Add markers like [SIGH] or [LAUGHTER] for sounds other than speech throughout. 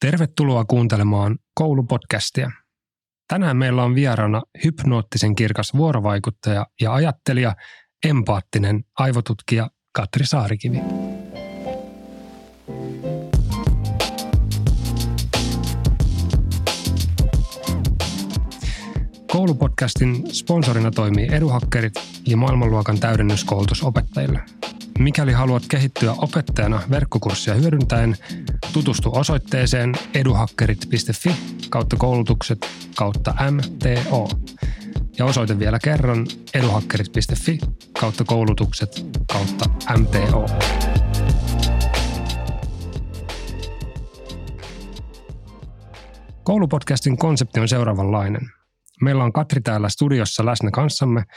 Tervetuloa kuuntelemaan koulupodcastia. Tänään meillä on vieraana hypnoottisen kirkas vuorovaikuttaja ja ajattelija, empaattinen aivotutkija Katri Saarikivi. Koulupodcastin sponsorina toimii Eduhakkerit ja maailmanluokan täydennyskoulutus opettajille – Mikäli haluat kehittyä opettajana verkkokurssia hyödyntäen, tutustu osoitteeseen eduhakkerit.fi kautta koulutukset kautta MTO. Ja osoite vielä kerran eduhakkerit.fi kautta koulutukset kautta MTO. Koulupodcastin konsepti on seuraavanlainen. Meillä on Katri täällä studiossa läsnä kanssamme –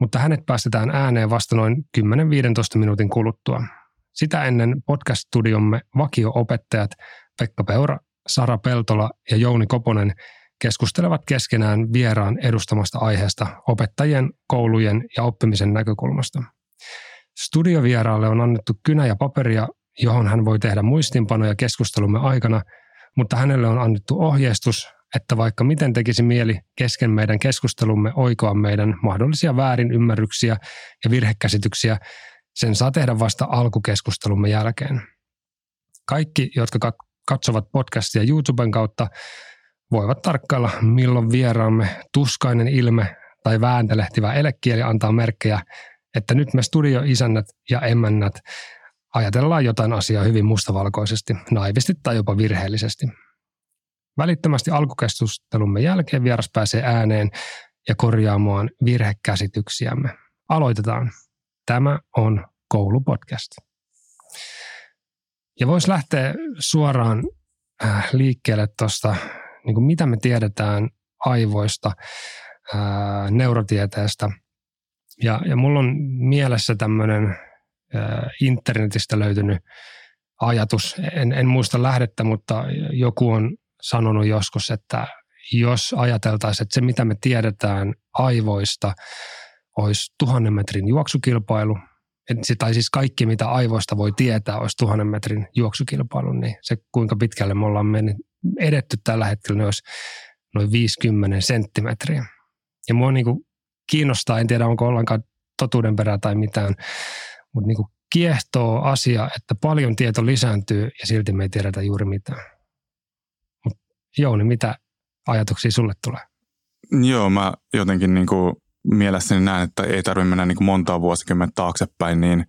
mutta hänet päästetään ääneen vasta noin 10-15 minuutin kuluttua. Sitä ennen podcast-studiomme vakio-opettajat Pekka Peura, Sara Peltola ja Jouni Koponen keskustelevat keskenään vieraan edustamasta aiheesta opettajien, koulujen ja oppimisen näkökulmasta. Studiovieraalle on annettu kynä ja paperia, johon hän voi tehdä muistinpanoja keskustelumme aikana, mutta hänelle on annettu ohjeistus, että vaikka miten tekisi mieli kesken meidän keskustelumme oikoa meidän mahdollisia väärinymmärryksiä ja virhekäsityksiä, sen saa tehdä vasta alkukeskustelumme jälkeen. Kaikki, jotka katsovat podcastia YouTuben kautta, voivat tarkkailla, milloin vieraamme tuskainen ilme tai vääntelehtivä elekieli antaa merkkejä, että nyt me studioisännät ja emännät ajatellaan jotain asiaa hyvin mustavalkoisesti, naivisti tai jopa virheellisesti. Välittömästi alkukeskustelumme jälkeen vieras pääsee ääneen ja korjaamaan virhekäsityksiämme. Aloitetaan. Tämä on koulupodcast. Ja voisi lähteä suoraan äh, liikkeelle tuosta, niin mitä me tiedetään aivoista, äh, neurotieteestä. Ja, ja mulla on mielessä tämmöinen äh, internetistä löytynyt ajatus, en, en muista lähdettä, mutta joku on sanonut joskus, että jos ajateltaisiin, että se mitä me tiedetään aivoista olisi tuhannen metrin juoksukilpailu, tai siis kaikki mitä aivoista voi tietää olisi tuhannen metrin juoksukilpailu, niin se kuinka pitkälle me ollaan mennyt, edetty tällä hetkellä, niin olisi noin 50 senttimetriä. Ja mua niin kuin kiinnostaa, en tiedä onko ollenkaan totuudenperää tai mitään, mutta niin kuin kiehtoo asia, että paljon tieto lisääntyy ja silti me ei tiedetä juuri mitään. Jouni, mitä ajatuksia sulle tulee? Joo, mä jotenkin niin kuin mielessäni näen, että ei tarvitse mennä niin kuin montaa vuosikymmentä taaksepäin, niin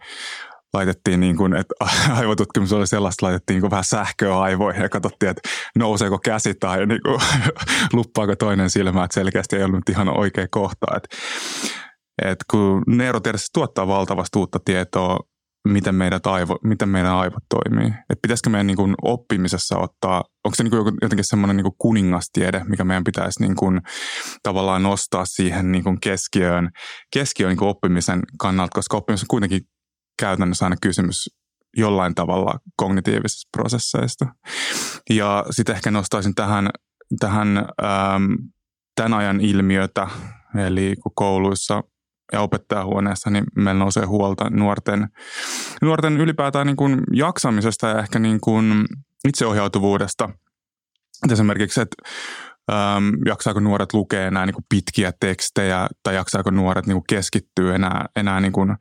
laitettiin niin kuin, että [LAUGHS] aivotutkimus oli sellaista, laitettiin niin kuin vähän sähköä aivoihin ja katsottiin, että nouseeko käsi tai niin kuin, [LAUGHS] luppaako toinen silmä, että selkeästi ei ollut ihan oikea kohta. Että, että kun neurotieteessä tuottaa valtavasti uutta tietoa miten, meidän aivo, miten meidän aivot toimii. Et pitäisikö meidän niin kuin oppimisessa ottaa, onko se niin kuin jotenkin semmoinen niin kuningastiede, mikä meidän pitäisi niin kuin tavallaan nostaa siihen niin kuin keskiöön, keskiöön niin kuin oppimisen kannalta, koska oppimisen on kuitenkin käytännössä aina kysymys jollain tavalla kognitiivisista prosesseista. Ja sitten ehkä nostaisin tähän, tähän ähm, tämän ajan ilmiötä, eli kun kouluissa ja opettajahuoneessa, niin meillä nousee huolta nuorten, nuorten ylipäätään niin kuin jaksamisesta ja ehkä niin kuin itseohjautuvuudesta. Esimerkiksi, että äm, jaksaako nuoret lukea enää niin kuin pitkiä tekstejä tai jaksaako nuoret niin kuin keskittyä enää, enää niin kuin, äm,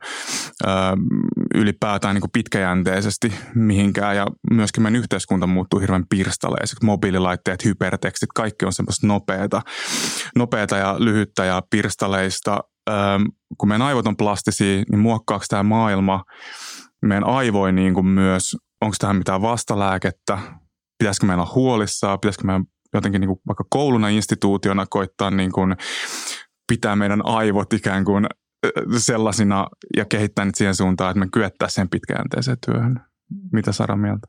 ylipäätään niin kuin pitkäjänteisesti mihinkään. Ja myöskin meidän yhteiskunta muuttuu hirveän pirstaleiseksi. Mobiililaitteet, hypertekstit, kaikki on semmoista nopeata, nopeata ja lyhyttä ja pirstaleista kun meidän aivot on plastisia, niin muokkaako tämä maailma meidän aivoin niin kuin myös, onko tähän mitään vastalääkettä, pitäisikö meillä olla huolissaan, pitäisikö meidän jotenkin niin kuin vaikka kouluna instituutiona koittaa niin kuin pitää meidän aivot ikään kuin sellaisina ja kehittää niitä siihen suuntaan, että me kyettäisiin sen pitkäjänteiseen työhön. Mitä Sara mieltä?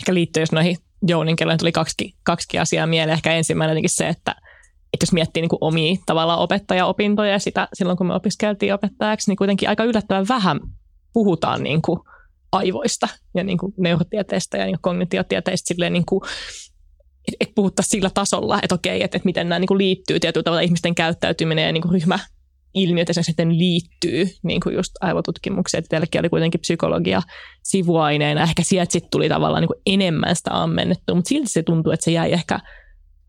Ehkä liittyy jos noihin Jounin kelloin tuli kaksi, kaksi asiaa mieleen. Ehkä ensimmäinen se, että että jos miettii niin kuin omia tavallaan opettajaopintoja ja sitä silloin, kun me opiskeltiin opettajaksi, niin kuitenkin aika yllättävän vähän puhutaan niin kuin aivoista ja niin kuin neurotieteestä ja niin kuin kognitiotieteistä silleen niin kuin, et, et puhuttaisiin sillä tasolla, että okei, että, että miten nämä niin kuin liittyy tietyllä tavalla ihmisten käyttäytyminen ja niin kuin ryhmä, ilmiöt sitten liittyy niin kuin just aivotutkimukseen. Että teilläkin oli kuitenkin psykologia sivuaineena. Ehkä sieltä sitten tuli tavallaan niin enemmän sitä ammennettua, mutta silti se tuntuu, että se jäi ehkä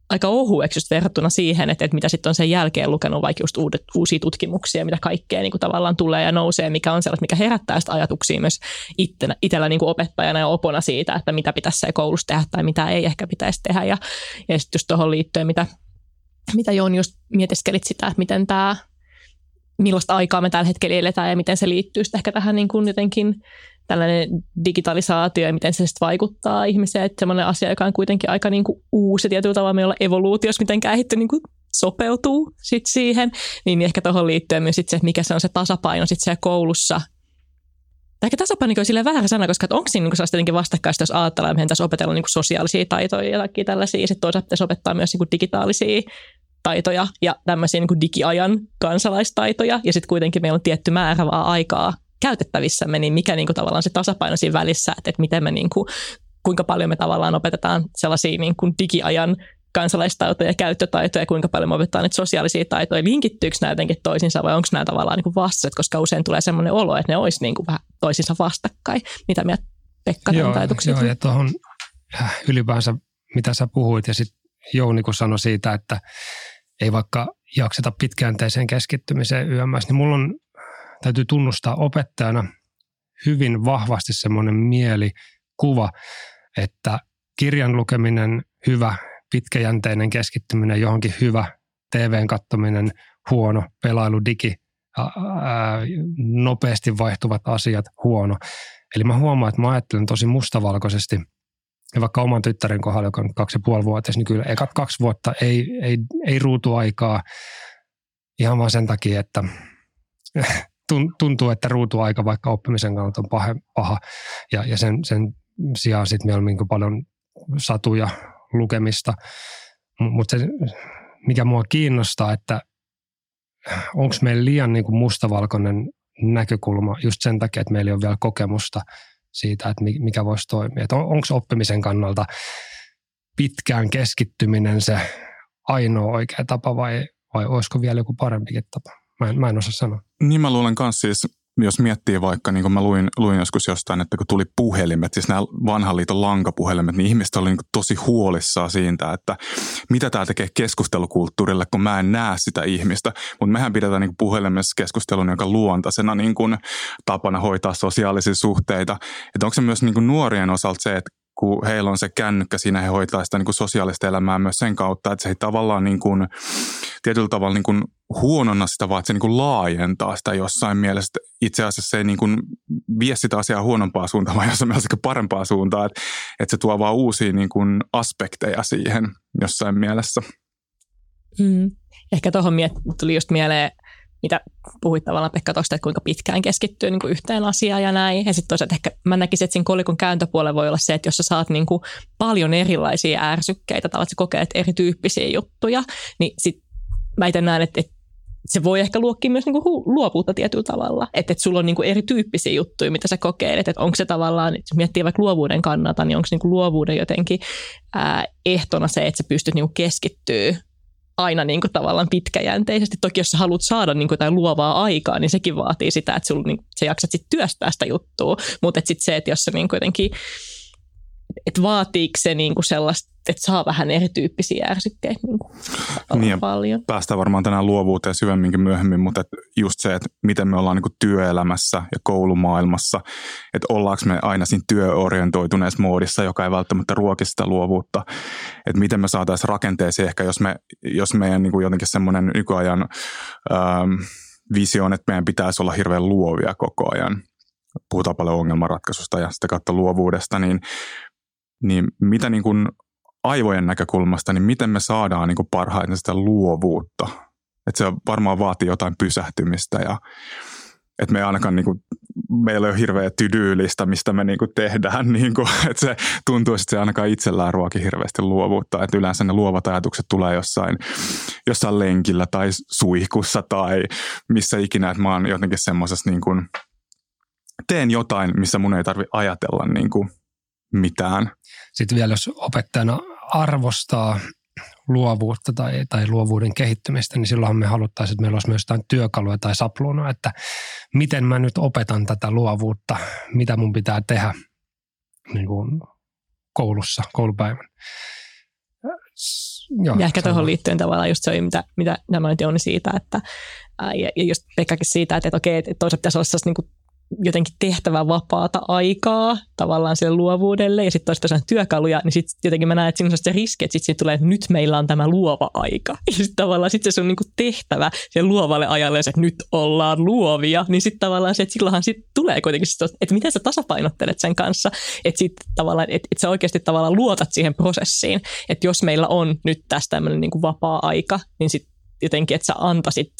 aika ohueksi just verrattuna siihen, että, että mitä sitten on sen jälkeen lukenut vaikka just uudet, uusia tutkimuksia, mitä kaikkea niin kuin tavallaan tulee ja nousee, mikä on sellaista, mikä herättää sitä ajatuksia myös ittenä, itsellä niin kuin opettajana ja opona siitä, että mitä pitäisi koulussa tehdä tai mitä ei ehkä pitäisi tehdä. Ja, ja sitten just tuohon liittyen, mitä, mitä Joon just mietiskelit sitä, että miten tämä millaista aikaa me tällä hetkellä eletään ja miten se liittyy ehkä tähän niin kuin jotenkin tällainen digitalisaatio ja miten se sitten vaikuttaa ihmiseen. Että semmoinen asia, joka on kuitenkin aika niin kuin uusi tietyllä tavalla meillä evoluutiossa, miten kehitty niin kuin sopeutuu sit siihen, niin ehkä tuohon liittyen myös sit se, mikä se on se tasapaino sitten siellä koulussa. Ehkä tasapaino on silleen väärä sana, koska onko siinä niin jotenkin vastakkaista, jos ajatellaan, että meidän tässä opetella niin sosiaalisia taitoja ja jotakin tällaisia, sitten toisaalta pitäisi opettaa myös niin digitaalisia taitoja ja tämmöisiä niin digiajan kansalaistaitoja, ja sitten kuitenkin meillä on tietty määrä vaan aikaa käytettävissämme, niin mikä niin kuin tavallaan se tasapaino siinä välissä, että, että miten me niin kuin, kuinka paljon me tavallaan opetetaan sellaisia niin kuin digiajan kansalaistaitoja ja käyttötaitoja ja kuinka paljon me opetetaan niitä sosiaalisia taitoja. Linkittyykö nämä jotenkin toisiinsa vai onko nämä tavallaan niin vastaiset, koska usein tulee sellainen olo, että ne olisi niin kuin vähän toisiinsa vastakkain. Mitä mieltä Pekka joo? Joo, ja tuohon äh, ylipäänsä, mitä sä puhuit ja sitten Jouni kun sanoi siitä, että ei vaikka jakseta pitkäänteiseen keskittymiseen yömmässä, niin mulla on täytyy tunnustaa opettajana hyvin vahvasti semmoinen mielikuva, että kirjan lukeminen hyvä, pitkäjänteinen keskittyminen johonkin hyvä, TVn kattominen huono, pelailu, digi, ää, nopeasti vaihtuvat asiat huono. Eli mä huomaan, että mä ajattelen tosi mustavalkoisesti – ja vaikka oman tyttären kohdalla, joka on kaksi ja puoli vuotta, niin kyllä ekat kaksi vuotta ei, ei, ei ruutu aikaa ihan vaan sen takia, että tuntuu, että ruutuaika vaikka oppimisen kannalta on paha, paha. ja, ja sen, sen sijaan sitten meillä on niin paljon satuja lukemista. Mutta se, mikä mua kiinnostaa, että onko meillä liian niin kuin mustavalkoinen näkökulma just sen takia, että meillä ei ole vielä kokemusta siitä, että mikä voisi toimia. On, onko oppimisen kannalta pitkään keskittyminen se ainoa oikea tapa vai, vai olisiko vielä joku parempikin tapa? Mä en, mä en osaa sanoa. Niin mä luulen myös siis, jos miettii vaikka, niin kuin mä luin, luin joskus jostain, että kun tuli puhelimet, siis nämä vanhan liiton lankapuhelimet, niin ihmiset oli niin tosi huolissaan siitä, että mitä tämä tekee keskustelukulttuurille, kun mä en näe sitä ihmistä. Mutta mehän pidetään niin puhelimessa keskustelun joka luontaisena niin kuin tapana hoitaa sosiaalisia suhteita. Että onko se myös niin nuorien osalta se, että kun heillä on se kännykkä, siinä he hoitaa sitä niin kuin sosiaalista elämää myös sen kautta, että se ei tavallaan niin kuin, tietyllä tavalla niin kuin huononna sitä, vaan että se niin kuin laajentaa sitä jossain mielessä. Itse asiassa se ei niin kuin vie sitä asiaa huonompaa suuntaan, [LAUGHS] vaan jossain mielessä parempaa suuntaan, että, että se tuo vaan uusia niin kuin aspekteja siihen jossain mielessä. Hmm. Ehkä tuohon miet- tuli just mieleen mitä puhuit tavallaan Pekka tuosta, että kuinka pitkään keskittyy niin kuin yhteen asiaan ja näin. Ja sitten toisaalta ehkä mä näkisin, että siinä kolikon kääntöpuolella voi olla se, että jos sä saat niin kuin paljon erilaisia ärsykkeitä, että sä kokeet erityyppisiä juttuja, niin sit mä itse näen, että, että se voi ehkä luokkia myös niin kuin luovuutta tietyllä tavalla. Että, että sulla on niin kuin erityyppisiä juttuja, mitä sä kokeilet. Että onko se tavallaan, jos miettii vaikka luovuuden kannalta, niin onko niin kuin luovuuden jotenkin ää, ehtona se, että sä pystyt niin kuin keskittyä aina niin kuin tavallaan pitkäjänteisesti. Toki jos sä haluat saada niin kuin jotain luovaa aikaa, niin sekin vaatii sitä, että sul, niin, sä jaksat sit työstää sitä juttua. Mutta sitten se, että jos sä niin kuin jotenkin että vaatiiko se niinku sellaista, että saa vähän erityyppisiä ärsykkeitä niinku niin paljon. Päästään varmaan tänään luovuuteen syvemminkin myöhemmin, mutta et just se, että miten me ollaan niinku työelämässä ja koulumaailmassa, että ollaanko me aina siinä työorientoituneessa moodissa, joka ei välttämättä ruoki sitä luovuutta, että miten me saataisiin rakenteeseen ehkä, jos, me, jos meidän niinku jotenkin semmoinen nykyajan ähm, visio on, että meidän pitäisi olla hirveän luovia koko ajan, puhutaan paljon ongelmanratkaisusta ja sitä kautta luovuudesta, niin niin mitä niin kuin aivojen näkökulmasta, niin miten me saadaan niin kuin parhaiten sitä luovuutta? Että se varmaan vaatii jotain pysähtymistä ja että me ainakaan niin kuin, meillä ei ole hirveä tydyylistä, mistä me niin kuin tehdään. [LAUGHS] Niin kuin, että se tuntuu, että se ainakaan itsellään ruoki hirveästi luovuutta. Että yleensä ne luovat ajatukset tulee jossain, jossain lenkillä tai suihkussa tai missä ikinä. Että mä oon jotenkin semmoisessa niin kuin, teen jotain, missä mun ei tarvi ajatella niin kuin mitään. Sitten vielä jos opettajana arvostaa luovuutta tai, tai luovuuden kehittymistä, niin silloin me haluttaisiin, että meillä olisi myös jotain työkaluja tai sapluuna, että miten mä nyt opetan tätä luovuutta, mitä mun pitää tehdä niin kuin koulussa, koulupäivän. Joo, ja ehkä tuohon liittyen tavallaan just se, mitä, mitä nämä nyt on siitä, että ja, ja just Pekkakin siitä, että, että okei, että toisaalta pitäisi olla niin kuin jotenkin tehtävä vapaata aikaa tavallaan sille luovuudelle. Ja sitten tosiaan työkaluja, niin sitten jotenkin mä näen, että siinä on se riski, että sitten tulee, että nyt meillä on tämä luova aika. [LAUGHS] Ja sitten tavallaan sitten se on niinku tehtävä sen luovalle ajalle, että nyt ollaan luovia, niin sitten tavallaan se, että silloinhan sitten tulee kuitenkin, sit, että miten sä tasapainottelet sen kanssa, että sitten tavallaan, että, että sä oikeasti tavallaan luotat siihen prosessiin, että jos meillä on nyt tästä tämmöinen niinku vapaa aika, niin sitten jotenkin, että sä antaisit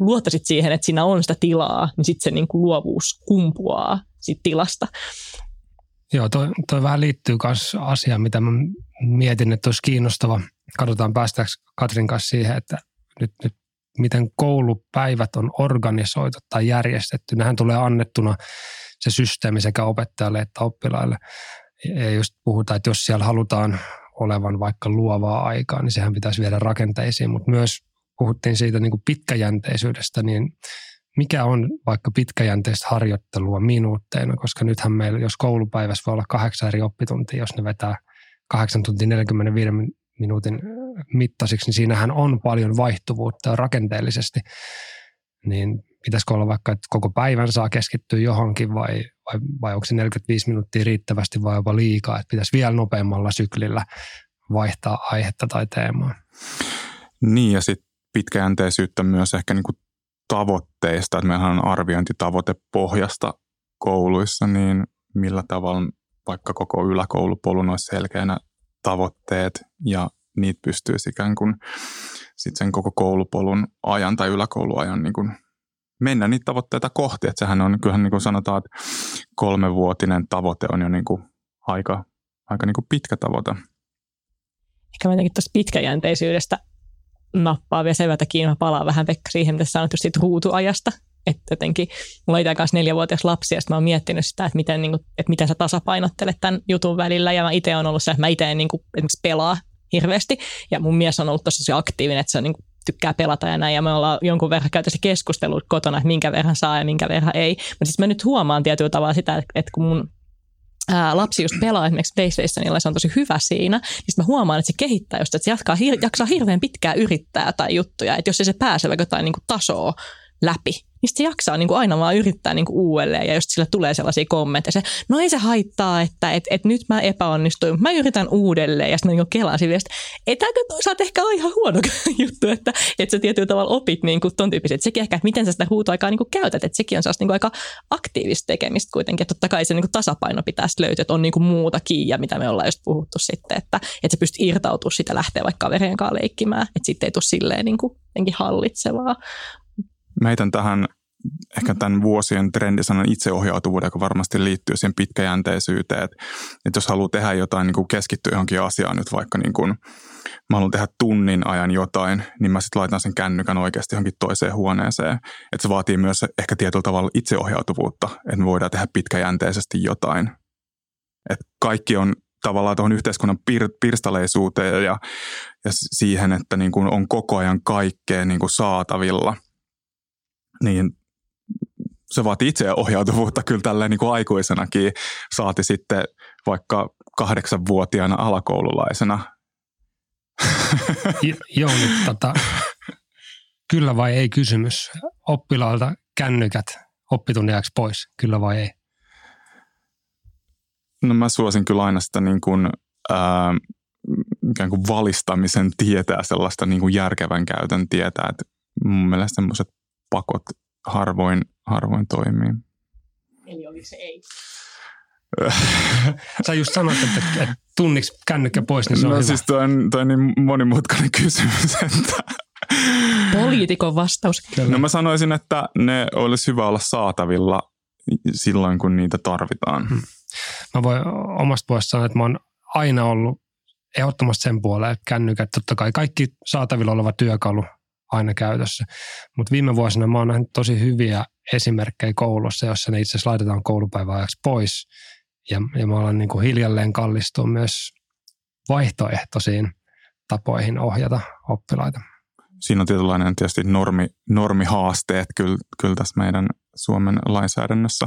luottaisit siihen, että siinä on sitä tilaa, niin sitten se niin kuin luovuus kumpuaa siitä tilasta. Joo, toi, toi vähän liittyy myös asiaan, mitä mä mietin, että olisi kiinnostava. Katsotaan päästäänkö Katrin kanssa siihen, että nyt, nyt miten koulupäivät on organisoitu tai järjestetty. Nähän tulee annettuna se systeemi sekä opettajalle että oppilaille. Ja just puhutaan, että jos siellä halutaan olevan vaikka luovaa aikaa, niin sehän pitäisi viedä rakenteisiin, mutta myös puhuttiin siitä niin kuin pitkäjänteisyydestä, niin mikä on vaikka pitkäjänteistä harjoittelua minuutteina, koska nythän meillä, jos koulupäivässä voi olla kahdeksan eri oppituntia, jos ne vetää 8 tuntia 45 minuutin mittaisiksi, niin siinähän on paljon vaihtuvuutta rakenteellisesti. Niin pitäisikö olla vaikka, että koko päivän saa keskittyä johonkin vai, vai, vai onko se 45 minuuttia riittävästi vai jopa liikaa, että pitäisi vielä nopeammalla syklillä vaihtaa aihetta tai teemaa. Niin ja sitten pitkäjänteisyyttä myös ehkä niin kuin tavoitteista, että meillähän on arviointitavoite pohjasta kouluissa, niin millä tavalla vaikka koko yläkoulupolun olisi selkeänä tavoitteet ja niitä pystyisi ikään kuin sit sen koko koulupolun ajan tai yläkouluajan niin kuin mennä niitä tavoitteita kohti. Että sehän on, kyllähän niin kuin sanotaan, että kolmevuotinen tavoite on jo niin kuin aika, aika niin kuin pitkä tavoite. Ehkä mä jotenkin tuosta pitkäjänteisyydestä nappaa verran kiinni, mä palaan vähän Pekka siihen, mitä sanoit just siitä ruutuajasta, että jotenkin, mulla on kanssa neljävuotias lapsi ja mä oon miettinyt sitä, että miten, niin kuin, että miten sä tasapainottelet tämän jutun välillä. Ja mä itse on ollut se, että mä itse en niin kuin, esimerkiksi pelaa hirveästi. Ja mun mies on ollut tosi aktiivinen, että se on niin kuin, tykkää pelata ja näin, ja me ollaan jonkun verran käyty se keskustelua kotona, että minkä verran saa ja minkä verran ei. Mutta siis mä nyt huomaan tietyllä tavalla sitä, että kun mun ää, lapsi just pelaa esimerkiksi PlayStationilla, se on tosi hyvä siinä, niin mä huomaan, että se kehittää just, että se jatkaa, jaksaa hirveän pitkään yrittää tai juttuja, että jos ei se pääse vaikka jotain niin kuin tasoa läpi, niin se jaksaa niin kuin aina vaan yrittää niin kuin uudelleen ja just sillä tulee sellaisia kommentteja, se, no ei se haittaa, että et, et nyt mä epäonnistuin, mä yritän uudelleen ja sitten mä niin kelasin vielä, että etäkö toisaalta ehkä ole ihan huono [LAUGHS] juttu, että, että sä tietyllä tavalla opit niin kuin ton tyyppiset. Sekin ehkä, että miten sä sitä huutoaikaa niin kuin käytät, että sekin on sellaista niin kuin aika aktiivista tekemistä kuitenkin, että totta kai se niin kuin tasapaino pitäisi löytyä, että on niin kuin muutakin ja mitä me ollaan just puhuttu sitten, että, että sä pystyt irtautumaan sitä lähteä vaikka kaverien kanssa leikkimään, että sitten ei tule silleen niin kuin hallitsevaa. Meitän tähän ehkä tämän vuosien trendisanan itseohjautuvuuden, joka varmasti liittyy siihen pitkäjänteisyyteen. Että, että jos haluaa tehdä jotain, niin kuin keskittyä johonkin asiaan, nyt vaikka niin kuin, mä haluan tehdä tunnin ajan jotain, niin mä sitten laitan sen kännykän oikeasti johonkin toiseen huoneeseen. Että se vaatii myös ehkä tietyllä tavalla itseohjautuvuutta, että me voidaan tehdä pitkäjänteisesti jotain. Että kaikki on tavallaan tuohon yhteiskunnan pir, pirstaleisuuteen ja, ja siihen, että niin kuin on koko ajan kaikkea niin kuin saatavilla – niin se vaatii itseohjautuvuutta kyllä tälleen niin kuin aikuisenakin, saati sitten vaikka kahdeksanvuotiaana alakoululaisena. Joo, nyt tota, kyllä vai ei kysymys. Oppilaalta kännykät oppitunniaksi pois, kyllä vai ei? No mä suosin kyllä aina sitä niin kuin, ää, ikään kuin valistamisen tietää, sellaista niin kuin järkevän käytön tietää, että mun mielestä semmoiset pakot harvoin, harvoin toimii. Eli oliko se ei? [LAUGHS] Sä just sanoit, että, että tunniksi kännykkä pois, niin se on No hyvä. siis toi on, toi on niin monimutkainen kysymys, [LAUGHS] että... Poliitikon vastaus. Kyllä. No mä sanoisin, että ne olisi hyvä olla saatavilla silloin, kun niitä tarvitaan. Hmm. Mä voin omasta puolesta sanoa, että mä oon aina ollut ehdottomasti sen puolella, että kännykät, totta kai kaikki saatavilla oleva työkalu aina käytössä. Mutta viime vuosina mä oon nähnyt tosi hyviä esimerkkejä koulussa, jossa ne itse asiassa laitetaan koulupäiväajaksi pois. Ja, ja me ollaan niin kuin hiljalleen kallistua myös vaihtoehtoisiin tapoihin ohjata oppilaita. Siinä on tietynlainen tietysti normi, normihaasteet kyllä, kyllä tässä meidän Suomen lainsäädännössä.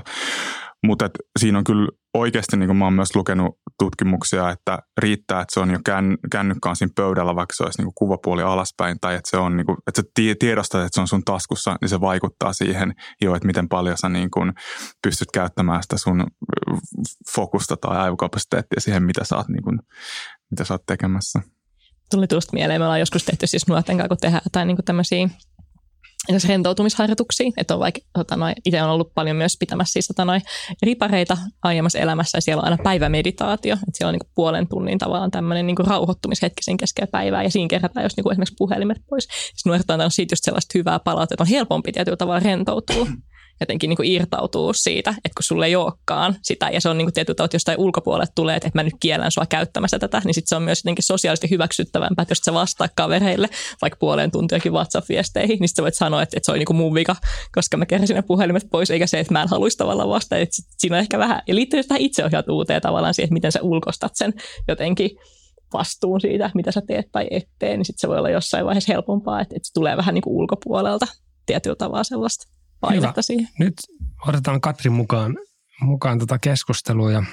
Mutta siinä on kyllä oikeasti, niin kuin mä oon myös lukenut tutkimuksia, että riittää, että se on jo kän, kännykkä on siinä pöydällä, vaikka se olisi niin kuin kuvapuoli alaspäin, tai että, se on, niin kuin, että sä tiedostat, että se on sun taskussa, niin se vaikuttaa siihen jo, että miten paljon sä niin kuin pystyt käyttämään sitä sun fokusta tai aivokapasiteettia siihen, mitä sä oot, niin kuin, mitä sä oot tekemässä. Tuli tuosta mieleen, me ollaan joskus tehty siis nuorten kanssa, kun tehdään jotain niin tämmöisiä edes rentoutumisharjoituksia. Että on vaikka, tota noin, itse on ollut paljon myös pitämässä siis, tota noin, ripareita aiemmassa elämässä ja siellä on aina päivämeditaatio. Että siellä on niin puolen tunnin tavallaan tämmöinen niin rauhoittumishetki sen keskellä päivää ja siinä kerätään jos niin esimerkiksi puhelimet pois. Siis nuoret on siitä just sellaista hyvää palautetta, että on helpompi tietyllä tavalla rentoutua jotenkin niin kuin irtautuu siitä, että kun sulle ei olekaan sitä, ja se on niin kuin tietyllä tavalla, jostain ulkopuolelle tulee, että mä nyt kiellän sua käyttämässä tätä, niin sitten se on myös jotenkin sosiaalisesti hyväksyttävämpää, että jos sä vastaa kavereille vaikka puoleen tuntiakin WhatsApp-viesteihin, niin sä voit sanoa, että, että se on niin kuin mun vika, koska mä keräsin ne puhelimet pois, eikä se, että mä en haluaisi tavallaan vastata. Että siinä on ehkä vähän, ja liittyy tähän itseohjautuvuuteen tavallaan siihen, että miten sä ulkostat sen jotenkin vastuun siitä, mitä sä teet tai et tee, niin sitten se voi olla jossain vaiheessa helpompaa, että, että se tulee vähän niin kuin ulkopuolelta tietyllä tavalla sellaista painetta Hyvä. siihen. Nyt otetaan Katrin mukaan, mukaan tota keskustelua ja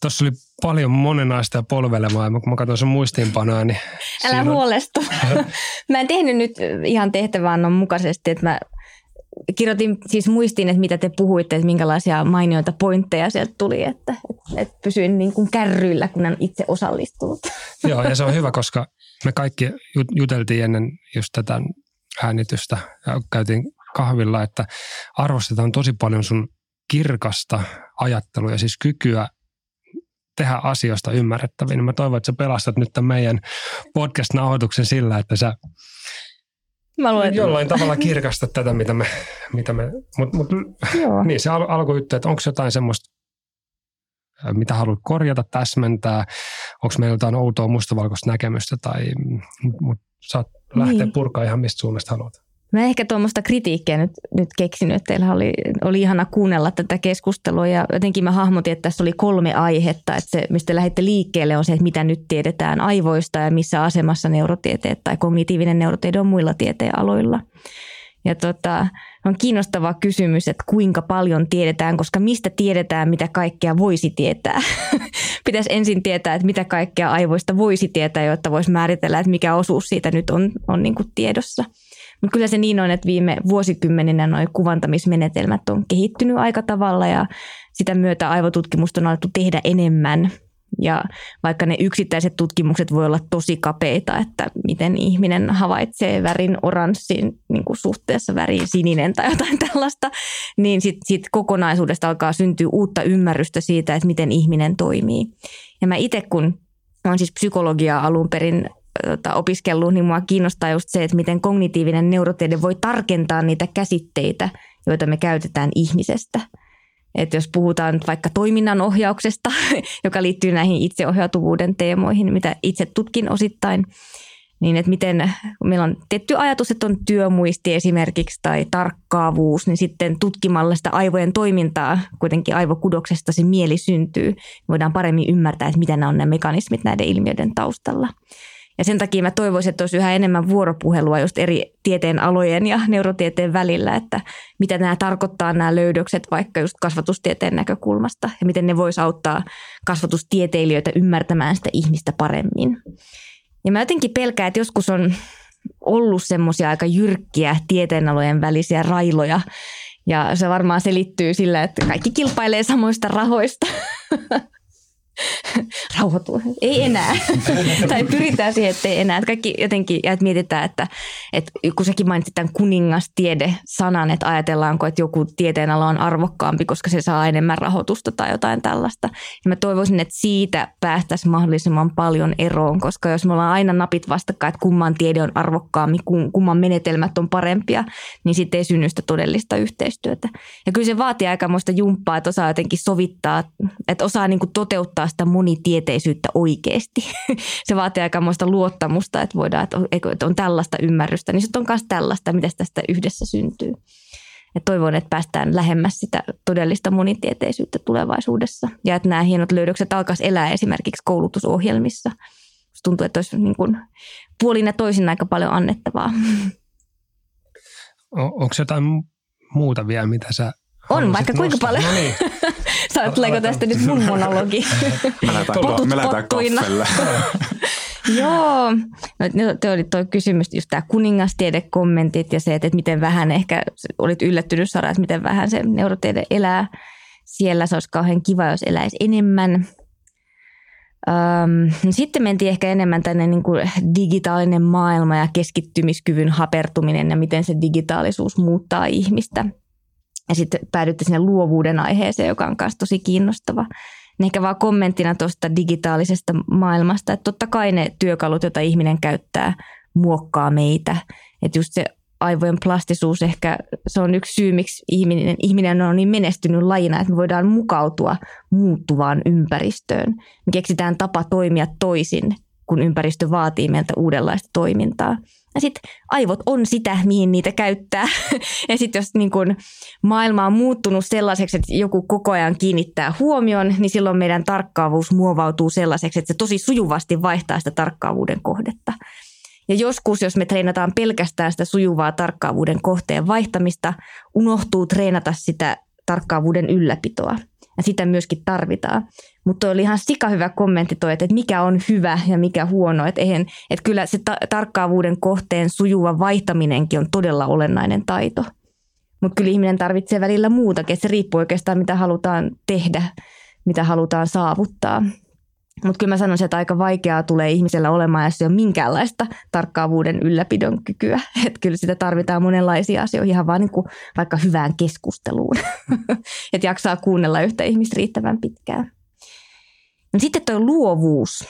Tuossa oli paljon monenaista ja polvelemaa, ja kun mä katsoin sun muistiinpanoja, niin... Älä huolestu. On... [LAUGHS] mä en tehnyt nyt ihan tehtävän mukaisesti, että mä kirjoitin siis muistiin, että mitä te puhuitte, että minkälaisia mainioita pointteja sieltä tuli, että, että, että pysyin niin kuin kärryillä, kun en itse osallistunut. [LAUGHS] Joo, ja se on hyvä, koska me kaikki juteltiin ennen just tätä äänitystä ja käytiin kahvilla, että arvostetaan tosi paljon sun kirkasta ajattelua ja siis kykyä tehdä asioista ymmärrettäviä. Niin mä toivon, että sä pelastat nyt tämän meidän podcast-nauhoituksen sillä, että sä Mä luulen, jollain tavalla kirkasta tätä, mitä me, mitä me mutta mut, niin se al, alkujuttu, että onko jotain semmoista, mitä haluat korjata, täsmentää, onko meillä jotain outoa mustavalkoista näkemystä tai, mutta mut, saat lähteä niin. purkaa ihan mistä suunnasta haluat. Mä ehkä tuommoista kritiikkiä nyt, nyt keksinyt, että teillä oli, oli ihana kuunnella tätä keskustelua ja jotenkin mä hahmotin, että tässä oli kolme aihetta, että se, mistä lähdette liikkeelle on se, että mitä nyt tiedetään aivoista ja missä asemassa neurotieteet tai kognitiivinen neurotiede on muilla tieteenaloilla. Ja tota, on kiinnostava kysymys, että kuinka paljon tiedetään, koska mistä tiedetään, mitä kaikkea voisi tietää. [LAUGHS] Pitäisi ensin tietää, että mitä kaikkea aivoista voisi tietää, jotta voisi määritellä, että mikä osuus siitä nyt on, on niin kuin tiedossa. Mutta kyllä se niin on, että viime vuosikymmeninä nuo kuvantamismenetelmät on kehittynyt aika tavalla ja sitä myötä aivotutkimusta on alettu tehdä enemmän. Ja vaikka ne yksittäiset tutkimukset voi olla tosi kapeita, että miten ihminen havaitsee värin oranssin niin kuin suhteessa väriin sininen tai jotain [LAUGHS] tällaista, niin sitten sit kokonaisuudesta alkaa syntyä uutta ymmärrystä siitä, että miten ihminen toimii. Ja mä itse kun olen siis psykologiaa alun perin tota, opiskellut, niin mua kiinnostaa just se, että miten kognitiivinen neurotiede voi tarkentaa niitä käsitteitä, joita me käytetään ihmisestä. Että jos puhutaan vaikka toiminnan ohjauksesta, [LAUGHS] joka liittyy näihin itseohjautuvuuden teemoihin, mitä itse tutkin osittain, niin että miten, meillä on tietty ajatus, että on työmuisti esimerkiksi tai tarkkaavuus, niin sitten tutkimalla sitä aivojen toimintaa, kuitenkin aivokudoksesta se mieli syntyy, voidaan paremmin ymmärtää, että mitä nämä on nämä mekanismit näiden ilmiöiden taustalla. Ja sen takia mä toivoisin, että olisi yhä enemmän vuoropuhelua just eri tieteen alojen ja neurotieteen välillä, että mitä nämä tarkoittaa nämä löydökset vaikka just kasvatustieteen näkökulmasta ja miten ne voisi auttaa kasvatustieteilijöitä ymmärtämään sitä ihmistä paremmin. Ja mä jotenkin pelkään, että joskus on ollut semmoisia aika jyrkkiä tieteenalojen välisiä railoja, ja se varmaan selittyy sillä, että kaikki kilpailee samoista rahoista. [LAUGHS] [LAUGHS] rauhoitu. Ei enää. [LAUGHS] tai pyritään siihen, että ei enää. Että kaikki jotenkin, ja että mietitään, että, että kun sekin mainitsit tämän kuningastiede-sanan, että ajatellaanko, että joku tieteenala on arvokkaampi, koska se saa enemmän rahoitusta tai jotain tällaista. Ja mä toivoisin, että siitä päästäisiin mahdollisimman paljon eroon, koska jos me ollaan aina napit vastakkain, että kumman tiede on arvokkaampi, kumman menetelmät on parempia, niin sitten ei synny sitä todellista yhteistyötä. Ja kyllä se vaatii aikamoista jumppaa, että osaa jotenkin sovittaa, että osaa niin kuin toteuttaa sitä monitieteisyyttä oikeasti. [LAUGHS] se vaatii aikamoista luottamusta, että voidaan, että on tällaista ymmärrystä, niin sitten on myös tällaista, mitä tästä yhdessä syntyy. Et toivon, että päästään lähemmäs sitä todellista monitieteisyyttä tulevaisuudessa ja että nämä hienot löydökset alkaisi elää esimerkiksi koulutusohjelmissa. tuntuu, että olisi niin kuin puolin ja toisin aika paljon annettavaa. [LAUGHS] O- onko jotain muuta vielä, mitä sä on vaikka kuinka nostaa? paljon. No niin. [LAUGHS] Sä tuleeko tästä nyt mun monologi? [LAUGHS] Me lähdetään, Potut me lähdetään pottuina. kaffelle. [LAUGHS] Joo, no, te oli tuo kysymys, just tämä kuningastiedekommentit ja se, että, että miten vähän ehkä, olit yllättynyt Sara, että miten vähän se neurotiede elää siellä. Se olisi kauhean kiva, jos eläisi enemmän. Öm, sitten mentiin ehkä enemmän tänne niin kuin digitaalinen maailma ja keskittymiskyvyn hapertuminen ja miten se digitaalisuus muuttaa ihmistä. Ja sitten päädytte sinne luovuuden aiheeseen, joka on myös tosi kiinnostava. Niin ehkä vaan kommenttina tuosta digitaalisesta maailmasta, että totta kai ne työkalut, joita ihminen käyttää, muokkaa meitä. Että just se aivojen plastisuus ehkä, se on yksi syy, miksi ihminen, ihminen on niin menestynyt lajina, että me voidaan mukautua muuttuvaan ympäristöön. Me keksitään tapa toimia toisin, kun ympäristö vaatii meiltä uudenlaista toimintaa. Ja sitten aivot on sitä, mihin niitä käyttää. [LAUGHS] ja sitten jos niin kun maailma on muuttunut sellaiseksi, että joku koko ajan kiinnittää huomion, niin silloin meidän tarkkaavuus muovautuu sellaiseksi, että se tosi sujuvasti vaihtaa sitä tarkkaavuuden kohdetta. Ja joskus, jos me treenataan pelkästään sitä sujuvaa tarkkaavuuden kohteen vaihtamista, unohtuu treenata sitä tarkkaavuuden ylläpitoa. Ja sitä myöskin tarvitaan. Mutta oli ihan sika hyvä kommentti toi, että mikä on hyvä ja mikä huono. Että, eihän, että kyllä se ta- tarkkaavuuden kohteen sujuva vaihtaminenkin on todella olennainen taito. Mutta kyllä ihminen tarvitsee välillä muutakin. Se riippuu oikeastaan, mitä halutaan tehdä, mitä halutaan saavuttaa. Mutta kyllä mä sanoisin, että aika vaikeaa tulee ihmisellä olemaan, jos ei ole minkäänlaista tarkkaavuuden ylläpidon kykyä. [LAUGHS] Että kyllä sitä tarvitaan monenlaisia asioita, ihan vaan niin vaikka hyvään keskusteluun. [LAUGHS] että jaksaa kuunnella yhtä ihmistä riittävän pitkään. No sitten tuo luovuus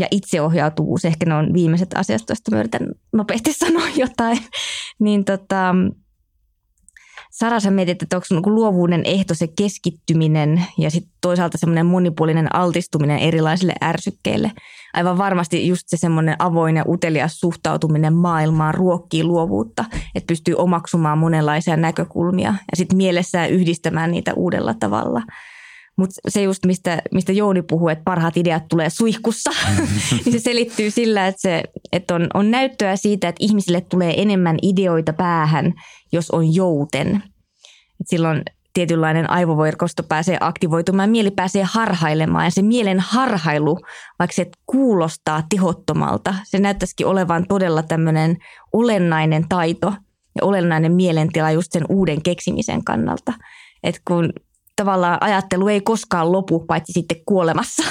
ja itseohjautuvuus, ehkä ne on viimeiset asiat, joista mä yritän nopeasti [LAUGHS] sanoa jotain. niin tota, Sara, sä mietit, että onko niinku luovuuden ehto se keskittyminen ja sitten toisaalta semmoinen monipuolinen altistuminen erilaisille ärsykkeille. Aivan varmasti just se semmoinen avoin ja utelias suhtautuminen maailmaan ruokkii luovuutta, että pystyy omaksumaan monenlaisia näkökulmia ja sitten mielessään yhdistämään niitä uudella tavalla. Mutta se just, mistä, mistä Jouni puhuu, että parhaat ideat tulee suihkussa, [LAUGHS] niin se selittyy sillä, että, se, että on, on näyttöä siitä, että ihmisille tulee enemmän ideoita päähän, jos on jouten. Et silloin tietynlainen aivoverkosto pääsee aktivoitumaan, mieli pääsee harhailemaan ja se mielen harhailu, vaikka se kuulostaa tehottomalta, se näyttäisikin olevan todella tämmöinen olennainen taito ja olennainen mielentila just sen uuden keksimisen kannalta. Et kun tavallaan ajattelu ei koskaan lopu, paitsi sitten kuolemassa.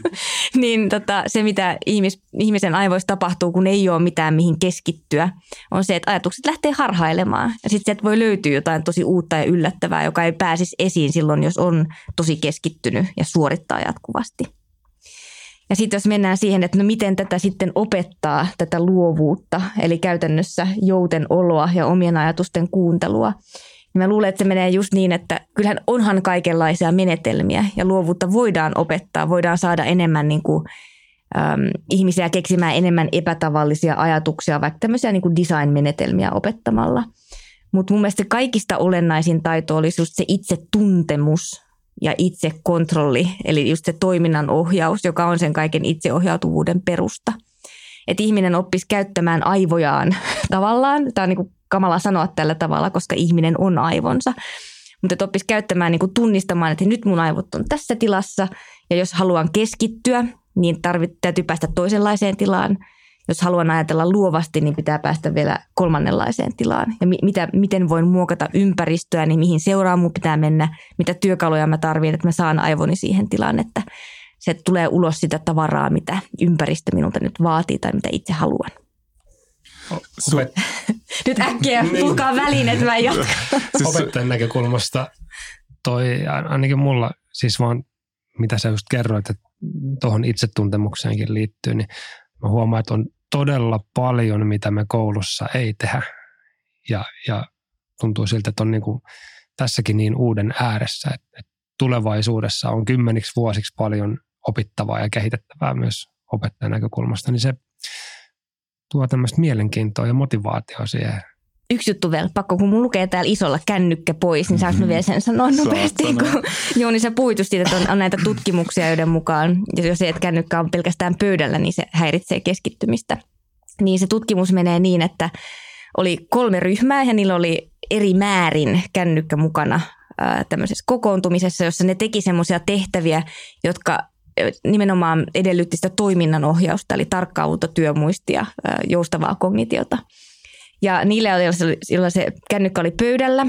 [LAUGHS] niin tota, se, mitä ihmis, ihmisen aivoissa tapahtuu, kun ei ole mitään mihin keskittyä, on se, että ajatukset lähtee harhailemaan. Ja sitten sieltä voi löytyä jotain tosi uutta ja yllättävää, joka ei pääsisi esiin silloin, jos on tosi keskittynyt ja suorittaa jatkuvasti. Ja sitten jos mennään siihen, että no miten tätä sitten opettaa, tätä luovuutta, eli käytännössä jouten oloa ja omien ajatusten kuuntelua, mä luulen, että se menee just niin, että kyllähän onhan kaikenlaisia menetelmiä ja luovuutta voidaan opettaa, voidaan saada enemmän niin kuin, äm, ihmisiä keksimään enemmän epätavallisia ajatuksia, vaikka tämmöisiä niin kuin design-menetelmiä opettamalla. Mutta mun mielestä kaikista olennaisin taito olisi just se itse tuntemus ja itse kontrolli, eli just se toiminnan ohjaus, joka on sen kaiken itseohjautuvuuden perusta. Että ihminen oppisi käyttämään aivojaan [LAUGHS] tavallaan, tämä on niin kamala sanoa tällä tavalla, koska ihminen on aivonsa. Mutta että oppisi käyttämään, niin kuin tunnistamaan, että nyt mun aivot on tässä tilassa ja jos haluan keskittyä, niin tarvit, täytyy päästä toisenlaiseen tilaan. Jos haluan ajatella luovasti, niin pitää päästä vielä kolmannenlaiseen tilaan. Ja mi- mitä, miten voin muokata ympäristöä, niin mihin seuraan mun pitää mennä, mitä työkaluja mä tarvitsen, että mä saan aivoni siihen tilaan, että se tulee ulos sitä tavaraa, mitä ympäristö minulta nyt vaatii tai mitä itse haluan. Opet, [LAUGHS] Nyt äkkiä, tulkaa väliin, että mä en jatka. [LAUGHS] Siis, opettajan näkökulmasta toi ainakin mulla, siis vaan mitä sä just kerroit, että tuohon itsetuntemukseenkin liittyy, niin mä huomaan, että on todella paljon, mitä me koulussa ei tehdä. Ja, ja tuntuu siltä, että on niin kuin tässäkin niin uuden ääressä, että, että tulevaisuudessa on kymmeniksi vuosiksi paljon opittavaa ja kehitettävää myös opettajan näkökulmasta, niin se tuo tämmöistä mielenkiintoa ja motivaatioa siihen yksi juttu vielä, pakko kun mun lukee täällä isolla kännykkä pois, niin saanko mm-hmm. vielä sen sanoa nopeasti, kun Jouni sä puhuit siitä, että on, on näitä tutkimuksia, joiden mukaan, jos se, että kännykkä on pelkästään pöydällä, niin se häiritsee keskittymistä. Niin se tutkimus menee niin, että oli kolme ryhmää ja niillä oli eri määrin kännykkä mukana tämmöisessä kokoontumisessa, jossa ne teki semmoisia tehtäviä, jotka nimenomaan edellytti sitä toiminnanohjausta, eli tarkkaavuutta, työmuistia, joustavaa kognitiota. Ja niillä, joilla se kännykkä oli pöydällä,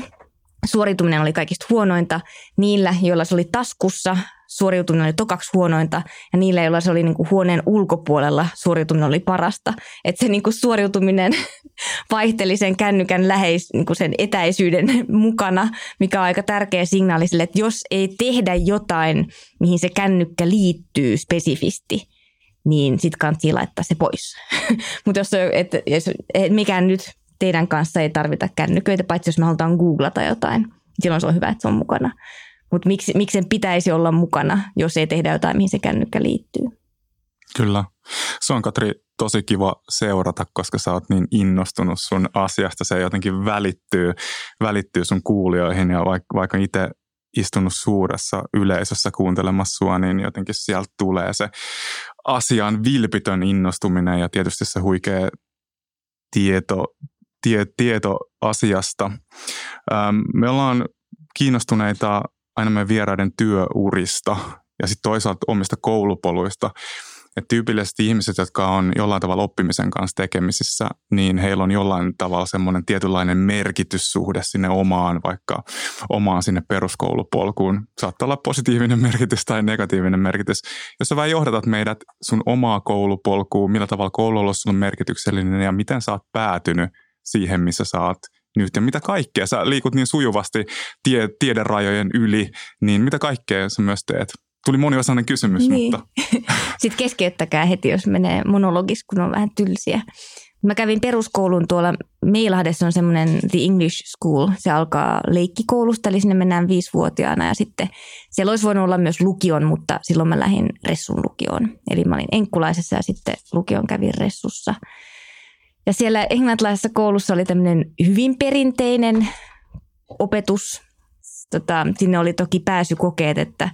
suorituminen oli kaikista huonointa. Niillä, joilla se oli taskussa, suoriutuminen oli tokaksi huonointa. Ja niillä, joilla se oli niin kuin huoneen ulkopuolella, suoriutuminen oli parasta. Että se niin kuin suoriutuminen [LAUGHS] vaihteli sen kännykän läheis, niin kuin sen etäisyyden [LAUGHS] mukana, mikä on aika tärkeä signaali sille, että jos ei tehdä jotain, mihin se kännykkä liittyy spesifisti, niin sitten kannattaa laittaa se pois. [LAUGHS] Mutta jos, et, jos mikään nyt teidän kanssa ei tarvita kännyköitä, paitsi jos me halutaan googlata jotain. Silloin se on hyvä, että se on mukana. Mutta miksi, miksi sen pitäisi olla mukana, jos ei tehdä jotain, mihin se kännykkä liittyy? Kyllä. Se on Katri tosi kiva seurata, koska sä oot niin innostunut sun asiasta. Se jotenkin välittyy, välittyy sun kuulijoihin ja vaikka, vaikka itse istunut suuressa yleisössä kuuntelemassa sua, niin jotenkin sieltä tulee se asian vilpitön innostuminen ja tietysti se huikea tieto, tie, tieto asiasta. Ähm, me ollaan kiinnostuneita aina meidän vieraiden työurista ja sitten toisaalta omista koulupoluista. Et tyypillisesti ihmiset, jotka on jollain tavalla oppimisen kanssa tekemisissä, niin heillä on jollain tavalla semmoinen tietynlainen merkityssuhde sinne omaan, vaikka omaan sinne peruskoulupolkuun. Saattaa olla positiivinen merkitys tai negatiivinen merkitys. Jos sä vähän johdatat meidät sun omaa koulupolkuun, millä tavalla koulu on merkityksellinen ja miten sä oot päätynyt siihen, missä sä oot nyt ja mitä kaikkea. Sä liikut niin sujuvasti tie, tiederajojen yli, niin mitä kaikkea sä myös teet? Tuli moniosainen kysymys, niin. mutta... [LAUGHS] Sitten keskeyttäkää heti, jos menee monologis, kun on vähän tylsiä. Mä kävin peruskoulun tuolla Meilahdessa on semmoinen The English School. Se alkaa leikkikoulusta, eli sinne mennään viisivuotiaana ja sitten siellä olisi voinut olla myös lukion, mutta silloin mä lähdin Ressun lukioon. Eli mä olin enkkulaisessa ja sitten lukion kävin Ressussa. Ja siellä englantilaisessa koulussa oli tämmöinen hyvin perinteinen opetus. Tota, sinne oli toki pääsykokeet, että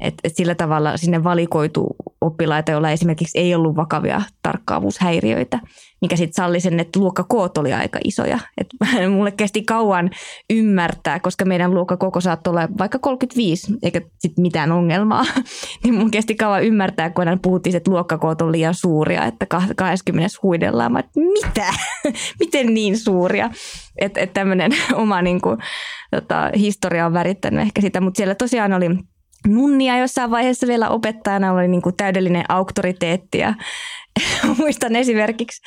et, et sillä tavalla sinne valikoitu oppilaita, joilla esimerkiksi ei ollut vakavia tarkkaavuushäiriöitä, mikä sitten salli sen, että luokkakoot oli aika isoja. Et [LAUGHS] mulle kesti kauan ymmärtää, koska meidän luokkakoko saattoi olla vaikka 35, eikä sitten mitään ongelmaa. [LAUGHS] niin mun kesti kauan ymmärtää, kun aina puhuttiin, että luokkakoot on liian suuria, että 20 huidellaan. Mä, mitä? [LAUGHS] Miten niin suuria? Että et tämmöinen oma niin kuin, tota, historia on värittänyt ehkä sitä, mutta siellä tosiaan oli nunnia jossain vaiheessa vielä opettajana oli niin kuin täydellinen auktoriteetti ja [LAUGHS] muistan esimerkiksi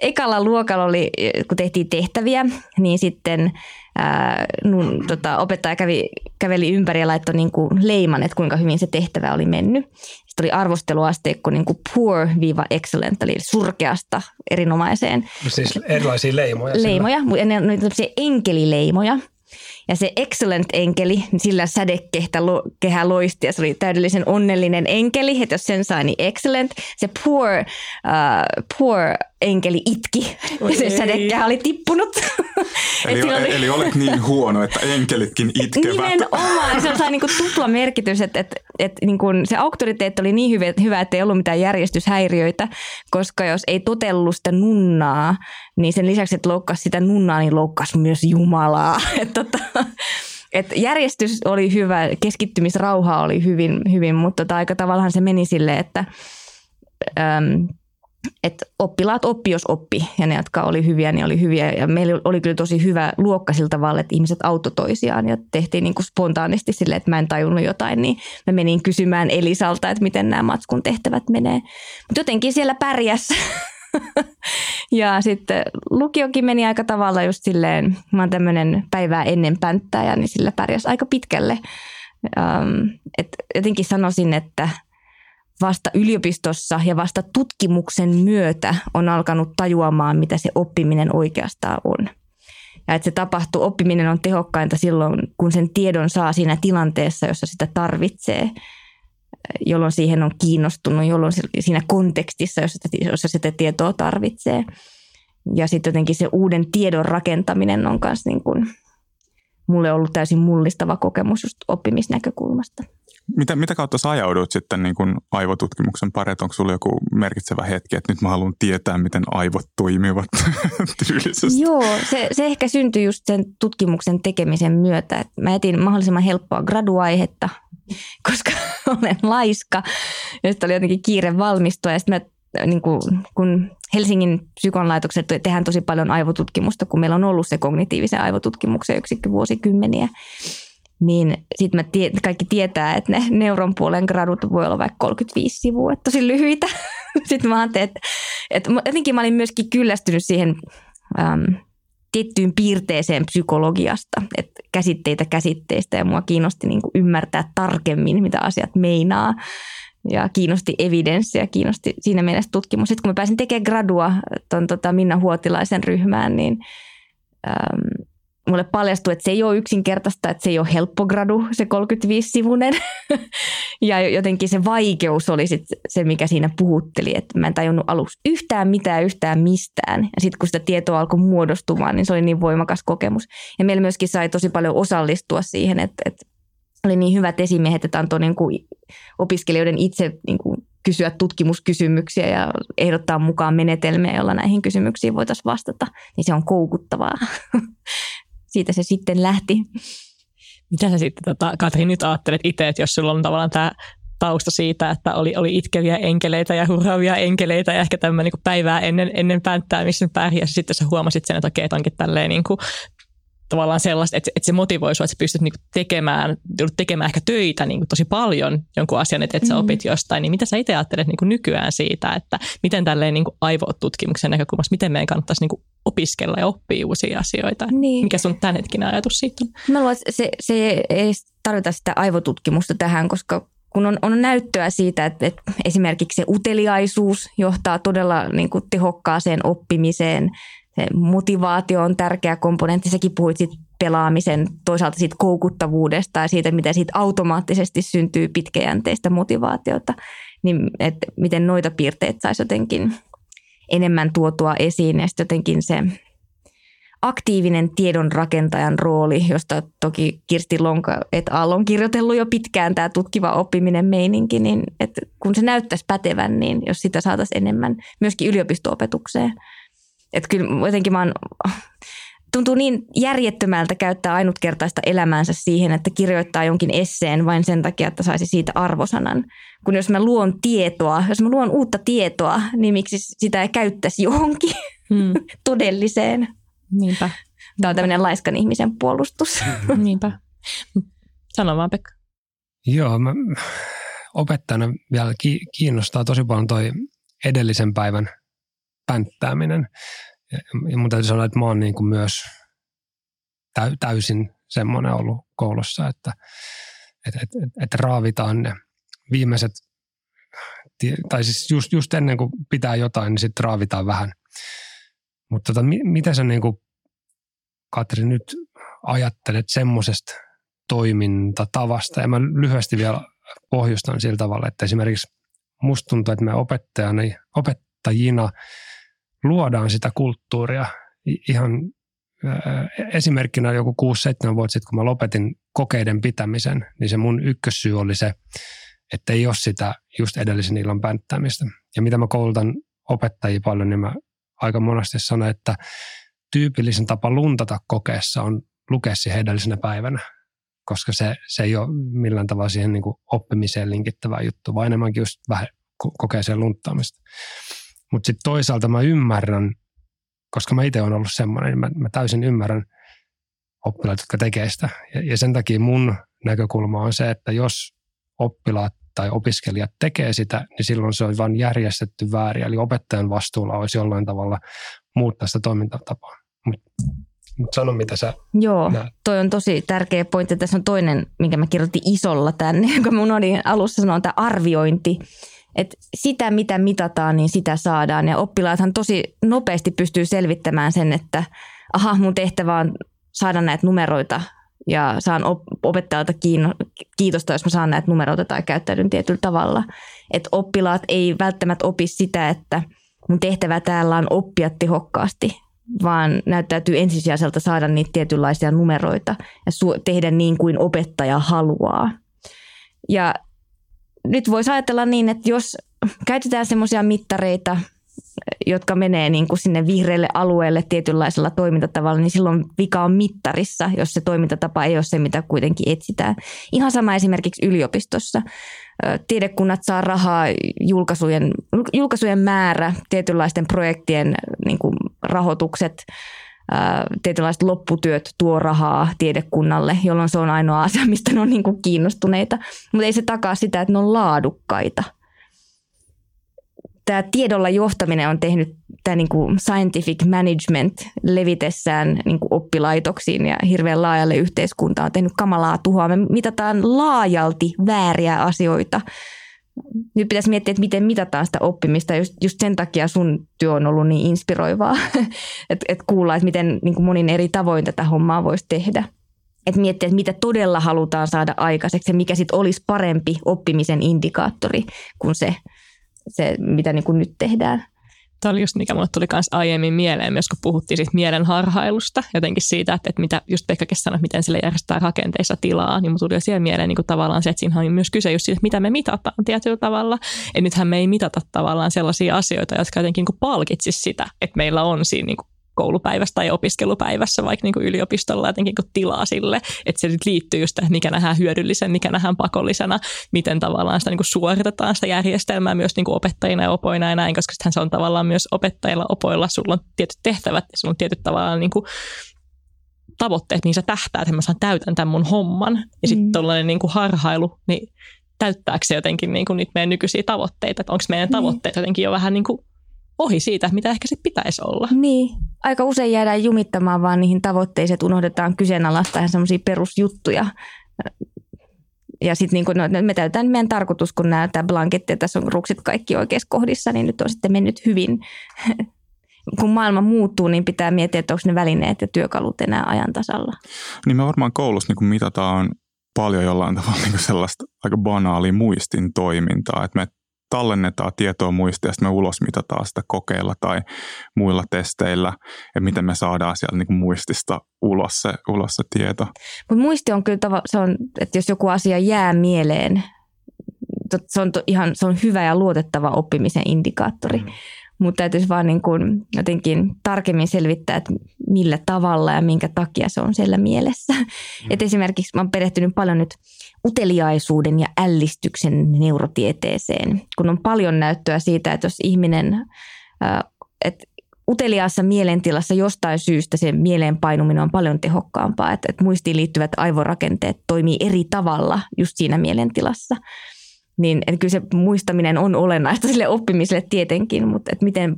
ekalla luokalla oli, kun tehtiin tehtäviä, niin sitten ää, nun, tota, opettaja kävi, käveli ympäri ja laittoi niin kuin leiman, että kuinka hyvin se tehtävä oli mennyt. Sitten oli arvosteluasteikko niin kuin poor-excellent, eli surkeasta erinomaiseen. Siis erilaisia leimoja. Leimoja, ja ne oli enkelileimoja. Ja se excellent-enkeli, sillä sädekehä loisti ja se oli täydellisen onnellinen enkeli, että jos sen sai, niin excellent. Se poor, uh, poor enkeli itki ja se sädekehä oli tippunut. Eli, oli... eli olet niin huono, että enkelitkin itkevät. Nimenomaan, se sai niinku tupla merkitys, että, että, että niinku se auktoriteetti oli niin hyvä, hyvä, että ei ollut mitään järjestyshäiriöitä, koska jos ei totellut sitä nunnaa, niin sen lisäksi, että loukkasi sitä nunnaa, niin loukkasi myös Jumalaa. [LAUGHS] Että, tota, et järjestys oli hyvä, keskittymisrauha oli hyvin, hyvin mutta tota, aika tavallaan se meni silleen, että äm, et oppilaat oppi, jos oppi, ja ne, jotka oli hyviä, niin oli hyviä. Ja meillä oli kyllä tosi hyvä luokka sillä tavalla, että ihmiset auttoi toisiaan, ja tehtiin niin kuin spontaanisti silleen, että mä en tajunnut jotain, niin mä menin kysymään Elisalta, että miten nämä matskun tehtävät menee. Mutta jotenkin siellä pärjäs. [LAUGHS] ja sitten lukiokin meni aika tavalla just silleen, mä oon tämmöinen päivää ennen pänttäjä, niin sillä pärjäs aika pitkälle. Um, et jotenkin sanoisin, että – vasta yliopistossa ja vasta tutkimuksen myötä on alkanut tajuamaan, mitä se oppiminen oikeastaan on. Ja että se tapahtuu, oppiminen on tehokkainta silloin, kun sen tiedon saa siinä tilanteessa, jossa sitä tarvitsee, jolloin siihen on kiinnostunut, jolloin siinä kontekstissa, jossa sitä, jossa sitä tietoa tarvitsee. ja sitten jotenkin se uuden tiedon rakentaminen on myös niin kuin mulle ollut täysin mullistava kokemus just oppimisnäkökulmasta. Mitä, mitä kautta sä ajaudut sitten niin kuin aivotutkimuksen pari? Onko sulla joku merkitsevä hetki, että nyt mä haluan tietää, miten aivot toimivat [LAUGHS] tyylisesti? Joo, se, se ehkä syntyi just sen tutkimuksen tekemisen myötä. Että mä etin mahdollisimman helppoa graduaihetta, [LAUGHS] koska [LAUGHS] olen laiska. Ja sitten oli jotenkin kiire valmistua ja sitten niin kuin, kun Helsingin psykonlaitokset tehdään tosi paljon aivotutkimusta, kun meillä on ollut se kognitiivisen aivotutkimuksen yksikkö vuosikymmeniä, niin sitten tie, kaikki tietää, että ne neuron puolen gradut voi olla vaikka 35 sivua, että tosi lyhyitä. [LAUGHS] sitten mä ajattelin, että, että jotenkin mä olin myöskin kyllästynyt siihen äm, tiettyyn piirteeseen psykologiasta, että käsitteitä käsitteistä ja mua kiinnosti niin kuin ymmärtää tarkemmin, mitä asiat meinaa ja kiinnosti evidenssi ja kiinnosti siinä mielessä tutkimus. Sitten kun mä pääsin tekemään gradua tuon tota Minna Huotilaisen ryhmään, niin äm, mulle paljastui, että se ei ole yksinkertaista, että se ei ole helppo gradu, se 35-sivunen. [LAUGHS] ja jotenkin se vaikeus oli sit se, mikä siinä puhutteli, että mä en tajunnut aluksi yhtään mitään, yhtään mistään. Ja sitten kun sitä tietoa alkoi muodostumaan, niin se oli niin voimakas kokemus. Ja meillä myöskin sai tosi paljon osallistua siihen, että, että oli niin hyvät esimiehet, että antoi niin kuin opiskelijoiden itse niin kuin kysyä tutkimuskysymyksiä ja ehdottaa mukaan menetelmiä, joilla näihin kysymyksiin voitaisiin vastata, niin se on koukuttavaa. [LAUGHS] Siitä se sitten lähti. Mitä sä sitten, tota, Katri, nyt ajattelet itse, että jos sulla on tavallaan tämä tausta siitä, että oli, oli itkeviä enkeleitä ja hurraavia enkeleitä ja ehkä tämmöinen niin päivää ennen, ennen päättää, missä pärjäsi. Sitten sä huomasit sen, että okei, että onkin tälleen niin kuin tavallaan sellaista, että, että se motivoi sinua, että sä pystyt niinku tekemään, tekemään ehkä töitä niinku tosi paljon jonkun asian, että, että sä mm-hmm. opit jostain, niin mitä sä itse ajattelet niinku nykyään siitä, että miten tälleen niinku aivotutkimuksen näkökulmasta, miten meidän kannattaisi niinku opiskella ja oppia uusia asioita? Niin. Mikä sun tämänhetkinen ajatus siitä on? Mä luulen, että se, se ei tarvita sitä aivotutkimusta tähän, koska kun on, on näyttöä siitä, että, että esimerkiksi se uteliaisuus johtaa todella niin kuin tehokkaaseen oppimiseen, motivaatio on tärkeä komponentti. Säkin puhuit siitä pelaamisen toisaalta siitä koukuttavuudesta ja siitä, miten siitä automaattisesti syntyy pitkäjänteistä motivaatiota. Niin, että miten noita piirteitä saisi jotenkin enemmän tuotua esiin ja sitten jotenkin se aktiivinen tiedonrakentajan rooli, josta toki Kirsti Lonka et al. on kirjoitellut jo pitkään tämä tutkiva oppiminen meininki, niin että kun se näyttäisi pätevän, niin jos sitä saataisiin enemmän myöskin yliopisto-opetukseen – että kyllä jotenkin mä oon, tuntuu niin järjettömältä käyttää ainutkertaista elämäänsä siihen, että kirjoittaa jonkin esseen vain sen takia, että saisi siitä arvosanan. Kun jos mä luon tietoa, jos mä luon uutta tietoa, niin miksi sitä ei käyttäisi johonkin hmm. [LAUGHS] todelliseen. Niinpä. Tämä on tämmöinen laiskan ihmisen puolustus. [LAUGHS] Niinpä. Sano vaan Pekka. Joo, mä opettajana vielä kiinnostaa tosi paljon toi edellisen päivän pänttääminen. Ja mun täytyy sanoa, että mä oon niin kuin myös täysin semmoinen ollut koulussa, että, että, että, että raavitaan ne viimeiset, tai siis just, just ennen kuin pitää jotain, niin sitten raavitaan vähän. Mutta tota, mitä sä niin kuin, Katri nyt ajattelet semmoisesta toimintatavasta? Ja mä lyhyesti vielä pohjustan sillä tavalla, että esimerkiksi musta tuntuu, että me opettajana, opettajina – luodaan sitä kulttuuria. Ihan esimerkkinä joku 6-7 vuotta sitten, kun mä lopetin kokeiden pitämisen, niin se mun ykkössyy oli se, että ei ole sitä just edellisen illan pänttämistä. Ja mitä mä koulutan opettajia paljon, niin mä aika monesti sanon, että tyypillisen tapa luntata kokeessa on lukea siihen edellisenä päivänä, koska se, se ei ole millään tavalla siihen niin oppimiseen linkittävä juttu, vaan enemmänkin just vähän kokeeseen lunttaamista. Mutta sitten toisaalta mä ymmärrän, koska mä itse olen ollut semmoinen, niin mä, mä täysin ymmärrän oppilaat, jotka tekee sitä. Ja, ja sen takia mun näkökulma on se, että jos oppilaat tai opiskelijat tekee sitä, niin silloin se on vain järjestetty väärin. Eli opettajan vastuulla olisi jollain tavalla muuttaa sitä toimintatapaa. Mutta mut sano, mitä sä Joo, näet. toi on tosi tärkeä pointti. Tässä on toinen, minkä mä kirjoitin isolla tänne, [LAUGHS] jonka mun oli alussa sanoa, tämä arviointi. Et sitä, mitä mitataan, niin sitä saadaan. Ja oppilaathan tosi nopeasti pystyy selvittämään sen, että aha, mun tehtävä on saada näitä numeroita ja saan opettajalta kiitosta, jos mä saan näitä numeroita tai käyttäydyn tietyllä tavalla. Että oppilaat ei välttämättä opi sitä, että mun tehtävä täällä on oppia tehokkaasti, vaan näyttäytyy ensisijaiselta saada niitä tietynlaisia numeroita ja su- tehdä niin kuin opettaja haluaa. Ja nyt voisi ajatella niin, että jos käytetään semmoisia mittareita, jotka menee niin kuin sinne vihreälle alueelle tietynlaisella toimintatavalla, niin silloin vika on mittarissa, jos se toimintatapa ei ole se, mitä kuitenkin etsitään. Ihan sama esimerkiksi yliopistossa. Tiedekunnat saa rahaa, julkaisujen, julkaisujen määrä, tietynlaisten projektien niin kuin rahoitukset, tietynlaiset lopputyöt tuo rahaa tiedekunnalle, jolloin se on ainoa asia, [LAUGHS] mistä ne on niin kuin kiinnostuneita. Mutta ei se takaa sitä, että ne on laadukkaita – tämä tiedolla johtaminen on tehnyt tämä niin kuin scientific management levitessään niin kuin oppilaitoksiin ja hirveän laajalle yhteiskuntaan on tehnyt kamalaa tuhoa. Me mitataan laajalti vääriä asioita. Nyt pitäisi miettiä, että miten mitataan sitä oppimista. Just, just sen takia sun työ on ollut niin inspiroivaa, [LAUGHS] että et kuulla, että miten niin kuin monin eri tavoin tätä hommaa voisi tehdä. Että miettiä, että mitä todella halutaan saada aikaiseksi ja mikä sitten olisi parempi oppimisen indikaattori kuin se – se, mitä niin kuin nyt tehdään. Tämä oli just mikä mulle tuli myös aiemmin mieleen, myös kun puhuttiin siitä mielen harhailusta, jotenkin siitä, että, että mitä just Pekkakin sanoi, miten sille järjestetään rakenteissa tilaa, niin mulla tuli siihen mieleen niin kuin tavallaan se, että siinä on myös kyse just siitä, että mitä me mitataan tietyllä tavalla. Et nythän me ei mitata tavallaan sellaisia asioita, jotka jotenkin niin palkitsisi sitä, että meillä on siinä niin kuin koulupäivässä tai opiskelupäivässä vaikka niin kuin yliopistolla jotenkin kuin tilaa sille, että se liittyy just tähän, mikä nähdään hyödyllisen, mikä nähdään pakollisena, miten tavallaan sitä niin kuin suoritetaan sitä järjestelmää myös niin kuin opettajina ja opoina ja näin, koska se on tavallaan myös opettajilla, opoilla, sulla on tietyt tehtävät ja sulla on tietyt tavallaan niin kuin tavoitteet, niin sä tähtää, että mä saan täytän tämän mun homman. Ja sitten mm. tuollainen niin kuin harhailu, niin täyttääkö se jotenkin niin kuin niitä meidän nykyisiä tavoitteita, että onko meidän niin. tavoitteet jotenkin jo vähän niin kuin ohi siitä, mitä ehkä se pitäisi olla. Niin, aika usein jäädään jumittamaan vaan niihin tavoitteisiin, että unohdetaan kyseenalaista ja semmoisia perusjuttuja. Ja sitten niin no, me täytetään meidän tarkoitus, kun näyttää blanketti ja tässä on ruksit kaikki oikeassa kohdissa, niin nyt on sitten mennyt hyvin. [LAUGHS] kun maailma muuttuu, niin pitää miettiä, että onko ne välineet ja työkalut enää ajan tasalla. Niin me varmaan koulussa niin mitataan paljon jollain tavalla niin sellaista aika banaalia muistin toimintaa, että me tallennetaan tietoa muistia ja sitten me ulosmitataan sitä kokeilla tai muilla testeillä, ja miten me saadaan sieltä niin kuin muistista ulos se, ulos se tieto. Mutta muisti on kyllä, tava, se on, että jos joku asia jää mieleen, se on, to, ihan, se on hyvä ja luotettava oppimisen indikaattori. Mm. Mutta täytyisi vaan niin kuin jotenkin tarkemmin selvittää, että millä tavalla ja minkä takia se on siellä mielessä. Mm. Et esimerkiksi mä oon perehtynyt paljon nyt uteliaisuuden ja ällistyksen neurotieteeseen, kun on paljon näyttöä siitä, että jos ihminen, että uteliaassa mielentilassa jostain syystä se mieleen painuminen on paljon tehokkaampaa, että, että muistiin liittyvät aivorakenteet toimii eri tavalla just siinä mielentilassa. Niin että kyllä se muistaminen on olennaista sille oppimiselle tietenkin, mutta että miten,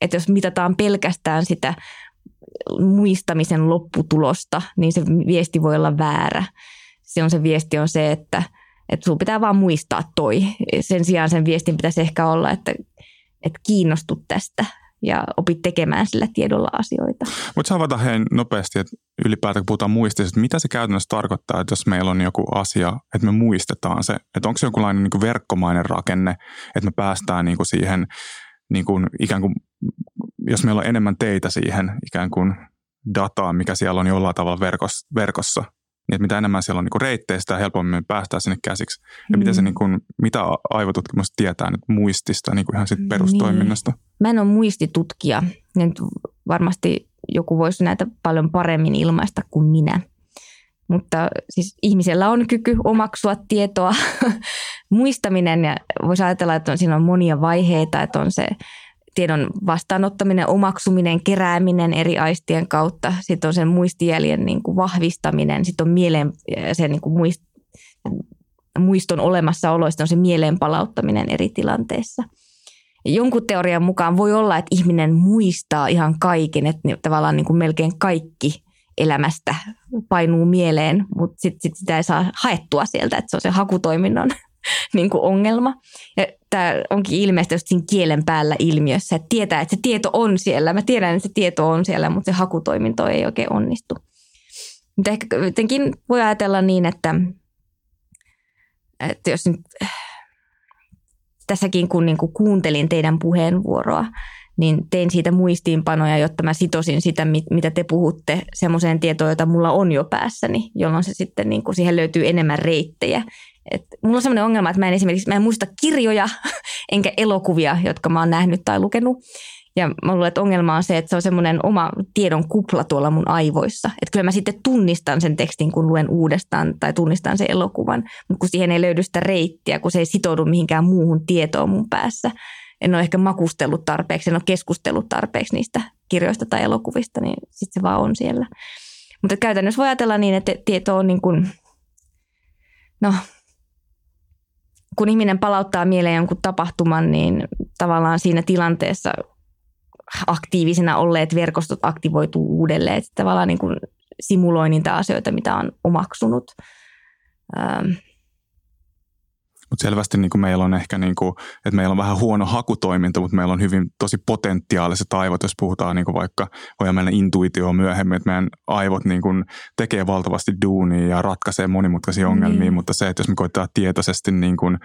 että jos mitataan pelkästään sitä muistamisen lopputulosta, niin se viesti voi olla väärä silloin se viesti on se, että, että sun pitää vaan muistaa toi. Sen sijaan sen viestin pitäisi ehkä olla, että, että kiinnostut tästä ja opit tekemään sillä tiedolla asioita. Mutta avata hei nopeasti, että ylipäätään kun puhutaan muistista, että mitä se käytännössä tarkoittaa, että jos meillä on joku asia, että me muistetaan se, että onko se jonkunlainen niin verkkomainen rakenne, että me päästään niin kuin siihen niin kuin ikään kuin, jos meillä on enemmän teitä siihen ikään kuin dataa, mikä siellä on jollain tavalla verkossa, verkossa niin että mitä enemmän siellä on niin reittejä, sitä helpommin päästään sinne käsiksi. Ja mm. miten se, niin kuin, mitä aivotutkimus tietää nyt muistista niin kuin ihan sit perustoiminnasta? Niin. Mä en ole muistitutkija. Nyt varmasti joku voisi näitä paljon paremmin ilmaista kuin minä. Mutta siis ihmisellä on kyky omaksua tietoa. [LAUGHS] Muistaminen, ja voisi ajatella, että on, siinä on monia vaiheita, että on se tiedon vastaanottaminen, omaksuminen, kerääminen eri aistien kautta. Sitten on sen muistijäljen niin kuin vahvistaminen, sitten on mieleen, sen niin kuin muist, muiston olemassaoloista on se mieleen palauttaminen eri tilanteissa. Jonkun teorian mukaan voi olla, että ihminen muistaa ihan kaiken, että tavallaan niin kuin melkein kaikki elämästä painuu mieleen, mutta sitten sit sitä ei saa haettua sieltä, että se on se hakutoiminnon [LAUGHS] niin kuin ongelma. Ja tämä onkin ilmeistä just siinä kielen päällä ilmiössä, että tietää, että se tieto on siellä. Mä tiedän, että se tieto on siellä, mutta se hakutoiminto ei oikein onnistu. Mutta ehkä jotenkin voi ajatella niin, että, että jos nyt tässäkin kun niin kuin kuuntelin teidän puheenvuoroa, niin tein siitä muistiinpanoja, jotta mä sitosin sitä, mitä te puhutte, semmoiseen tietoon, jota mulla on jo päässäni, jolloin se sitten niin kuin siihen löytyy enemmän reittejä. Et mulla on semmoinen ongelma, että mä en esimerkiksi mä en muista kirjoja [LAUGHS] enkä elokuvia, jotka mä oon nähnyt tai lukenut. Ja mä luulen, että ongelma on se, että se on semmoinen oma tiedon kupla tuolla mun aivoissa. Että kyllä mä sitten tunnistan sen tekstin, kun luen uudestaan tai tunnistan sen elokuvan, mutta kun siihen ei löydy sitä reittiä, kun se ei sitoudu mihinkään muuhun tietoon mun päässä. En ole ehkä makustellut tarpeeksi, en ole keskustellut tarpeeksi niistä kirjoista tai elokuvista, niin sitten se vaan on siellä. Mutta käytännössä voi ajatella niin, että tieto on niin kuin, no kun ihminen palauttaa mieleen jonkun tapahtuman, niin tavallaan siinä tilanteessa aktiivisena olleet verkostot aktivoituu uudelleen. Että tavallaan niin kuin simuloi niitä asioita, mitä on omaksunut. Ähm, mutta selvästi niin kuin meillä on ehkä, niin kuin, että meillä on vähän huono hakutoiminta, mutta meillä on hyvin tosi potentiaaliset aivot, jos puhutaan niin kuin vaikka, voi mennä intuitio myöhemmin, että meidän aivot niin kuin tekee valtavasti duunia ja ratkaisee monimutkaisia ongelmia, mm. mutta se, että jos me koittaa tietoisesti niin kuin,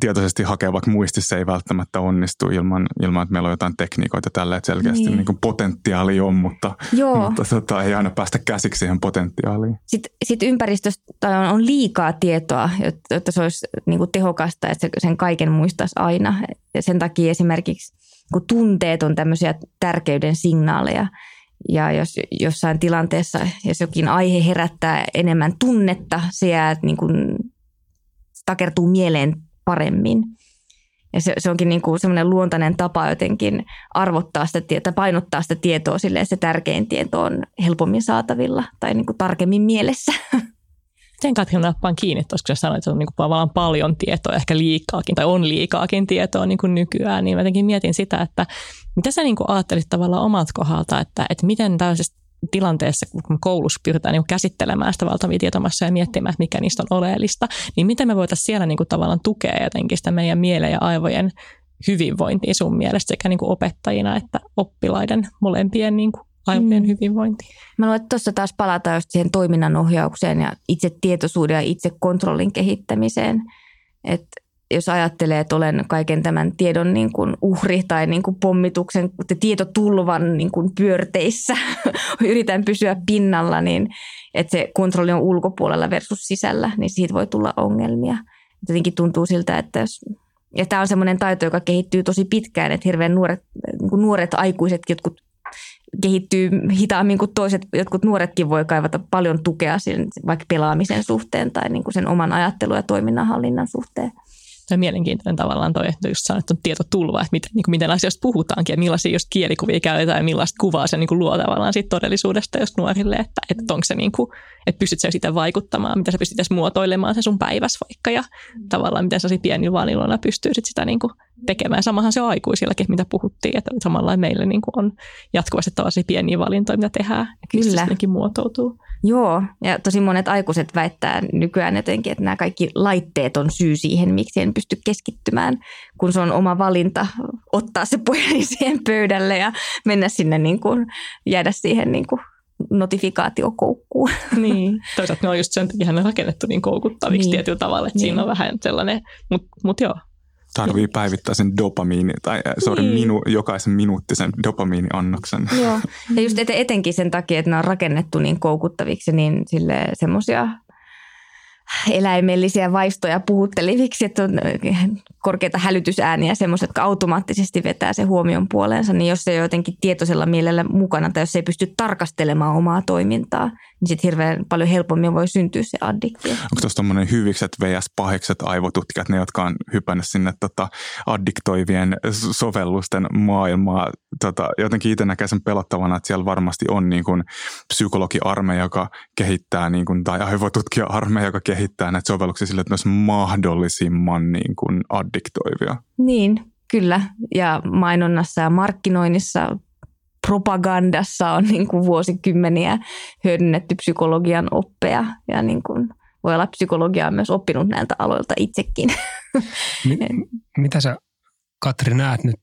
tietoisesti hakea vaikka muistissa ei välttämättä onnistu ilman, ilman että meillä on jotain tekniikoita tällä, että selkeästi niin. Niin potentiaali on, mutta, Joo. mutta tota, ei aina päästä käsiksi siihen potentiaaliin. Sitten sit ympäristöstä on, on liikaa tietoa, jotta se olisi niin kuin tehokasta, että sen kaiken muistaisi aina. Ja sen takia esimerkiksi kun tunteet on tämmöisiä tärkeyden signaaleja, ja jos jossain tilanteessa, jos jokin aihe herättää enemmän tunnetta, se jää niin kuin, takertuu mieleen paremmin. Ja se, se onkin niin kuin semmoinen luontainen tapa jotenkin arvottaa sitä tietä, painottaa sitä tietoa sille, että se tärkein tieto on helpommin saatavilla tai niin kuin tarkemmin mielessä. [LAUGHS] Sen Katrin nappaan kiinni, koska sä sanoit, että on niin kuin paljon tietoa, ehkä liikaakin tai on liikaakin tietoa niin kuin nykyään, niin mä jotenkin mietin sitä, että mitä sä niin kuin ajattelit tavallaan omalta kohdalta, että, että miten tällaisesta tilanteessa, kun koulussa pyritään niin käsittelemään sitä valtavia tietomassa ja miettimään, että mikä niistä on oleellista, niin miten me voitaisiin siellä niin kuin tavallaan tukea jotenkin sitä meidän mielen ja aivojen hyvinvointia sun mielestä sekä niin kuin opettajina että oppilaiden molempien niin kuin aivojen mm. hyvinvointiin. Mä luulen, että tuossa taas palataan just siihen toiminnan ohjaukseen ja itse tietoisuuden ja itse kontrollin kehittämiseen. Että jos ajattelee, että olen kaiken tämän tiedon niin kuin uhri tai niin kuin pommituksen, tietotulvan niin kuin pyörteissä, [LAUGHS] yritän pysyä pinnalla, niin että se kontrolli on ulkopuolella versus sisällä, niin siitä voi tulla ongelmia. Jotenkin tuntuu siltä, että jos ja tämä on semmoinen taito, joka kehittyy tosi pitkään, että hirveän nuoret, niin nuoret aikuiset, jotkut kehittyy hitaammin kuin toiset, jotkut nuoretkin voi kaivata paljon tukea sen, vaikka pelaamisen suhteen tai niin kuin sen oman ajattelun ja toiminnanhallinnan suhteen se on mielenkiintoinen tavallaan toi, että just sanot, että on tietotulva, että miten, niin kuin miten asioista puhutaankin ja millaisia just kielikuvia käytetään ja millaista kuvaa se niin kuin luo tavallaan siitä todellisuudesta just nuorille, että, että onko se niin kuin, että pystyt sä sitä vaikuttamaan, mitä sä pystyt edes muotoilemaan se sun päivässä vaikka ja tavallaan miten sä pienillä valinnoilla pystyy sit sitä niin kuin tekemään. Samahan se on aikuisillakin, mitä puhuttiin, että samalla meille niin kuin on jatkuvasti tällaisia pieniä valintoja, mitä tehdään. Kyllä. Se muotoutuu. Joo, ja tosi monet aikuiset väittää nykyään jotenkin, että nämä kaikki laitteet on syy siihen, miksi en pysty keskittymään, kun se on oma valinta ottaa se puhelin [LAUGHS] siihen pöydälle ja mennä sinne niin kuin, jäädä siihen niin kuin notifikaatiokoukkuun. Niin, [LAUGHS] toisaalta ne on just sen takia rakennettu niin koukuttaviksi niin. tietyllä tavalla, että niin. siinä on vähän sellainen, mutta mut joo, tarvii päivittää sen dopamiini, tai äh, sorry, niin. minu, jokaisen minuuttisen dopamiiniannoksen. [LAUGHS] Joo, ja just etenkin sen takia, että ne on rakennettu niin koukuttaviksi, niin sille semmoisia eläimellisiä vaistoja puhutteliviksi, että on korkeita hälytysääniä, semmoiset, jotka automaattisesti vetää se huomion puoleensa, niin jos se ei ole jotenkin tietoisella mielellä mukana tai jos ei pysty tarkastelemaan omaa toimintaa, niin sitten hirveän paljon helpommin voi syntyä se addiktio. Onko tuossa tuommoinen hyvikset vs. pahikset aivotutkijat, ne jotka on hypännyt sinne tota, addiktoivien sovellusten maailmaa, tota, jotenkin itse näkee sen pelottavana, että siellä varmasti on niin kuin psykologiarmeija, joka kehittää, niin kuin, tai aivotutkija-armeija, joka kehittää näitä sovelluksia sille, että ne mahdollisimman niin kuin addiktoivia. Niin, kyllä. Ja mainonnassa ja markkinoinnissa propagandassa on niin kuin vuosikymmeniä hyödynnetty psykologian oppeja ja niin kuin voi olla psykologiaa myös oppinut näiltä aloilta itsekin. [LAUGHS] Mitä sä Katri näet nyt,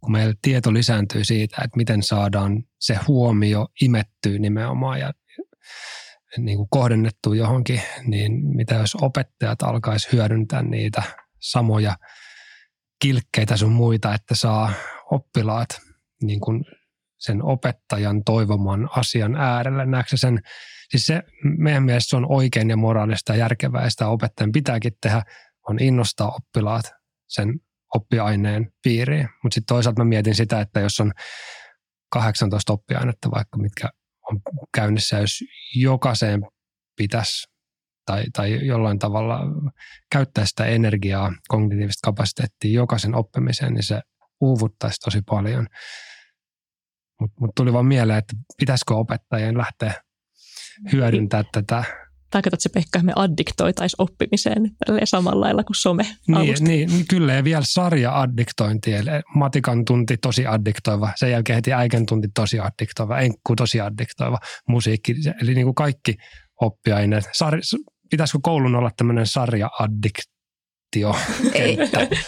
kun meillä tieto lisääntyy siitä, että miten saadaan se huomio imettyä nimenomaan ja niin kuin kohdennettu johonkin, niin mitä jos opettajat alkaisi hyödyntää niitä samoja kilkkeitä sun muita, että saa oppilaat niin kuin sen opettajan toivoman asian äärelle? Näetkö sen, siis se meidän mielestä se on oikein ja moraalista ja järkevää ja sitä opettajan pitääkin tehdä, on innostaa oppilaat sen oppiaineen piiriin. Mutta sitten toisaalta mä mietin sitä, että jos on 18 oppiainetta vaikka, mitkä on käynnissä, jos jokaiseen pitäisi tai, tai jollain tavalla käyttää sitä energiaa, kognitiivista kapasiteettia jokaisen oppimiseen, niin se uuvuttaisi tosi paljon. Mutta mut tuli vaan mieleen, että pitäisikö opettajien lähteä hyödyntämään tätä tarkoitat se Pekka, että me addiktoitaisiin oppimiseen samalla lailla kuin some niin, niin, kyllä, ja vielä sarja-addiktointi, eli matikan tunti tosi addiktoiva, sen jälkeen heti äiken tunti tosi addiktoiva, enkku tosi addiktoiva, musiikki, eli niin kuin kaikki oppiaineet. Sar, pitäisikö koulun olla tämmöinen sarja-addiktio? [LAUGHS] Ei,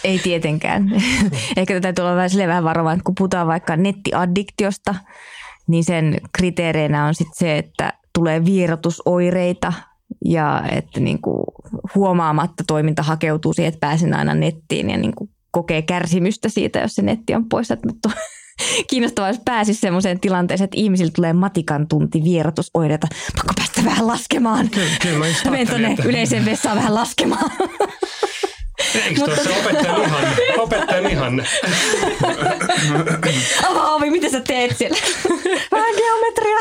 ei tietenkään. [LAUGHS] Ehkä tätä täytyy olla vähän, vähän varovainen, kun puhutaan vaikka nettiaddiktiosta, niin sen kriteereinä on sitten se, että tulee vierotusoireita, ja että niin kuin huomaamatta toiminta hakeutuu siihen, että pääsen aina nettiin ja niin kuin kokee kärsimystä siitä, jos se netti on pois. Että [LAUGHS] kiinnostavaa, jos pääsisi sellaiseen tilanteeseen, että ihmisillä tulee matikan tunti vierotusoireita. Pakko päästä vähän laskemaan. Kyllä, kyllä mä Menen tuonne yleiseen vessaan vähän laskemaan. [LAUGHS] Eikö Mutta... tuossa opettajan ihanne? Opettajan ihanne. Avaa ovi, mitä sä teet siellä? Vähän geometria.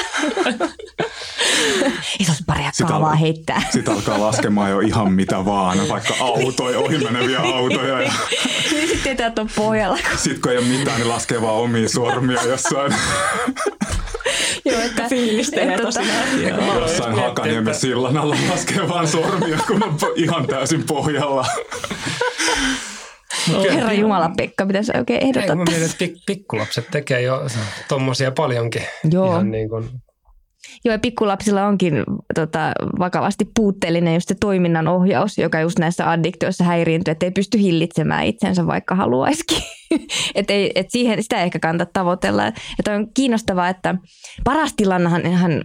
Isos paria kaavaa al- heittää. Sitten alkaa laskemaan jo ihan mitä vaan, vaikka autoja, ohimeneviä autoja. Ja... niin sitten tietää, että on pohjalla. Sitten kun ei ole mitään, niin laskee vaan omia sormia jossain. Joo, että [LAUGHS] fiilistelee tosiaan. Jossain Hakaniemen sillan alla laskee vaan sormia, kun on ihan täysin pohjalla. Herra Jumala, Pekka, pitäisi oikein ehdottaa. Ei, mä mietin, että pik- pikkulapset tekee jo tommosia paljonkin. Joo. Ihan niin kuin Joo, ja pikkulapsilla onkin tota, vakavasti puutteellinen just se toiminnan ohjaus, joka just näissä addiktioissa häiriintyy, että ei pysty hillitsemään itsensä, vaikka haluaisikin. [LAUGHS] et ei, et siihen, sitä ei ehkä kannata tavoitella. Että on kiinnostavaa, että paras, tilannehan,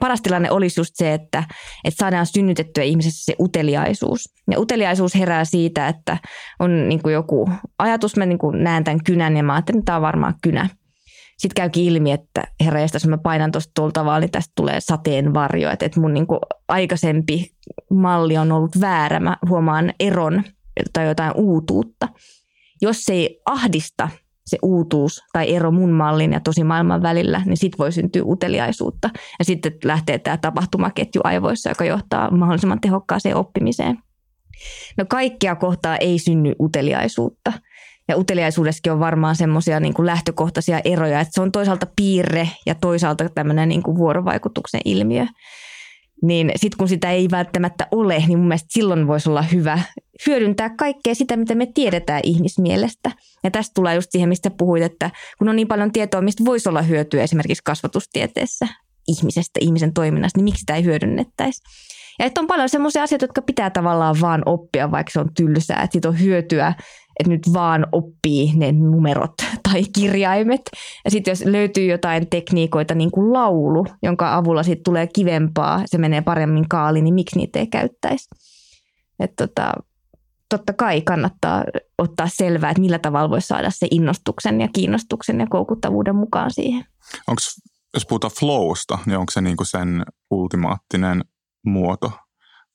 paras tilanne olisi just se, että, että saadaan synnytettyä ihmisessä se uteliaisuus. Ja uteliaisuus herää siitä, että on niin kuin joku ajatus, mä niin kuin näen tämän kynän ja mä ajattelen, että tämä on varmaan kynä sitten käykin ilmi, että herra jos mä painan tuosta tulta vaan, niin tästä tulee sateenvarjo. Että, että mun niin kuin aikaisempi malli on ollut väärä. Mä huomaan eron tai jotain uutuutta. Jos se ei ahdista se uutuus tai ero mun mallin ja tosi maailman välillä, niin sitten voi syntyä uteliaisuutta. Ja sitten lähtee tämä tapahtumaketju aivoissa, joka johtaa mahdollisimman tehokkaaseen oppimiseen. No kaikkea kohtaa ei synny uteliaisuutta – ja uteliaisuudessakin on varmaan semmoisia niin lähtökohtaisia eroja, että se on toisaalta piirre ja toisaalta tämmöinen niin kuin vuorovaikutuksen ilmiö. Niin sitten kun sitä ei välttämättä ole, niin mun mielestä silloin voisi olla hyvä hyödyntää kaikkea sitä, mitä me tiedetään ihmismielestä. Ja tästä tulee just siihen, mistä puhuit, että kun on niin paljon tietoa, mistä voisi olla hyötyä esimerkiksi kasvatustieteessä ihmisestä, ihmisen toiminnasta, niin miksi sitä ei hyödynnettäisi. Ja että on paljon semmoisia asioita, jotka pitää tavallaan vaan oppia, vaikka se on tylsää, että siitä on hyötyä että nyt vaan oppii ne numerot [LAUGHS] tai kirjaimet. Ja sitten jos löytyy jotain tekniikoita, niin kuin laulu, jonka avulla sitten tulee kivempaa, se menee paremmin kaaliin, niin miksi niitä ei käyttäisi? Että tota, totta kai kannattaa ottaa selvää, että millä tavalla voisi saada se innostuksen ja kiinnostuksen ja koukuttavuuden mukaan siihen. Onko, jos puhutaan flowsta, niin onko se niinku sen ultimaattinen muoto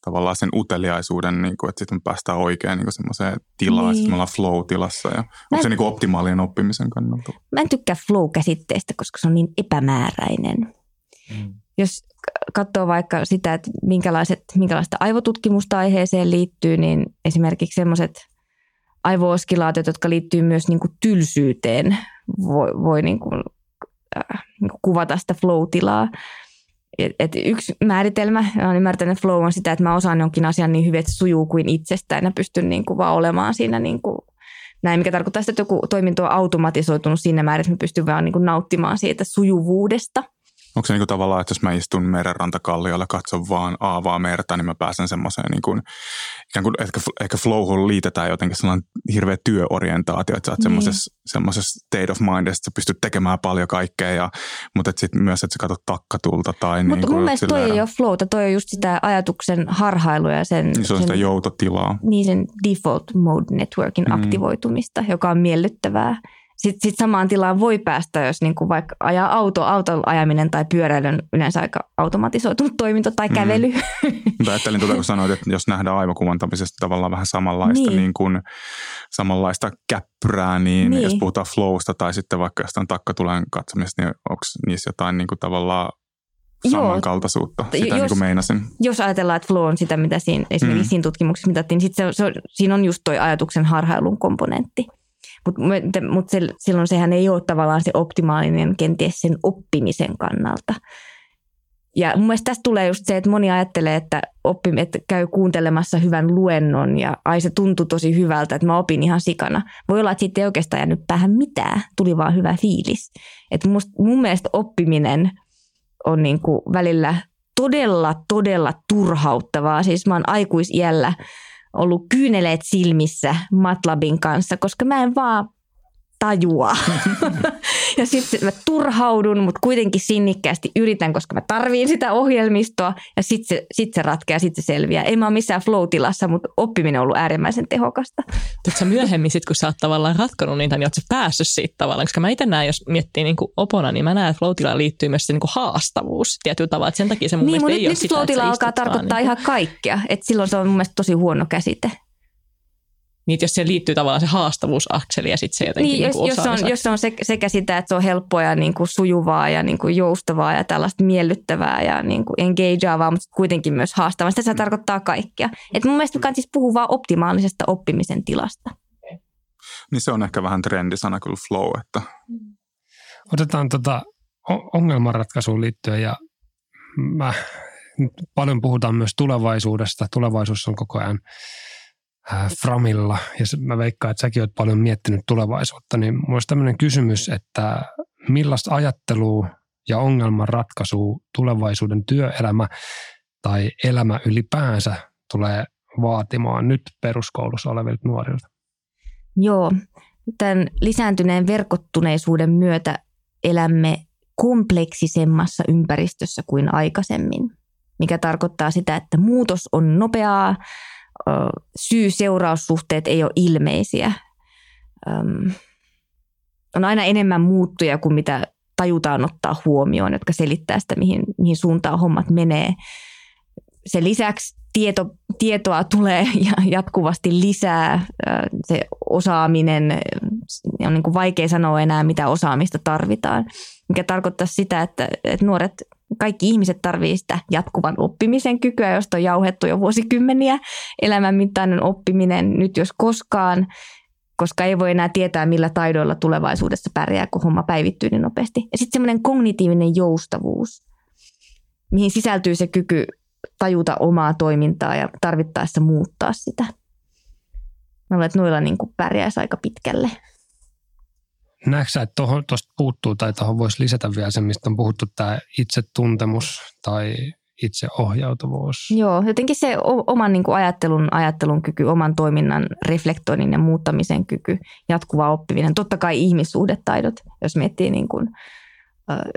tavallaan sen uteliaisuuden, niin kuin, että sitten me päästään oikein niin semmoiseen tilaan, niin. sitten me ollaan flow-tilassa. Ja onko se niin kuin optimaalinen oppimisen kannalta? Mä en tykkää flow-käsitteestä, koska se on niin epämääräinen. Mm. Jos katsoo vaikka sitä, että minkälaiset, minkälaista aivotutkimusta aiheeseen liittyy, niin esimerkiksi semmoiset aivooskilaatiot, jotka liittyy myös niin kuin tylsyyteen, voi, voi niin kuin, äh, niin kuin kuvata sitä flow-tilaa et yksi määritelmä, olen ymmärtänyt, että flow on sitä, että mä osaan jonkin asian niin hyvin, että se sujuu kuin itsestään ja pystyn niin kuin vaan olemaan siinä niin kuin näin, mikä tarkoittaa sitä, että joku toiminto on automatisoitunut siinä määrin, että mä pystyn vaan niin kuin nauttimaan siitä sujuvuudesta – Onko se niin tavallaan, että jos mä istun merenrantakalliolla ja katson vaan aavaa merta, niin mä pääsen semmoiseen niin kuin, ikään kuin ehkä, ehkä flowhun liitetään jotenkin sellainen hirveä työorientaatio, että sä oot niin. semmoisessa state of mind, että sä pystyt tekemään paljon kaikkea, ja, mutta sitten myös, että sä katsot takkatulta. Tai mutta niin mun mielestä toi ei ole flowta, toi on just sitä ajatuksen harhailua ja sen... Niin se on sen, sitä joutotilaa. Niin sen default mode networkin mm. aktivoitumista, joka on miellyttävää Sitten sit samaan tilaan voi päästä, jos niinku vaikka ajaa auto, auton ajaminen tai pyöräily on yleensä aika automatisoitunut toiminto tai kävely. [LAUGHS] Mm. Ajattelin tuota, kun sanoit, että jos nähdään aivokuvantamisesta tavallaan vähän samanlaista, niin. Niin kuin, samanlaista käppyrää, niin, niin, jos puhutaan flowsta tai sitten vaikka jostain takkatulen katsomisesta, niin onko niissä jotain niin kuin tavallaan samankaltaisuutta, sitä jos, niin kuin meinasin. Jos ajatellaan, että flow on sitä, mitä siinä, esimerkiksi mm. siinä tutkimuksessa mitattiin, niin sit se, se, siinä on just toi ajatuksen harhailun komponentti. Mutta mut se, silloin sehän ei ole tavallaan se optimaalinen kenties sen oppimisen kannalta. Ja mun mielestä tästä tulee just se, että moni ajattelee, että, oppi, että käy kuuntelemassa hyvän luennon ja ai se tuntui tosi hyvältä, että mä opin ihan sikana. Voi olla, että siitä ei oikeastaan jäänyt päähän mitään, tuli vaan hyvä fiilis. Et must, mun mielestä oppiminen on niin kuin välillä todella, todella turhauttavaa. Siis mä oon aikuisiällä ollut kyyneleet silmissä Matlabin kanssa, koska mä en vaan tajua. [LAUGHS] ja sitten mä turhaudun, mutta kuitenkin sinnikkäästi yritän, koska mä tarviin sitä ohjelmistoa ja sitten se, sit se ratkeaa, sitten se selviää. Ei mä ole missään flow-tilassa, mutta oppiminen on ollut äärimmäisen tehokasta. Tuletko myöhemmin sit, kun sä oot tavallaan ratkonut niitä, niin oot päässyt siitä tavallaan? Koska mä itse näen, jos miettii niin kuin opona, niin mä näen, että flow liittyy myös se niin kuin haastavuus tietyllä tavalla. Että sen takia se mun niin, mielestä ei nyt, ole nyt sitä, flow alkaa tarkoittaa niin ihan kaikkea. Et silloin se on mun mielestä tosi huono käsite niin jos se liittyy tavallaan se haastavuusakseli ja sitten se jotenkin niin, niin jos, jos, on, jos on sekä sitä, että se on helppoa ja niin kuin sujuvaa ja niin kuin joustavaa ja tällaista miellyttävää ja niin kuin engageavaa, mutta kuitenkin myös haastavaa. Sitä se mm. tarkoittaa kaikkea. Et mun mielestä kannattaa siis puhua vaan optimaalisesta oppimisen tilasta. Niin se on ehkä vähän trendisana kyllä flow. Että... Otetaan tota ongelmanratkaisuun liittyen ja mä, paljon puhutaan myös tulevaisuudesta. Tulevaisuus on koko ajan Framilla, ja mä veikkaan, että säkin oot paljon miettinyt tulevaisuutta, niin mulla olisi tämmöinen kysymys, että millaista ajattelua ja ongelman ratkaisua tulevaisuuden työelämä tai elämä ylipäänsä tulee vaatimaan nyt peruskoulussa olevilta nuorilta? Joo, tämän lisääntyneen verkottuneisuuden myötä elämme kompleksisemmassa ympäristössä kuin aikaisemmin, mikä tarkoittaa sitä, että muutos on nopeaa, syy-seuraussuhteet ei ole ilmeisiä. On aina enemmän muuttuja kuin mitä tajutaan ottaa huomioon, jotka selittää sitä, mihin, mihin suuntaan hommat menee. Sen lisäksi tieto, tietoa tulee [LAUGHS] jatkuvasti lisää. Se osaaminen, on niin kuin vaikea sanoa enää, mitä osaamista tarvitaan, mikä tarkoittaa sitä, että, että nuoret kaikki ihmiset tarvitsevat sitä jatkuvan oppimisen kykyä, josta on jauhettu jo vuosikymmeniä. Elämänmittainen oppiminen nyt jos koskaan, koska ei voi enää tietää, millä taidoilla tulevaisuudessa pärjää, kun homma päivittyy niin nopeasti. Ja sitten semmoinen kognitiivinen joustavuus, mihin sisältyy se kyky tajuta omaa toimintaa ja tarvittaessa muuttaa sitä. Mä luulen, että noilla niin pärjäisi aika pitkälle. Näetkö että tuosta puuttuu tai tuohon voisi lisätä vielä se, mistä on puhuttu tämä itsetuntemus tai itseohjautuvuus? Joo, jotenkin se oman niin kuin ajattelun, ajattelun kyky, oman toiminnan reflektoinnin ja muuttamisen kyky, jatkuva oppiminen. Totta kai ihmissuhdetaidot, jos miettii, niin kuin,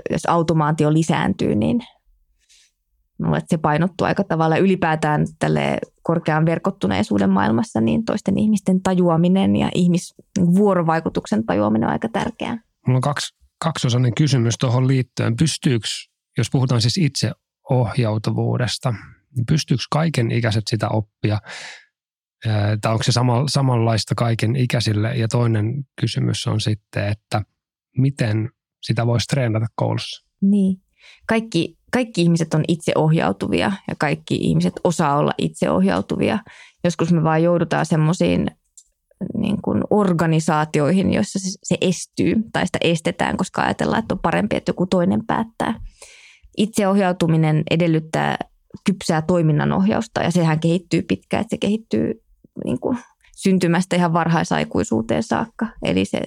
jos automaatio lisääntyy, niin että se painottuu aika tavalla ylipäätään tälle korkean verkottuneisuuden maailmassa, niin toisten ihmisten tajuaminen ja ihmisvuorovaikutuksen tajuaminen on aika tärkeää. Mulla on kaksi, kaksiosainen kysymys tuohon liittyen. Pystyykö, jos puhutaan siis itse ohjautuvuudesta, niin pystyykö kaiken ikäiset sitä oppia? Tai onko se sama, samanlaista kaiken ikäisille? Ja toinen kysymys on sitten, että miten sitä voisi treenata koulussa? Niin. Kaikki kaikki ihmiset on itseohjautuvia ja kaikki ihmiset osaa olla itseohjautuvia. Joskus me vaan joudutaan semmoisiin niin kuin organisaatioihin, joissa se, estyy tai sitä estetään, koska ajatellaan, että on parempi, että joku toinen päättää. Itseohjautuminen edellyttää kypsää toiminnanohjausta ja sehän kehittyy pitkään, että se kehittyy niin kuin syntymästä ihan varhaisaikuisuuteen saakka. Eli se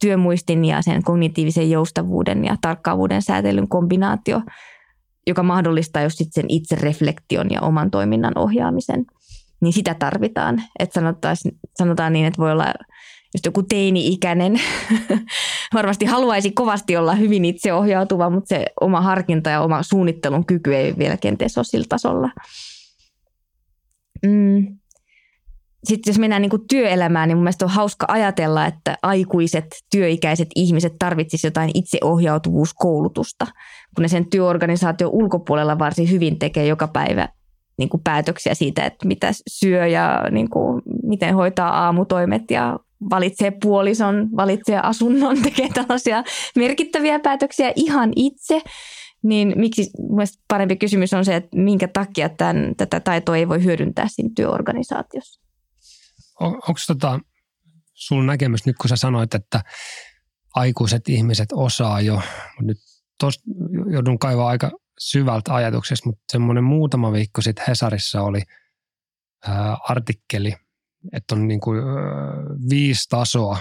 työmuistin ja sen kognitiivisen joustavuuden ja tarkkaavuuden säätelyn kombinaatio – joka mahdollistaa just sit sen itsereflektion ja oman toiminnan ohjaamisen, niin sitä tarvitaan. Että sanotaan niin, että voi olla just joku teini-ikäinen [LAUGHS] varmasti haluaisi kovasti olla hyvin itseohjautuva, mutta se oma harkinta ja oma suunnittelun kyky ei vielä kenties ole sillä tasolla. Mm. Sitten jos mennään niin kuin työelämään, niin mun mielestä on hauska ajatella, että aikuiset työikäiset ihmiset tarvitsisivat jotain itseohjautuvuuskoulutusta, kun ne sen työorganisaation ulkopuolella varsin hyvin tekee joka päivä niin kuin päätöksiä siitä, että mitä syö ja niin kuin, miten hoitaa aamutoimet ja valitsee puolison, valitsee asunnon, [LAUGHS] tekee tällaisia merkittäviä päätöksiä ihan itse. Niin miksi parempi kysymys on se, että minkä takia tämän, tätä taitoa ei voi hyödyntää siinä työorganisaatiossa? On, onko tota, sun näkemys nyt, kun sä sanoit, että aikuiset ihmiset osaa jo, nyt tos, joudun kaivaa aika syvältä ajatuksesta, mutta semmoinen muutama viikko sitten Hesarissa oli ää, artikkeli, että on niin kuin, ää, viisi tasoa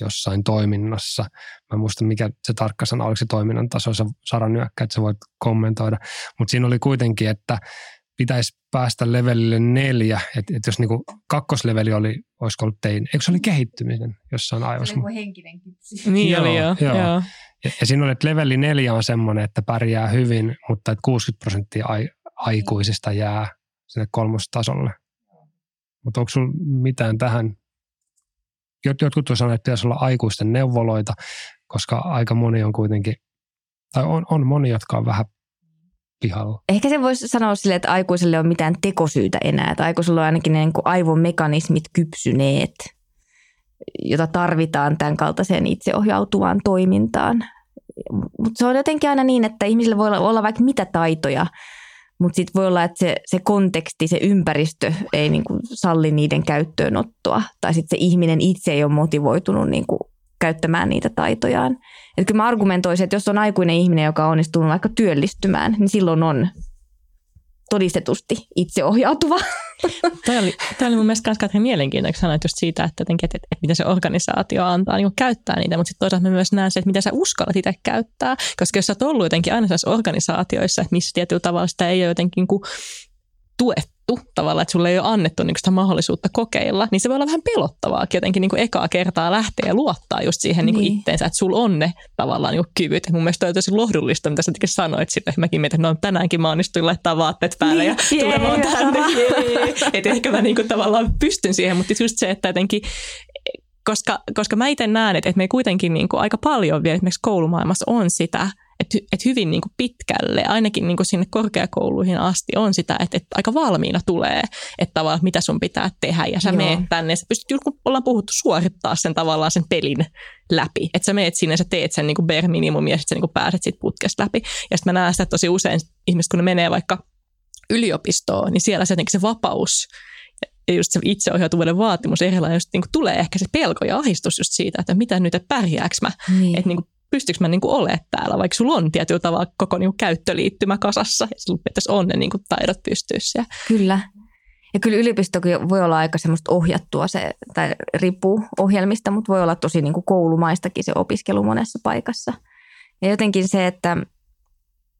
jossain toiminnassa. Mä en muista, mikä se tarkka sana, oliko se toiminnan taso, Sara Nyökkä, että sä voit kommentoida. Mutta siinä oli kuitenkin, että pitäisi päästä levelille neljä, että et jos niinku kakkosleveli oli, olisiko ollut tein, eikö se oli kehittyminen jossain aivossa? Se oli henkinen [LAUGHS] Niin joo, oli joo. joo. joo. Ja, ja siinä oli, että leveli neljä on semmoinen, että pärjää hyvin, mutta että 60 prosenttia ai, aikuisista jää sinne kolmostasolle. Mutta onko sinulla mitään tähän? Jotkut on sanoneet, että pitäisi olla aikuisten neuvoloita, koska aika moni on kuitenkin, tai on, on moni, jotka on vähän pihalla. Ehkä se voisi sanoa sille, että aikuiselle on mitään tekosyytä enää. Että aikuisella on ainakin ne niin kuin aivomekanismit kypsyneet, jota tarvitaan tämän kaltaiseen itseohjautuvaan toimintaan. Mutta se on jotenkin aina niin, että ihmisillä voi olla, vaikka mitä taitoja, mutta sitten voi olla, että se, se konteksti, se ympäristö ei niinku salli niiden käyttöönottoa. Tai sitten se ihminen itse ei ole motivoitunut niinku käyttämään niitä taitojaan. Että kyllä mä argumentoisin, että jos on aikuinen ihminen, joka on onnistunut vaikka työllistymään, niin silloin on todistetusti itseohjautuva. [LAUGHS] Tämä oli, tämä oli mun mielestä myös Katrin mielenkiintoinen, sanoit just siitä, että, että, että, että mitä se organisaatio antaa niin käyttää niitä, mutta sitten toisaalta mä myös näen se, että mitä sä uskallat itse käyttää, koska jos sä oot ollut jotenkin aina organisaatioissa, että missä tietyllä tavalla sitä ei ole jotenkin kuin tuettu, annettu tavallaan, että sulle ei ole annettu niin sitä mahdollisuutta kokeilla, niin se voi olla vähän pelottavaa jotenkin niin kuin ekaa kertaa lähteä ja luottaa just siihen niin. Niin itteensä, että sulla on ne tavallaan niin kyvyt. Mun mielestä on tosi lohdullista, mitä sä sanoit että mäkin mietin, että no tänäänkin mä onnistuin laittaa vaatteet päälle niin, ja tulemaan tänne. [LAUGHS] Että ehkä mä niin kuin tavallaan pystyn siihen, mutta just se, että jotenkin koska, koska mä itse näen, että, että me kuitenkin niin kuin aika paljon vielä esimerkiksi koulumaailmassa on sitä, että, että hyvin niin kuin pitkälle, ainakin niin kuin sinne korkeakouluihin asti on sitä, että, että aika valmiina tulee, että tavallaan mitä sun pitää tehdä ja sä Joo. meet tänne ja sä pystyt, kun ollaan puhuttu, suorittaa sen tavallaan sen pelin läpi. Että sä meet sinne, sä teet sen niin kuin bare minimum ja sitten sä niin kuin pääset siitä putkesta läpi. Ja sitten mä näen sitä, että tosi usein ihmiset, kun ne menee vaikka yliopistoon, niin siellä se, se vapaus ja just se itseohjautuvuuden vaatimus erilainen, just niin kuin tulee ehkä se pelko ja ahdistus just siitä, että mitä nyt, että pärjääkö mä. Niin. Että niin kuin pystyykö mä niinku olemaan täällä, vaikka sulla on tietyllä tavalla koko niinku käyttöliittymä kasassa ja sulla pitäisi on ne niinku taidot pystyä Kyllä. Ja kyllä yliopisto voi olla aika semmoista ohjattua se, tai riippuu ohjelmista, mutta voi olla tosi niinku koulumaistakin se opiskelu monessa paikassa. Ja jotenkin se, että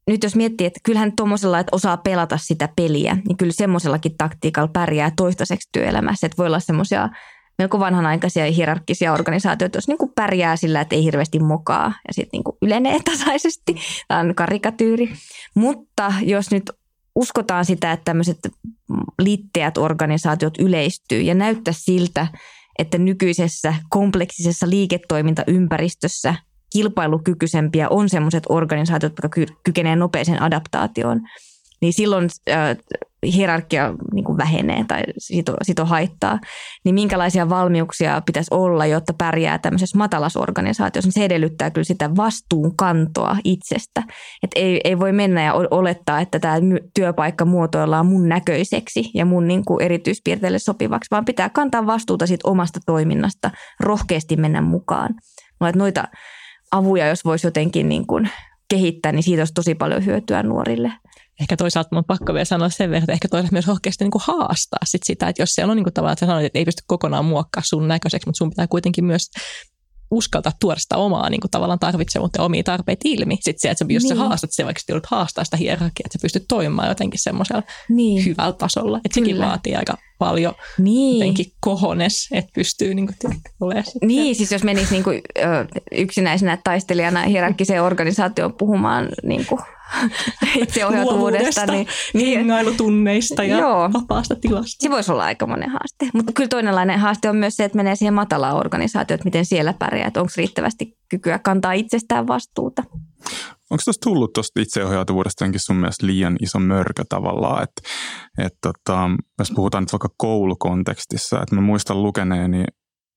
nyt jos miettii, että kyllähän tuommoisella, että osaa pelata sitä peliä, niin kyllä semmoisellakin taktiikalla pärjää toistaiseksi työelämässä. Että voi olla semmoisia melko vanhanaikaisia hierarkkisia organisaatioita, jos niin kuin pärjää sillä, että ei hirveästi mokaa ja sitten niin kuin ylenee tasaisesti. Tämä on karikatyyri. Mutta jos nyt uskotaan sitä, että tämmöiset liitteät organisaatiot yleistyy ja näyttää siltä, että nykyisessä kompleksisessa liiketoimintaympäristössä kilpailukykyisempiä on sellaiset organisaatiot, jotka kykenevät nopeeseen adaptaatioon – niin silloin äh, hierarkia niin kuin vähenee tai sito, sito haittaa. Niin minkälaisia valmiuksia pitäisi olla, jotta pärjää tämmöisessä matalassa organisaatiossa? Se edellyttää kyllä sitä vastuunkantoa itsestä. Et ei, ei voi mennä ja olettaa, että tämä työpaikka muotoillaan mun näköiseksi ja mun niin kuin erityispiirteille sopivaksi, vaan pitää kantaa vastuuta siitä omasta toiminnasta, rohkeasti mennä mukaan. Mä noita avuja, jos voisi jotenkin niin kuin kehittää, niin siitä olisi tosi paljon hyötyä nuorille ehkä toisaalta on pakko vielä sanoa sen verran, että ehkä toisaalta myös rohkeasti niin kuin haastaa sit sitä, että jos siellä on niin kuin tavallaan, että sanoit, että ei pysty kokonaan muokkaa sun näköiseksi, mutta sun pitää kuitenkin myös uskaltaa tuoda sitä omaa niin kuin tavallaan tarvitsemuutta ja omia tarpeita ilmi. Sitten se, että jos niin. sä haastat se, vaikka joudut haastaa sitä hierarkiaa, että sä pystyt toimimaan jotenkin semmoisella niin. hyvällä tasolla. Että sekin vaatii aika paljon niin. jotenkin kohones, että pystyy niin kuin, olemaan. Niin, siis jos menisi niin kuin, yksinäisenä taistelijana hierarkkiseen organisaatioon puhumaan niin kuin itseohjautuvuudesta. Niin, niin, hengailutunneista ja Joo. vapaasta tilasta. Se voisi olla aika monen haaste. Mutta kyllä toinenlainen haaste on myös se, että menee siihen matalaan organisaatioon, että miten siellä pärjää, että onko riittävästi kykyä kantaa itsestään vastuuta. Onko tuosta tullut tuosta itseohjautuvuudesta sun mielestä liian iso mörkö tavallaan, että et tota, jos puhutaan nyt vaikka koulukontekstissa, että mä muistan lukeneeni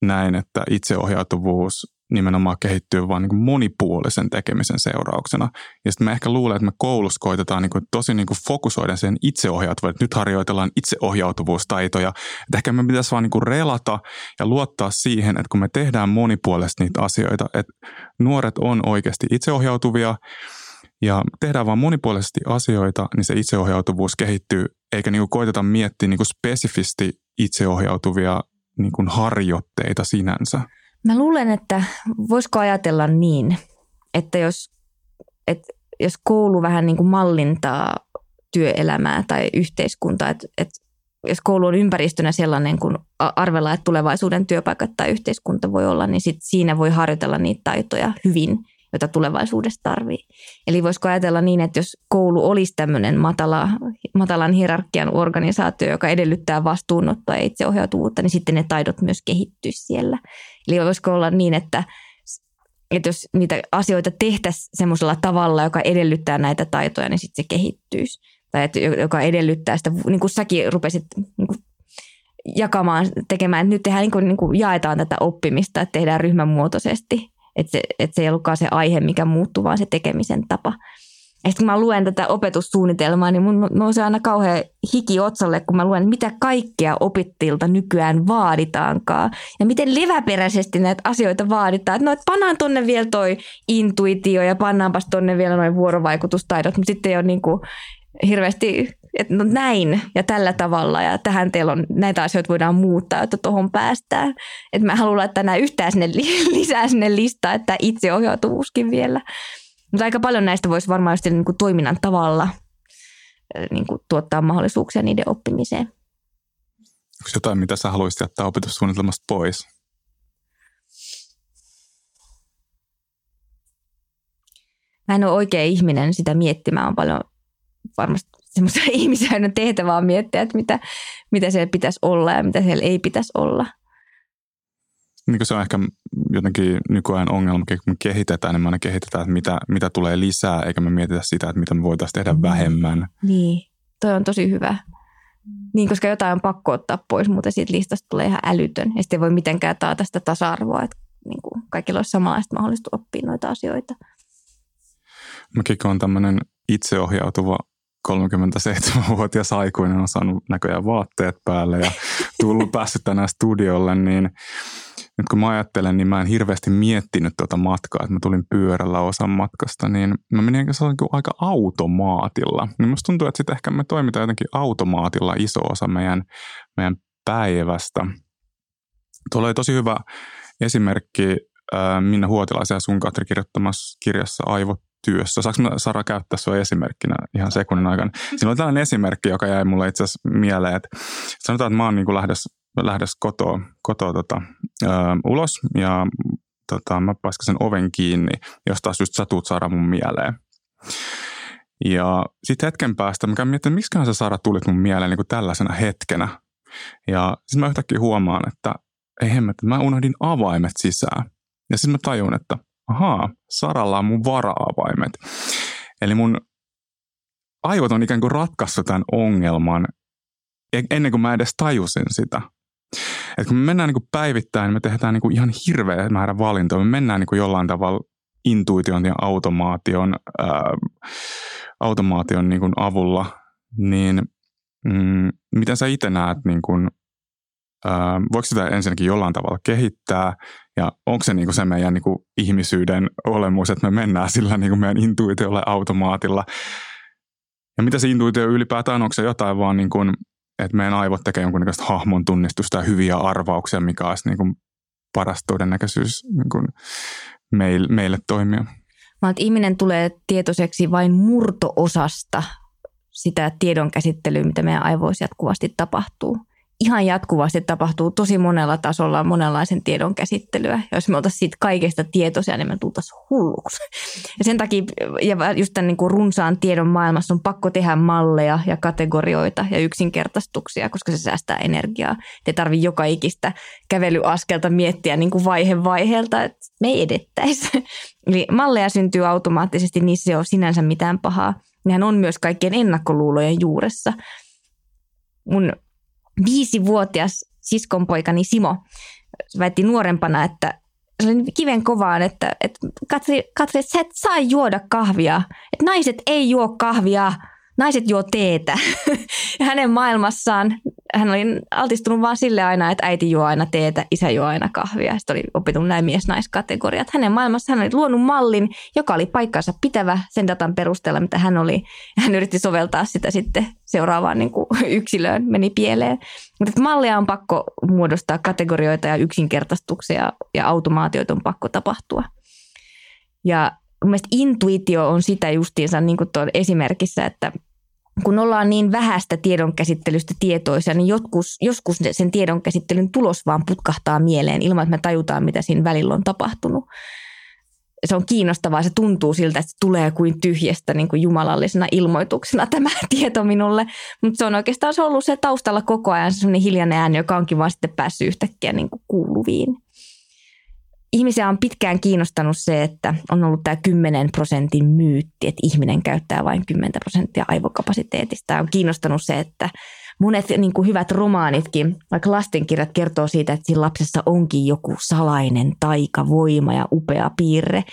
näin, että itseohjautuvuus nimenomaan kehittyy vain niin monipuolisen tekemisen seurauksena. Ja sitten mä ehkä luulen, että me koulussa koitetaan niin kuin tosi niin kuin fokusoida sen itseohjautuvuuden, että nyt harjoitellaan itseohjautuvuustaitoja. Että ehkä me pitäisi vaan niin kuin relata ja luottaa siihen, että kun me tehdään monipuolisesti niitä asioita, että nuoret on oikeasti itseohjautuvia ja tehdään vaan monipuolisesti asioita, niin se itseohjautuvuus kehittyy, eikä niin kuin koiteta miettiä niin kuin spesifisti itseohjautuvia niin kuin harjoitteita sinänsä. Mä luulen, että voisiko ajatella niin, että jos, että jos koulu vähän niin kuin mallintaa työelämää tai yhteiskuntaa, että, että jos koulu on ympäristönä sellainen, kun arvellaan, että tulevaisuuden työpaikat tai yhteiskunta voi olla, niin sit siinä voi harjoitella niitä taitoja hyvin – jota tulevaisuudessa tarvii. Eli voisiko ajatella niin, että jos koulu olisi tämmöinen matala, matalan hierarkian organisaatio, joka edellyttää vastuunottoa ja itseohjautuvuutta, niin sitten ne taidot myös kehittyisi siellä. Eli voisiko olla niin, että että jos niitä asioita tehtäisiin semmoisella tavalla, joka edellyttää näitä taitoja, niin sitten se kehittyisi. Tai että, joka edellyttää sitä, niin kuin säkin rupesit niin kuin jakamaan, tekemään, että nyt tehdään, niin kuin, niin kuin jaetaan tätä oppimista, että tehdään ryhmänmuotoisesti että se, että se ei ollutkaan se aihe, mikä muuttuu, vaan se tekemisen tapa. Ja sitten kun mä luen tätä opetussuunnitelmaa, niin mun nousee aina kauhean hiki otsalle, kun mä luen, mitä kaikkea opittilta nykyään vaaditaankaan. Ja miten leväperäisesti näitä asioita vaaditaan. Että no, että pannaan tonne vielä toi intuitio ja pannaanpas tonne vielä noin vuorovaikutustaidot, mutta sitten ei ole niin kuin hirveästi, että no näin ja tällä tavalla ja tähän teillä on, näitä asioita voidaan muuttaa, että tuohon päästään. Että mä haluan laittaa nämä yhtään sinne, [LAUGHS] lisää sinne listaa, että itseohjautuvuuskin vielä. Mutta aika paljon näistä voisi varmaan just niin kuin toiminnan tavalla niin kuin tuottaa mahdollisuuksia niiden oppimiseen. Onko jotain, mitä sä haluaisit jättää opetussuunnitelmasta pois? Mä en ole oikea ihminen sitä miettimään. On paljon varmasti semmoisia [LAUGHS] ihmisiä on tehtävä on miettiä, että mitä, mitä siellä pitäisi olla ja mitä siellä ei pitäisi olla. Niin se on ehkä jotenkin nykyajan ongelma, kun me kehitetään, niin me aina kehitetään, että mitä, mitä tulee lisää, eikä me mietitä sitä, että mitä me voitaisiin tehdä mm. vähemmän. Niin, toi on tosi hyvä. Niin, koska jotain on pakko ottaa pois, mutta siitä listasta tulee ihan älytön. Ja sitten ei voi mitenkään taata sitä tasa-arvoa, että niin kuin kaikilla olisi samanlaista mahdollista oppia noita asioita. Mäkin on tämmöinen itseohjautuva 37-vuotias aikuinen on saanut näköjään vaatteet päälle ja tullut [LAUGHS] päässyt tänään studiolle, niin nyt kun mä ajattelen, niin mä en hirveästi miettinyt tuota matkaa, että mä tulin pyörällä osan matkasta, niin mä menin aika automaatilla. Niin musta tuntuu, että sitten ehkä me toimitaan jotenkin automaatilla iso osa meidän, meidän päivästä. Tuolla oli tosi hyvä esimerkki Minna Huotilaisen ja sun Katri kirjoittamassa kirjassa Aivot työssä. Saanko mä Sara käyttää sinua esimerkkinä ihan sekunnin aikana? Siinä on tällainen esimerkki, joka jäi mulle itse asiassa mieleen, että sanotaan, että mä oon niin lähdös, lähdös kotoa, kotoa tota, ö, ulos ja tota, mä paiskasin oven kiinni, jos taas just sä tuut Sara mun mieleen. Ja sitten hetken päästä mä käyn miettimään, miksi sä Sara tulit mun mieleen niin kuin tällaisena hetkenä. Ja sitten mä yhtäkkiä huomaan, että ei hemmet, mä unohdin avaimet sisään. Ja sitten mä tajun, että ahaa, Saralla on mun vara-avaimet. Eli mun aivot on ikään kuin ratkaissut tämän ongelman ennen kuin mä edes tajusin sitä. Et kun me mennään niin kuin päivittäin, niin me tehdään niin kuin ihan hirveä määrä valintoja. Me mennään niin kuin jollain tavalla intuition ja automaation, ää, automaation niin kuin avulla, niin mm, miten sä itse näet niin kuin Ää, voiko sitä ensinnäkin jollain tavalla kehittää ja onko se niinku se meidän niinku ihmisyyden olemus, että me mennään sillä niinku meidän intuitiolla automaatilla. Ja mitä se intuitio ylipäätään, onko se jotain vaan niin kuin, että meidän aivot tekee jonkunnäköistä hahmon tunnistusta ja hyviä arvauksia, mikä olisi niin kuin paras todennäköisyys niin kuin meille, meille toimia. Vaan että ihminen tulee tietoiseksi vain murtoosasta sitä tiedon käsittelyä, mitä meidän aivoissa jatkuvasti tapahtuu ihan jatkuvasti tapahtuu tosi monella tasolla monenlaisen tiedon käsittelyä. Jos me oltaisiin siitä kaikesta tietoisia, niin me tultaisiin hulluksi. Ja sen takia, ja just tämän niin kuin runsaan tiedon maailmassa on pakko tehdä malleja ja kategorioita ja yksinkertaistuksia, koska se säästää energiaa. Te tarvii joka ikistä kävelyaskelta miettiä niin kuin vaihe vaiheelta, että me ei edettäisi. [LAUGHS] Eli malleja syntyy automaattisesti, niissä ei ole sinänsä mitään pahaa. Nehän on myös kaikkien ennakkoluulojen juuressa. Mun viisivuotias siskonpoikani Simo väitti nuorempana, että se oli kiven kovaan, että, että Katri, Katri, sä et saa juoda kahvia. Että naiset ei juo kahvia, naiset juo teetä. ja [LAUGHS] hänen maailmassaan hän oli altistunut vaan sille aina, että äiti juo aina teetä, isä juo aina kahvia. Sitten oli opetunut näin mies-naiskategoriat. Hänen maailmassaan hän oli luonut mallin, joka oli paikkansa pitävä sen datan perusteella, mitä hän oli. Hän yritti soveltaa sitä sitten seuraavaan niin kuin [LAUGHS] yksilöön, meni pieleen. Mutta mallia on pakko muodostaa kategorioita ja yksinkertaistuksia ja automaatioita on pakko tapahtua. Ja mun mielestä intuitio on sitä justiinsa niin kuin esimerkissä, että – kun ollaan niin vähäistä tiedonkäsittelystä tietoisia, niin joskus, joskus sen tiedonkäsittelyn tulos vaan putkahtaa mieleen ilman, että me tajutaan, mitä siinä välillä on tapahtunut. Se on kiinnostavaa, se tuntuu siltä, että se tulee kuin tyhjästä niin kuin jumalallisena ilmoituksena [LAUGHS] tämä tieto minulle. Mutta se on oikeastaan se ollut se taustalla koko ajan, se hiljainen ääni, joka onkin vaan sitten päässyt yhtäkkiä niin kuin kuuluviin ihmisiä on pitkään kiinnostanut se, että on ollut tämä 10 prosentin myytti, että ihminen käyttää vain 10 prosenttia aivokapasiteetista. On kiinnostanut se, että monet niin kuin hyvät romaanitkin, vaikka lastenkirjat kertoo siitä, että siinä lapsessa onkin joku salainen taikavoima ja upea piirre,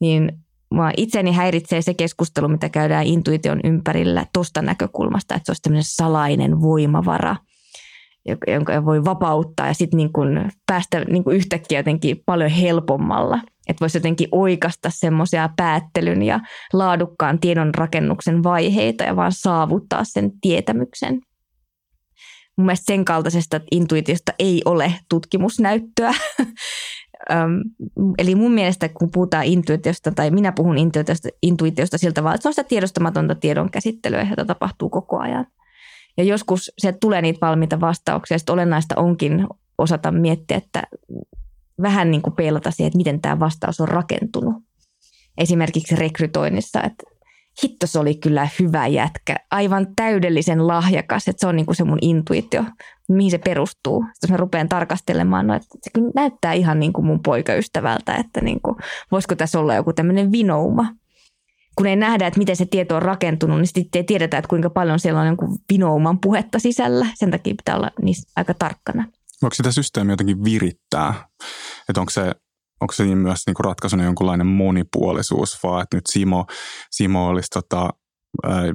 niin Mua itseni häiritsee se keskustelu, mitä käydään intuition ympärillä tuosta näkökulmasta, että se olisi tämmöinen salainen voimavara – jonka voi vapauttaa ja sitten niin kuin päästä niin kuin yhtäkkiä jotenkin paljon helpommalla. Että voisi jotenkin oikasta semmoisia päättelyn ja laadukkaan tiedon rakennuksen vaiheita ja vaan saavuttaa sen tietämyksen. Mun mielestä sen kaltaisesta intuitiosta ei ole tutkimusnäyttöä. [LAUGHS] Eli mun mielestä kun puhutaan intuitiosta tai minä puhun intuitiosta, intuitiosta siltä tavalla, että se on sitä tiedostamatonta tiedon käsittelyä, jota tapahtuu koko ajan – ja joskus se tulee niitä valmiita vastauksia. Sitten olennaista onkin osata miettiä, että vähän niin kuin peilata siihen, että miten tämä vastaus on rakentunut. Esimerkiksi rekrytoinnissa, että hitto se oli kyllä hyvä jätkä, aivan täydellisen lahjakas, että se on niin kuin se mun intuitio, mihin se perustuu. Sitten jos mä rupean tarkastelemaan, no, että se kyllä näyttää ihan niin kuin mun poikaystävältä, että niin kuin, voisiko tässä olla joku tämmöinen vinouma kun ei nähdä, että miten se tieto on rakentunut, niin sitten ei tiedetä, että kuinka paljon siellä on jonkun vinouman puhetta sisällä. Sen takia pitää olla niissä aika tarkkana. Voiko sitä systeemiä jotenkin virittää? Että onko se, onko se myös niin ratkaisuna jonkunlainen monipuolisuus, vaan että nyt Simo, Simo olisi, tota,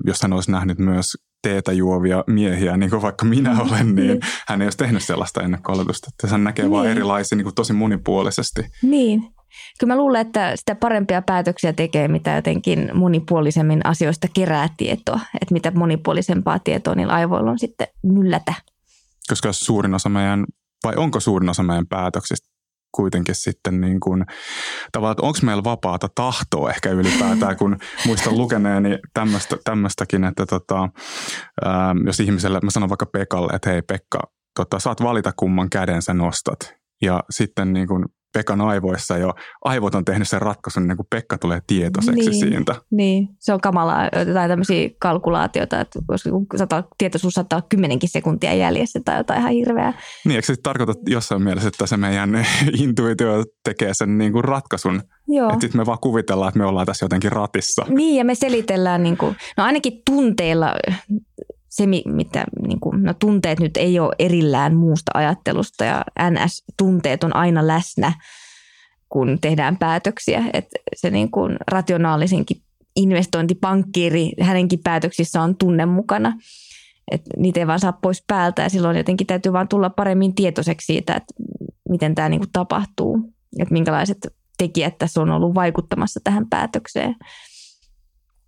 jos hän olisi nähnyt myös teetä juovia miehiä, niin kuin vaikka minä olen, niin hän ei olisi tehnyt sellaista ennakko-oletusta. Että hän näkee niin. vain erilaisia niin kuin tosi monipuolisesti. Niin, Kyllä mä luulen, että sitä parempia päätöksiä tekee, mitä jotenkin monipuolisemmin asioista kerää tietoa. Että mitä monipuolisempaa tietoa niillä aivoilla on sitten myllätä. Koska suurin osa meidän, vai onko suurin osa meidän päätöksistä kuitenkin sitten niin kuin, tavallaan, että onko meillä vapaata tahtoa ehkä ylipäätään, kun muistan lukeneeni tämmöistä, tämmöistäkin, että tota, ää, jos ihmiselle, mä sanon vaikka Pekalle, että hei Pekka, tota, saat valita kumman käden sä nostat. Ja sitten niin kuin Pekan aivoissa jo aivot on tehnyt sen ratkaisun, niin kuin Pekka tulee tietoiseksi niin, siitä. Niin, se on kamalaa, jotain tämmöisiä kalkulaatioita, että saattaa, tietoisuus saattaa olla kymmenenkin sekuntia jäljessä tai jotain ihan hirveää. Niin, eikö se tarkoita jossain mielessä, että se meidän [LAUGHS] intuitio tekee sen niin kuin ratkaisun, Joo. Että sitten me vaan kuvitellaan, että me ollaan tässä jotenkin ratissa. Niin, ja me selitellään, niin kuin, no ainakin tunteilla se, mitä niin kuin, no tunteet nyt ei ole erillään muusta ajattelusta ja NS-tunteet on aina läsnä, kun tehdään päätöksiä. Että se niin kuin rationaalisinkin investointipankkiiri, hänenkin päätöksissä on tunne mukana. että niitä ei vaan saa pois päältä ja silloin jotenkin täytyy vaan tulla paremmin tietoiseksi siitä, että miten tämä niin tapahtuu. Että minkälaiset tekijät tässä on ollut vaikuttamassa tähän päätökseen.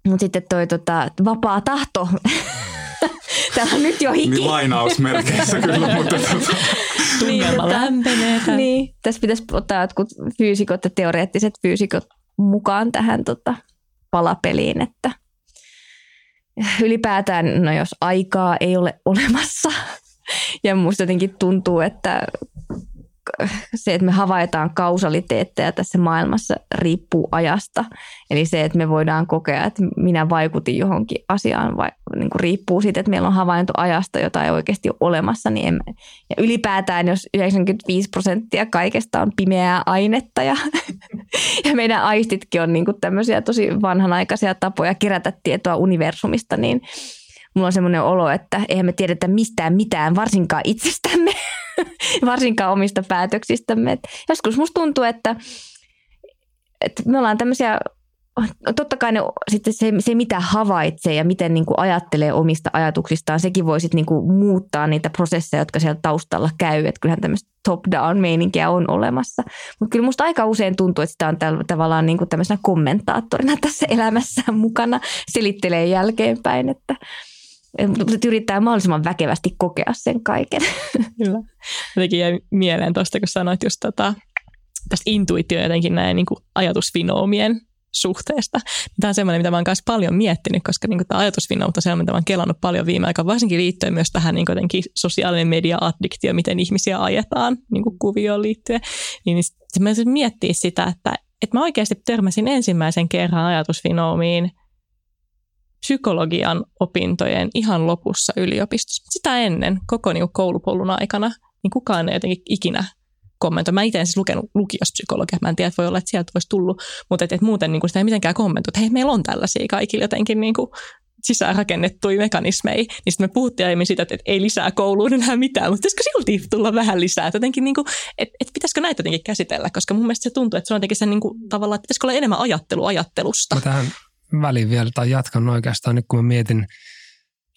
Mutta sitten toi tota, vapaa tahto [LAUGHS] Täällä on nyt jo hiki. Niin lainausmerkeissä kyllä, [LAUGHS] mutta tota. Tunnelma niin, lämpenee. Niin, tässä pitäisi ottaa jotkut fyysikot ja teoreettiset fyysikot mukaan tähän tota, palapeliin, että ylipäätään, no jos aikaa ei ole olemassa, [LAUGHS] ja musta jotenkin tuntuu, että [LAUGHS] se, että me havaitaan kausaliteetteja tässä maailmassa riippuu ajasta. Eli se, että me voidaan kokea, että minä vaikutin johonkin asiaan, vai, niin kuin riippuu siitä, että meillä on havainto ajasta, jota ei oikeasti ole olemassa. Niin emme. Ja ylipäätään, jos 95 prosenttia kaikesta on pimeää ainetta ja, [LAUGHS] ja meidän aistitkin on niin kuin tämmöisiä tosi vanhanaikaisia tapoja kerätä tietoa universumista, niin mulla on semmoinen olo, että eihän me tiedetä mistään mitään, varsinkaan itsestämme. [LAUGHS] [LAUGHS] varsinkaan omista päätöksistämme. Et joskus musta tuntuu, että, että me ollaan tämmöisiä totta kai ne, sitten se, se, mitä havaitsee ja miten niin kuin ajattelee omista ajatuksistaan, sekin voi sitten niin kuin muuttaa niitä prosesseja, jotka siellä taustalla käy. Että kyllähän tämmöistä top-down-meininkiä on olemassa. Mutta kyllä musta aika usein tuntuu, että sitä on täl, tavallaan niin kuin tämmöisenä kommentaattorina tässä elämässä mukana, selittelee jälkeenpäin, että – yrittää mahdollisimman väkevästi kokea sen kaiken. [LAUGHS] Kyllä. Jotenkin jäi mieleen tuosta, kun sanoit just tota, tästä intuitio jotenkin näin niin ajatusvinoomien suhteesta. Tämä on semmoinen, mitä mä oon kanssa paljon miettinyt, koska niin tämä ajatusvinoutta on, mitä mä oon kelannut paljon viime aikoina, varsinkin liittyen myös tähän niin jotenkin sosiaalinen media-addiktio, miten ihmisiä ajetaan niin kuvioon liittyen. Niin, mä miettiä sitä, että, että mä oikeasti törmäsin ensimmäisen kerran ajatusvinoomiin psykologian opintojen ihan lopussa yliopistossa. Sitä ennen, koko niin koulupolun aikana, niin kukaan ei jotenkin ikinä kommentoi. Mä itse en siis lukenut lukiospsykologia, mä en tiedä, että voi olla, että sieltä olisi tullut, mutta et, et muuten niin kuin sitä ei mitenkään kommentoi, että hei, meillä on tällaisia kaikilla jotenkin niin kuin sisäänrakennettuja mekanismeja, niin sitten me puhuttiin aiemmin siitä, että, että ei lisää kouluun enää mitään, mutta pitäisikö silti tulla vähän lisää, että jotenkin niin kuin, että, että pitäisikö näitä jotenkin käsitellä, koska mun mielestä se tuntuu, että se on jotenkin se niin kuin, tavallaan, että pitäisikö olla enemmän ajattelu ajattelusta. Mä tähän väliin vielä, tai jatkan oikeastaan nyt kun mä mietin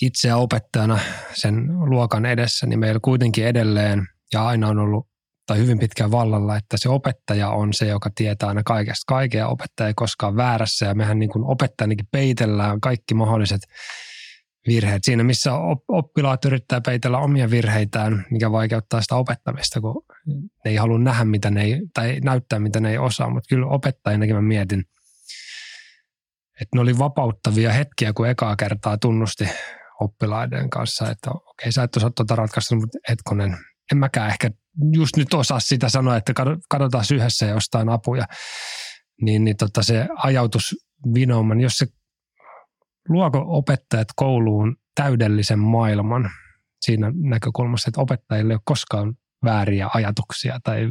itseä opettajana sen luokan edessä, niin meillä kuitenkin edelleen ja aina on ollut tai hyvin pitkään vallalla, että se opettaja on se, joka tietää aina kaikesta kaikkea. Opettaja ei koskaan väärässä ja mehän niin kuin opettajanakin peitellään kaikki mahdolliset virheet. Siinä, missä oppilaat yrittää peitellä omia virheitään, mikä vaikeuttaa sitä opettamista, kun ne ei halua nähdä, mitä ne ei, tai näyttää, mitä ne ei osaa. Mutta kyllä opettajanakin mä mietin – että ne oli vapauttavia hetkiä, kun ekaa kertaa tunnusti oppilaiden kanssa, että okei, okay, sä et osaa tuota ratkaista, mutta hetkonen, en mäkään ehkä just nyt osaa sitä sanoa, että katsotaan yhdessä jostain apuja. Niin, niin tota se ajautus vinouman, jos se luoko opettajat kouluun täydellisen maailman siinä näkökulmassa, että opettajille ei ole koskaan vääriä ajatuksia tai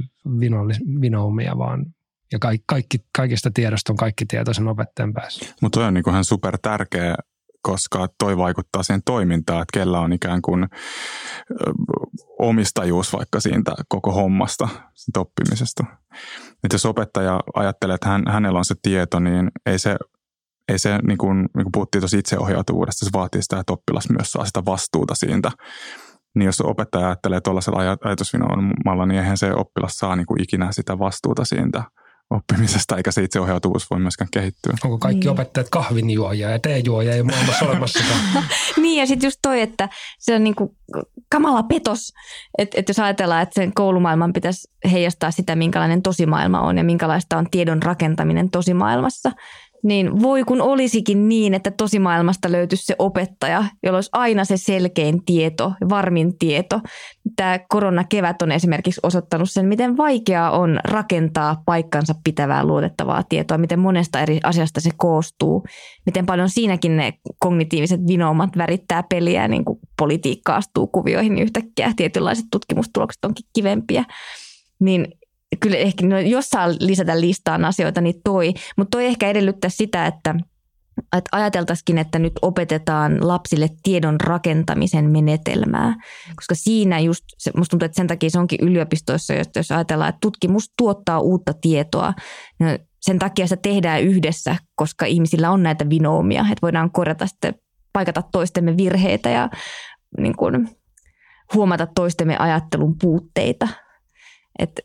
vinoumia, vaan ja kaikki, kaikki, kaikista tiedosta on kaikki tieto sen opettajan päässä. Mutta toi on niin ihan super tärkeä, koska toi vaikuttaa siihen toimintaan, että kellä on ikään kuin omistajuus vaikka siitä koko hommasta, siitä oppimisesta. Et jos opettaja ajattelee, että hän, hänellä on se tieto, niin ei se, ei se niin kuin, niin kuin puhuttiin tuossa itseohjautuvuudesta, se vaatii sitä, että oppilas myös saa sitä vastuuta siitä. Niin jos opettaja ajattelee tuollaisella ajatusvinoimalla, niin eihän se oppilas saa niin kuin ikinä sitä vastuuta siitä – oppimisesta, eikä se itseohjautuvuus voi myöskään kehittyä. Onko kaikki niin. opettajat kahvinjuojia ja teejuojia ei maailmassa olemassa? [LAUGHS] niin ja sitten just toi, että se on niinku kamala petos, että et jos ajatellaan, että sen koulumaailman pitäisi heijastaa sitä, minkälainen tosimaailma on ja minkälaista on tiedon rakentaminen tosimaailmassa, niin voi kun olisikin niin, että tosimaailmasta löytyisi se opettaja, jolla olisi aina se selkein tieto, varmin tieto. Tämä koronakevät on esimerkiksi osoittanut sen, miten vaikeaa on rakentaa paikkansa pitävää luotettavaa tietoa, miten monesta eri asiasta se koostuu, miten paljon siinäkin ne kognitiiviset vinoumat värittää peliä, niin kuin politiikka astuu kuvioihin yhtäkkiä, tietynlaiset tutkimustulokset onkin kivempiä. Niin kyllä ehkä, no, jos saa lisätä listaan asioita, niin toi. Mutta toi ehkä edellyttää sitä, että että ajateltaisikin, että nyt opetetaan lapsille tiedon rakentamisen menetelmää, koska siinä just, musta tuntuu, että sen takia se onkin yliopistoissa, jos ajatellaan, että tutkimus tuottaa uutta tietoa, no sen takia se tehdään yhdessä, koska ihmisillä on näitä vinoomia, että voidaan korjata sitten, paikata toistemme virheitä ja niin kuin, huomata toistemme ajattelun puutteita. Että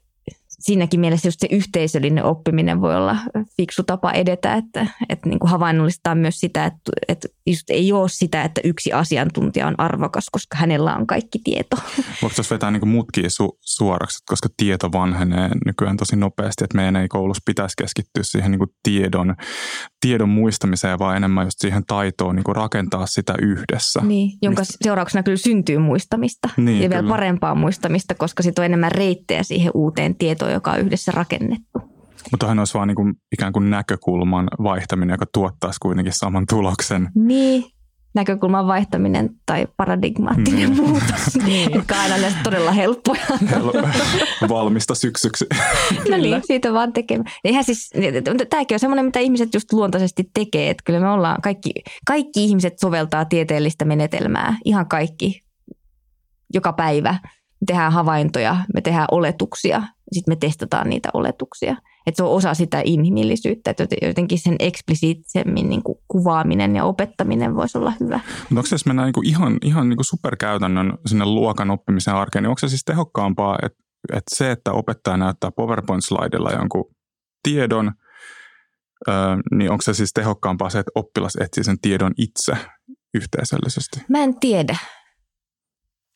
siinäkin mielessä just se yhteisöllinen oppiminen voi olla fiksu tapa edetä, että, että niin kuin havainnollistaa myös sitä, että, että just ei ole sitä, että yksi asiantuntija on arvokas, koska hänellä on kaikki tieto. [LAUGHS] Voiko tuossa vetää niin mutkia su- suoraksi, koska tieto vanhenee nykyään tosi nopeasti, että meidän ei koulussa pitäisi keskittyä siihen niin tiedon, tiedon muistamiseen, vaan enemmän just siihen taitoon niin rakentaa sitä yhdessä. Niin, jonka Mistä... seurauksena kyllä syntyy muistamista niin, ja vielä parempaa muistamista, koska sitten on enemmän reittejä siihen uuteen tietoon, joka on yhdessä rakennettu. Mutta hän olisi vaan niin kuin, ikään kuin näkökulman vaihtaminen, joka tuottaisi kuitenkin saman tuloksen. Niin, näkökulman vaihtaminen tai paradigmaattinen niin. muutos, [LAUGHS] niin. jotka on aina todella helppoja. Valmista syksyksi. no niin, siitä vaan tekemään. Eihän siis, tämäkin on semmoinen, mitä ihmiset just luontaisesti tekee. Että kyllä me ollaan, kaikki, kaikki ihmiset soveltaa tieteellistä menetelmää, ihan kaikki, joka päivä. Me tehdään havaintoja, me tehdään oletuksia, sitten me testataan niitä oletuksia – että se on osa sitä inhimillisyyttä, että jotenkin sen eksplisiittisemmin niin kuin kuvaaminen ja opettaminen voisi olla hyvä. Mutta onko se, jos mennään niin kuin ihan, ihan niin kuin superkäytännön sinne luokan oppimisen arkeen, niin onko se siis tehokkaampaa, että, että se, että opettaja näyttää PowerPoint-slaidilla jonkun tiedon, niin onko se siis tehokkaampaa se, että oppilas etsii sen tiedon itse yhteisöllisesti? Mä en tiedä.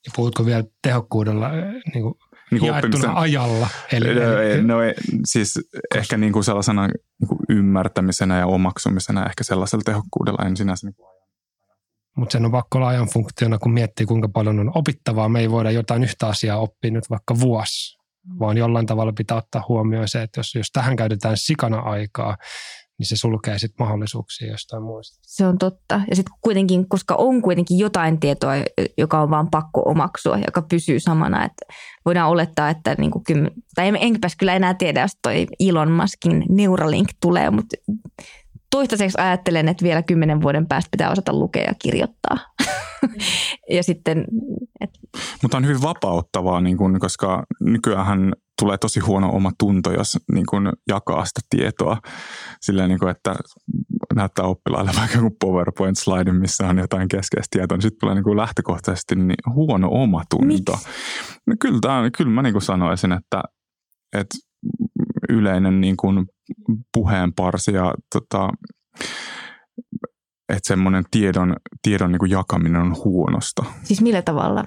Ja puhutko vielä tehokkuudella niin kuin niin kuin oppimisen ajalla. Eli, no, eli, no, siis koska. ehkä niin kuin sellaisena niin kuin ymmärtämisenä ja omaksumisena ehkä sellaisella tehokkuudella en sinänsä niin mutta sen on pakko olla ajan funktiona, kun miettii kuinka paljon on opittavaa. Me ei voida jotain yhtä asiaa oppia nyt vaikka vuosi, vaan jollain tavalla pitää ottaa huomioon se, että jos, jos tähän käytetään sikana aikaa, niin se sulkee sitten mahdollisuuksia jostain muista. Se on totta. Ja sitten kuitenkin, koska on kuitenkin jotain tietoa, joka on vaan pakko omaksua, joka pysyy samana, että voidaan olettaa, että niin kuin kymmen, tai enpäs kyllä enää tiedä, jos toi Elon Muskin Neuralink tulee, mutta toistaiseksi ajattelen, että vielä kymmenen vuoden päästä pitää osata lukea ja kirjoittaa. [LAUGHS] ja sitten, et... Mutta on hyvin vapauttavaa, niin kun, koska nykyään tulee tosi huono oma tunto, jos niin kun, jakaa sitä tietoa. Silleen, niin kun, että näyttää oppilaille [LAUGHS] vaikka joku PowerPoint-slide, missä on jotain keskeistä tietoa, niin sitten tulee niin lähtökohtaisesti niin huono oma tunto. No, kyllä, tämä, kyllä mä niin sanoisin, että, että yleinen niin kuin puheenparsi ja tota, että semmoinen tiedon, tiedon niin kuin jakaminen on huonosta. Siis millä tavalla?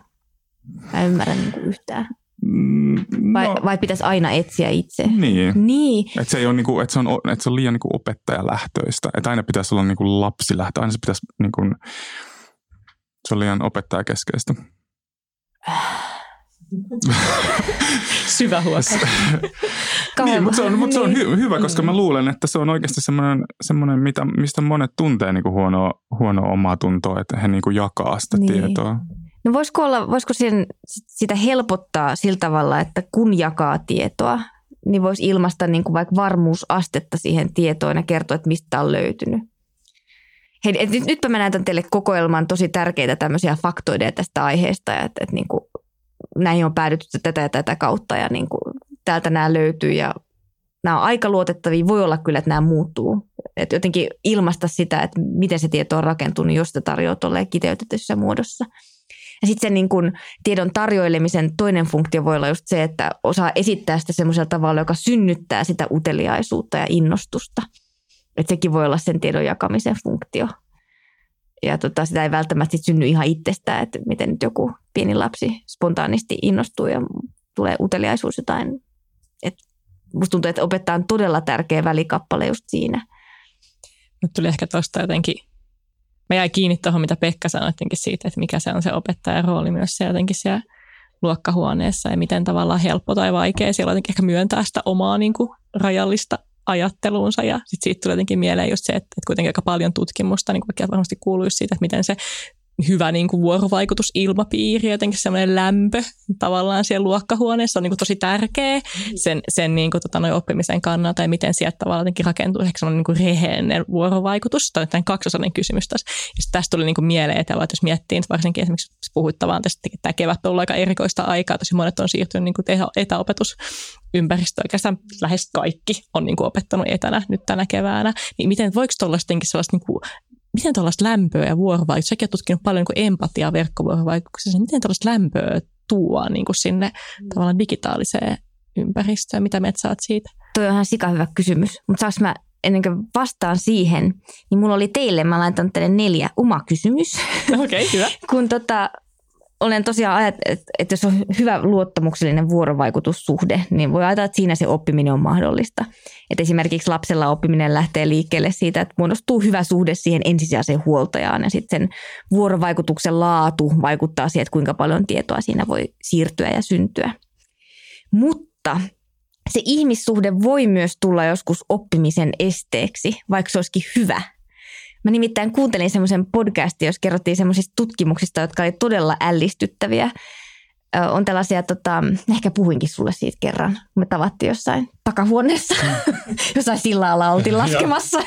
Mä en ymmärrä niin kuin yhtään. Mm, vai, no, vai pitäisi aina etsiä itse? Niin. niin. Että se, ei ole, niin kuin, että se, on, että se on liian niin kuin opettajalähtöistä. Että aina pitäisi olla niin kuin lapsilähtö. Aina se pitäisi, niin kuin, se on liian opettajakeskeistä. [SIGHS] Syvä huokas. [LAUGHS] niin, mutta se on, mutta se on hy- hyvä, koska mä luulen, että se on oikeasti semmoinen, semmoinen mitä, mistä monet tuntee niin kuin huonoa, huonoa omaa tuntoa, että he niin kuin jakaa sitä niin. tietoa. No voisiko, olla, voisiko sen, sitä helpottaa sillä tavalla, että kun jakaa tietoa, niin voisi ilmaista niin kuin vaikka varmuusastetta siihen tietoon ja kertoa, että mistä on löytynyt. Hei, et nyt, nytpä mä näytän teille kokoelman tosi tärkeitä tämmöisiä faktoideja tästä aiheesta, että, että niin kuin näihin on päädytty tätä ja tätä kautta ja niin kuin täältä nämä löytyy ja nämä on aika luotettavia. Voi olla kyllä, että nämä muuttuu. Et jotenkin ilmaista sitä, että miten se tieto on rakentunut, jos se tarjoaa tuolleen kiteytetyssä muodossa. Ja sitten sen niin kun tiedon tarjoilemisen toinen funktio voi olla just se, että osaa esittää sitä semmoisella tavalla, joka synnyttää sitä uteliaisuutta ja innostusta. Että sekin voi olla sen tiedon jakamisen funktio ja tota, sitä ei välttämättä synny ihan itsestään, että miten nyt joku pieni lapsi spontaanisti innostuu ja tulee uteliaisuus jotain. Et musta tuntuu, että opettaa on todella tärkeä välikappale just siinä. Nyt tuli ehkä tuosta jotenkin, mä jäin kiinni tuohon, mitä Pekka sanoi siitä, että mikä se on se opettajan rooli myös se jotenkin siellä luokkahuoneessa ja miten tavallaan helppo tai vaikea siellä jotenkin ehkä myöntää sitä omaa niin kuin, rajallista ajatteluunsa. Ja sitten siitä tulee jotenkin mieleen just se, että, että kuitenkin aika paljon tutkimusta, niin kuin varmasti kuuluu siitä, että miten se hyvä niin kuin vuorovaikutusilmapiiri, jotenkin semmoinen lämpö tavallaan siellä luokkahuoneessa on niin kuin tosi tärkeä sen, sen niin kuin, tota, noin oppimisen kannalta ja miten sieltä tavallaan jotenkin rakentuu ehkä semmoinen niin kuin rehellinen vuorovaikutus. Tämä on tämän kaksosainen kysymys tässä. Ja tästä tuli niin kuin mieleen, että jos miettii, että varsinkin esimerkiksi puhuttavaan tästä, että tämä kevät on ollut aika erikoista aikaa, tosi monet on siirtynyt niin kuin etäopetus ympäristö, oikeastaan lähes kaikki on niin kuin opettanut etänä nyt tänä keväänä, niin miten voiko tuollaista sellaista niin kuin miten tällaista lämpöä ja vuorovaikutusta, säkin olet tutkinut paljon niin empatiaa verkkovuorovaikutuksessa, miten tällaista lämpöä tuo niin kuin sinne mm. tavallaan digitaaliseen ympäristöön, mitä me saat siitä? Tuo on ihan sika hyvä kysymys, mutta saanko mä ennen kuin vastaan siihen, niin mulla oli teille, mä laitan teille neljä oma kysymys. [LAUGHS] Okei, okay, hyvä. [LAUGHS] Kun tota, olen tosiaan ajat, että, että jos on hyvä luottamuksellinen vuorovaikutussuhde, niin voi ajatella, että siinä se oppiminen on mahdollista. Että esimerkiksi lapsella oppiminen lähtee liikkeelle siitä, että muodostuu hyvä suhde siihen ensisijaiseen huoltajaan ja sitten sen vuorovaikutuksen laatu vaikuttaa siihen, että kuinka paljon tietoa siinä voi siirtyä ja syntyä. Mutta se ihmissuhde voi myös tulla joskus oppimisen esteeksi, vaikka se olisikin hyvä – Mä nimittäin kuuntelin semmoisen podcastin, jos kerrottiin semmoisista tutkimuksista, jotka oli todella ällistyttäviä. on tällaisia, tota, ehkä puhuinkin sulle siitä kerran, kun me tavattiin jossain takahuoneessa, mm. [LAUGHS] jossain sillalla oltiin laskemassa.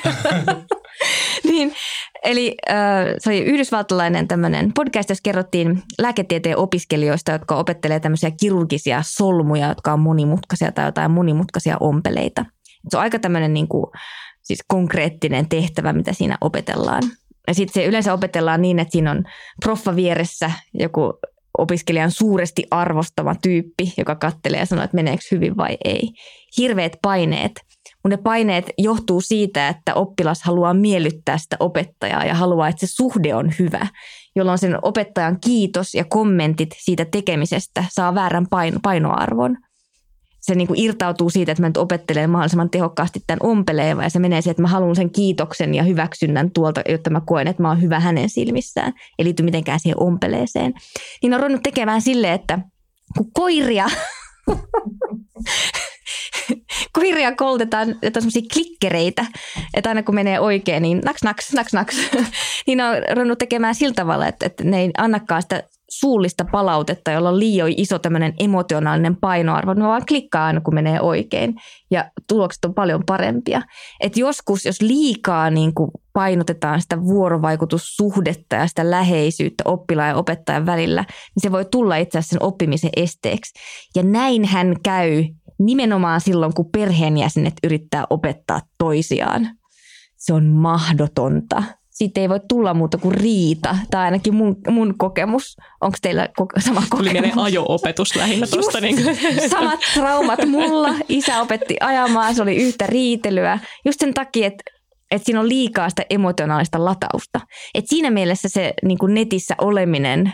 [LAUGHS] niin, eli se oli yhdysvaltalainen tämmöinen podcast, jossa kerrottiin lääketieteen opiskelijoista, jotka opettelee tämmöisiä kirurgisia solmuja, jotka on monimutkaisia tai jotain monimutkaisia ompeleita. Se on aika tämmöinen niin kuin, siis konkreettinen tehtävä, mitä siinä opetellaan. Ja sitten se yleensä opetellaan niin, että siinä on proffa vieressä joku opiskelijan suuresti arvostava tyyppi, joka kattelee ja sanoo, että meneekö hyvin vai ei. Hirveät paineet. Mun ne paineet johtuu siitä, että oppilas haluaa miellyttää sitä opettajaa ja haluaa, että se suhde on hyvä, jolloin sen opettajan kiitos ja kommentit siitä tekemisestä saa väärän paino- painoarvon se niin kuin irtautuu siitä, että mä nyt opettelen mahdollisimman tehokkaasti tämän ompeleeva ja se menee siihen, että mä haluan sen kiitoksen ja hyväksynnän tuolta, jotta mä koen, että mä oon hyvä hänen silmissään. Ei liity mitenkään siihen ompeleeseen. Niin on ruvennut tekemään silleen, että kun koiria, [LAUGHS] koiria koulutetaan jotain semmoisia klikkereitä, että aina kun menee oikein, niin naks, naks, naks, naks. [LAUGHS] niin on ruvennut tekemään sillä tavalla, että, että ne ei annakaan sitä suullista palautetta, jolla on liian iso tämmöinen emotionaalinen painoarvo. Ne vaan klikkaa aina, kun menee oikein ja tulokset on paljon parempia. Et joskus, jos liikaa niin kuin painotetaan sitä vuorovaikutussuhdetta ja sitä läheisyyttä oppilaan ja opettajan välillä, niin se voi tulla itse asiassa sen oppimisen esteeksi. Ja näin hän käy nimenomaan silloin, kun perheenjäsenet yrittää opettaa toisiaan. Se on mahdotonta siitä ei voi tulla muuta kuin riita, tai ainakin mun, mun kokemus. Onko teillä ko- sama kokemus? Tuli ajo-opetus lähinnä tuosta. Niin [LAUGHS] samat traumat mulla. Isä opetti ajamaan, se oli yhtä riitelyä. Just sen takia, että että siinä on liikaa sitä emotionaalista latausta. Et siinä mielessä se niin netissä oleminen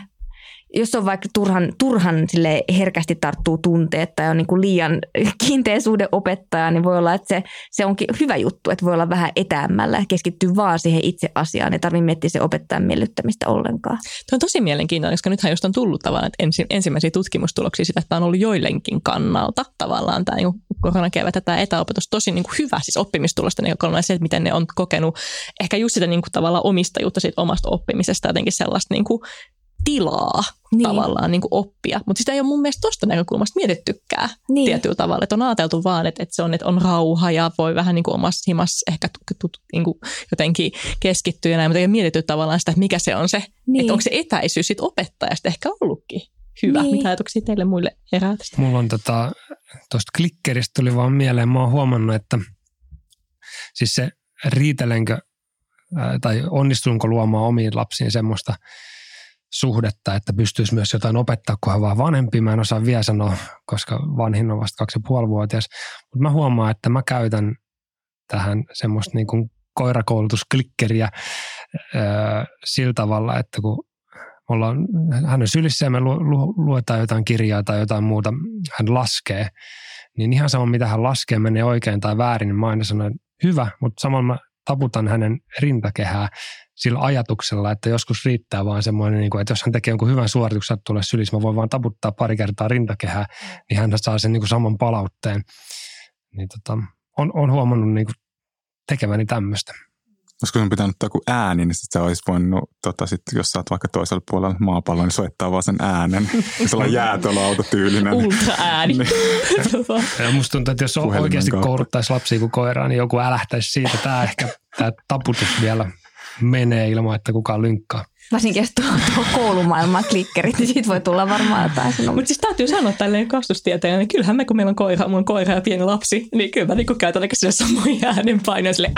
jos on vaikka turhan, turhan sille herkästi tarttuu tunteet tai on niin kuin liian [LAUGHS] kiinteä suhde opettaja, niin voi olla, että se, se onkin hyvä juttu, että voi olla vähän etäämmällä keskittyy vaan siihen itse asiaan. Ei tarvitse miettiä se opettajan miellyttämistä ollenkaan. Tuo on tosi mielenkiintoinen, koska nythän just on tullut tavallaan että ensi, ensimmäisiä tutkimustuloksia sitä, että on ollut joidenkin kannalta tavallaan tämä niin koronakevät tämä etäopetus tosi niin kuin hyvä siis oppimistulosta näkökulmasta se, että miten ne on kokenut ehkä just sitä niin kuin tavallaan omistajuutta siitä omasta oppimisesta, jotenkin sellaista niin kuin tilaa niin. tavallaan niin kuin oppia. Mutta sitä ei ole mun mielestä tuosta näkökulmasta mietittykään niin. tietyllä tavalla. Että on ajateltu vaan, että, että se on, että on rauha ja voi vähän niin kuin omassa himassa ehkä niin kuin jotenkin keskittyä ja näin, mutta ei ole mietitty tavallaan sitä, että mikä se on se, niin. että onko se etäisyys sit opettajasta ehkä ollutkin hyvä. Niin. Mitä ajatuksia teille muille herää tästä? Mulla on tota, tuosta klikkeristä tuli vaan mieleen, mä oon huomannut, että siis se riitelenkö tai onnistunko luomaan omiin lapsiin semmoista – suhdetta, että pystyisi myös jotain opettaa, kun hän vaan vanhempi. Mä en osaa vielä sanoa, koska vanhin on vasta kaksi ja vuotias. Mutta mä huomaan, että mä käytän tähän semmoista niin kuin koirakoulutusklikkeriä öö, sillä tavalla, että kun mulla on, hän on sylissä ja me lu, lu, luetaan jotain kirjaa tai jotain muuta, hän laskee, niin ihan sama mitä hän laskee, menee oikein tai väärin, niin mä aina sanon, hyvä, mutta samalla mä taputan hänen rintakehää sillä ajatuksella, että joskus riittää vaan semmoinen, niin että jos hän tekee jonkun hyvän suorituksen, että tulee sylissä, mä voin vaan taputtaa pari kertaa rintakehää, niin hän saa sen niin kuin saman palautteen. Niin tota, on, on huomannut niin tekeväni tämmöistä. Olisiko sun pitänyt joku ääni, niin sitten sä olisit voinut, tota, sit, jos sä oot vaikka toisella puolella maapalloa, niin soittaa vaan sen äänen. [LAUGHS] Sellainen jäätölauta-tyylinen. Ultra-ääni. niin. [LAUGHS] musta tuntuu, että jos oikeasti kouluttaisi lapsia kuin koiraa, niin joku älähtäisi siitä. Tämä ehkä tämä taputus vielä menee ilman, että kukaan lynkkaa. Varsinkin jos tuo, tuo koulumaailman klikkerit, niin siitä voi tulla varmaan jotain Mutta siis täytyy sanoa tälleen kastustieteen, niin kyllähän me kun meillä on koira, mun koira ja pieni lapsi, niin kyllä mä niin käytän sille samoja äänenpainoja sille,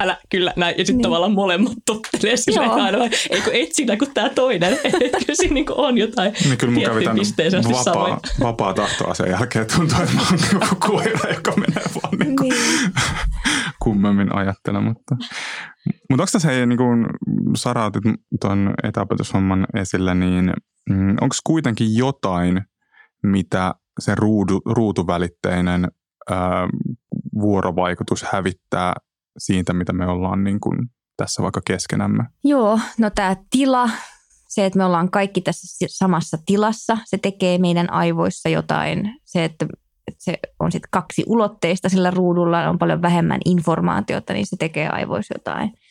älä, kyllä näin. Ja sitten niin. tavallaan molemmat tottelee sille aina, vai ei kun et sinä kuin tämä toinen. [LAUGHS] Että kyllä siinä niin on jotain niin kyllä mun kävi tämän vapaa, vapaa tahtoa sen jälkeen tuntuu, että mä oon joku [LAUGHS] koira, joka menee vaan niin kuin niin. kummemmin ajattele. Mutta, mutta onko tässä, hei, niin kuin Sara otit etäopetushomman esille, niin mm, onko kuitenkin jotain, mitä se ruudu, ruutuvälitteinen ää, vuorovaikutus hävittää siitä, mitä me ollaan niin kuin tässä vaikka keskenämme? Joo, no tämä tila, se, että me ollaan kaikki tässä samassa tilassa, se tekee meidän aivoissa jotain. Se, että se on sitten kaksi ulotteista sillä ruudulla, on paljon vähemmän informaatiota, niin se tekee aivoissa jotain –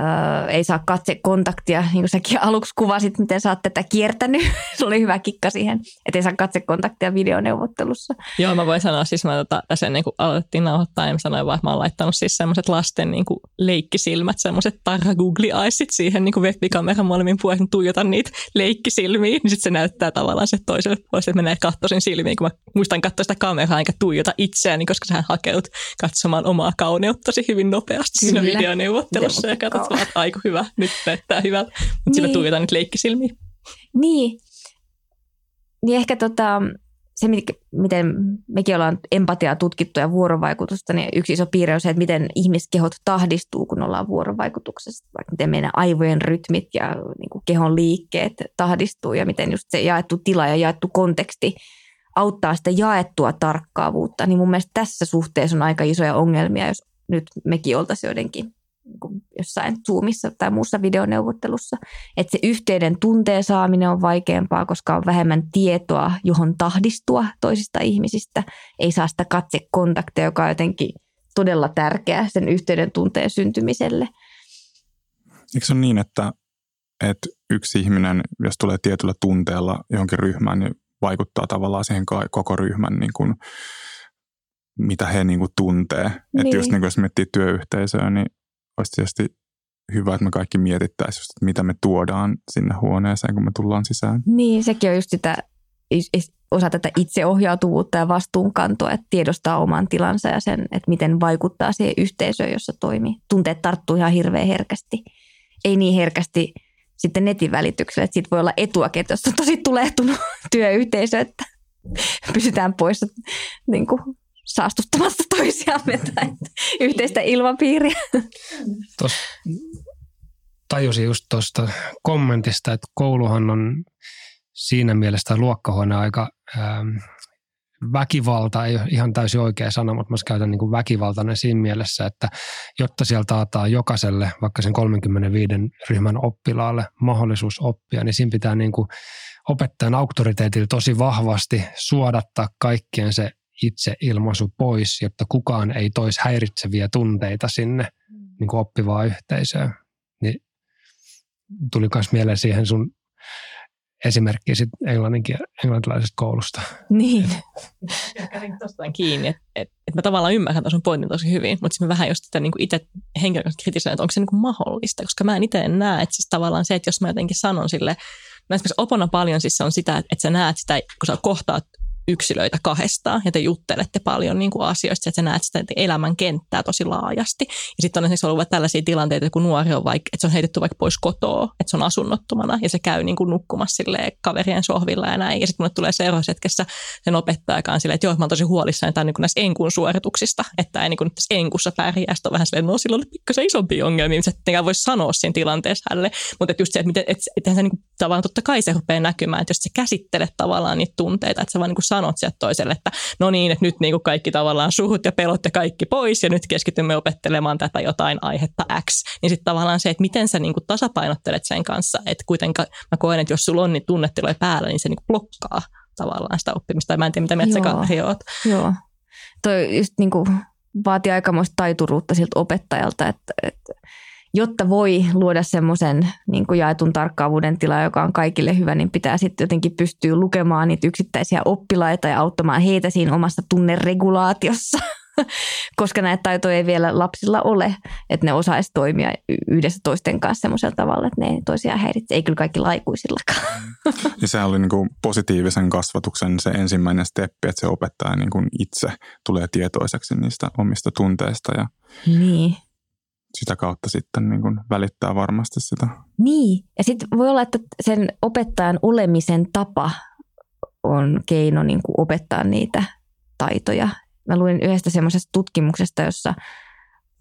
Öö, ei saa katsekontaktia, niin kuin säkin aluksi kuvasit, miten sä oot tätä kiertänyt. [LAUGHS] Se oli hyvä kikka siihen, että ei saa katsekontaktia videoneuvottelussa. Joo, mä voin sanoa, siis mä tota, tässä ennen kuin aloitettiin nauhoittaa, niin sanoin vaan, että mä oon laittanut siis semmoiset lasten niin kuin leikkisilmät, semmoiset tarra googly eyesit siihen niin webikameran molemmin puolin, tuijotan niitä leikkisilmiä, niin sitten se näyttää tavallaan se toiselle puolelle, että menee kattoisin silmiin, kun mä muistan katsoa sitä kameraa enkä tuijota itseäni, koska sä hakeut katsomaan omaa kauneuttasi hyvin nopeasti Kyllä. siinä videoneuvottelussa ja katsot vaan, että aika hyvä, nyt näyttää hyvältä, mutta niin. sillä tuijotaan nyt leikkisilmiä. Niin. Niin ehkä tota, se, miten mekin ollaan empatiaa tutkittu ja vuorovaikutusta, niin yksi iso piirre on se, että miten ihmiskehot tahdistuu, kun ollaan vuorovaikutuksessa. Vaikka miten meidän aivojen rytmit ja niin kuin kehon liikkeet tahdistuu ja miten just se jaettu tila ja jaettu konteksti auttaa sitä jaettua tarkkaavuutta. Niin mun mielestä tässä suhteessa on aika isoja ongelmia, jos nyt mekin oltaisiin joidenkin jossain Zoomissa tai muussa videoneuvottelussa. Että se yhteyden tunteen saaminen on vaikeampaa, koska on vähemmän tietoa, johon tahdistua toisista ihmisistä. Ei saa sitä katsekontakteja, joka on jotenkin todella tärkeä sen yhteyden tunteen syntymiselle. Eikö se ole niin, että, että yksi ihminen, jos tulee tietyllä tunteella johonkin ryhmään, niin vaikuttaa tavallaan siihen koko ryhmän niin kuin, mitä he niin kuin tuntee. Niin. Että just niin kuin jos miettii työyhteisöä, niin olisi tietysti hyvä, että me kaikki mietittäisiin, että mitä me tuodaan sinne huoneeseen, kun me tullaan sisään. Niin, sekin on just sitä, osa tätä itseohjautuvuutta ja vastuunkantoa, että tiedostaa oman tilansa ja sen, että miten vaikuttaa siihen yhteisöön, jossa toimii. Tunteet tarttuu ihan hirveän herkästi. Ei niin herkästi sitten netin välityksellä, että siitä voi olla etuakin, että jos on tosi tulehtunut [LAUGHS] työyhteisö, että [LAUGHS] pysytään pois niin kuin saastuttamassa [LAUGHS] toisiamme tai yhteistä ilmapiiriä. Tos, tajusin just tuosta kommentista, että kouluhan on siinä mielessä luokkahuone aika ähm, väkivalta, ei ole ihan täysin oikea sana, mutta mä käytän niin kuin väkivaltainen siinä mielessä, että jotta sieltä taataan jokaiselle, vaikka sen 35 ryhmän oppilaalle mahdollisuus oppia, niin siinä pitää niin kuin opettajan auktoriteetilla tosi vahvasti suodattaa kaikkien se itse ilmaisu pois, jotta kukaan ei toisi häiritseviä tunteita sinne mm. niin kuin oppivaa yhteisöön. Niin tuli myös mieleen siihen sun esimerkki sit englantilaisesta koulusta. Niin. Käsin tuosta kiinni, että et, et mä tavallaan ymmärrän tuon pointin tosi hyvin, mutta sitten mä vähän just sitä niin itse henkilökohtaisesti kritisoin, että onko se niin mahdollista, koska mä en itse en näe, että siis tavallaan se, että jos mä jotenkin sanon sille, mä esimerkiksi opona paljon siis se on sitä, että, että sä näet sitä, kun sä kohtaat yksilöitä kahdestaan ja te juttelette paljon niin kuin asioista, että sä näet sitä elämän kenttää tosi laajasti. Ja sitten on esimerkiksi ollut tällaisia tilanteita, kun nuori on vaikka, että se on heitetty vaikka pois kotoa, että se on asunnottomana ja se käy niin kuin nukkumassa kaverien sohvilla ja näin. Ja sitten mulle tulee seuraavassa hetkessä sen opettajakaan silleen, että joo, mä oon tosi huolissani tämän niin kuin näistä enkun suorituksista, että ei niin kuin tässä enkussa pärjää. Sitten on vähän silleen, no silloin on pikkasen isompia ongelmia, mitä sitten voisi sanoa siinä tilanteessa hänelle. Mutta just se, että, miten, että, että se niin kuin, tavallaan totta kai se rupeaa näkymään, että jos sä käsittelet tavallaan niitä tunteita, että sä vaan niin kuin sanot sieltä toiselle, että no niin, että nyt niin kuin kaikki tavallaan suhut ja pelot ja kaikki pois ja nyt keskitymme opettelemaan tätä jotain aihetta X. Niin sitten tavallaan se, että miten sä niin kuin tasapainottelet sen kanssa, että kuitenkaan mä koen, että jos sulla on niin tunnetiloja päällä, niin se niin kuin blokkaa tavallaan sitä oppimista. Tai mä en tiedä, mitä mieltä Joo. oot. Joo. Toi just niin kuin vaatii aikamoista taituruutta siltä opettajalta, että, että jotta voi luoda semmoisen niin kuin jaetun tarkkaavuuden tila, joka on kaikille hyvä, niin pitää sitten jotenkin pystyä lukemaan niitä yksittäisiä oppilaita ja auttamaan heitä siinä omassa tunneregulaatiossa. [LAUGHS] Koska näitä taitoja ei vielä lapsilla ole, että ne osaisi toimia yhdessä toisten kanssa semmoisella tavalla, että ne ei toisiaan häiritse. Ei kyllä kaikki laikuisillakaan. [LAUGHS] Ja se oli niin kuin positiivisen kasvatuksen se ensimmäinen steppi, että se opettaja niin kuin itse tulee tietoiseksi niistä omista tunteista. Ja niin sitä kautta sitten niin kuin välittää varmasti sitä. Niin, ja sitten voi olla, että sen opettajan olemisen tapa on keino niin kuin opettaa niitä taitoja. Mä luin yhdestä semmoisesta tutkimuksesta, jossa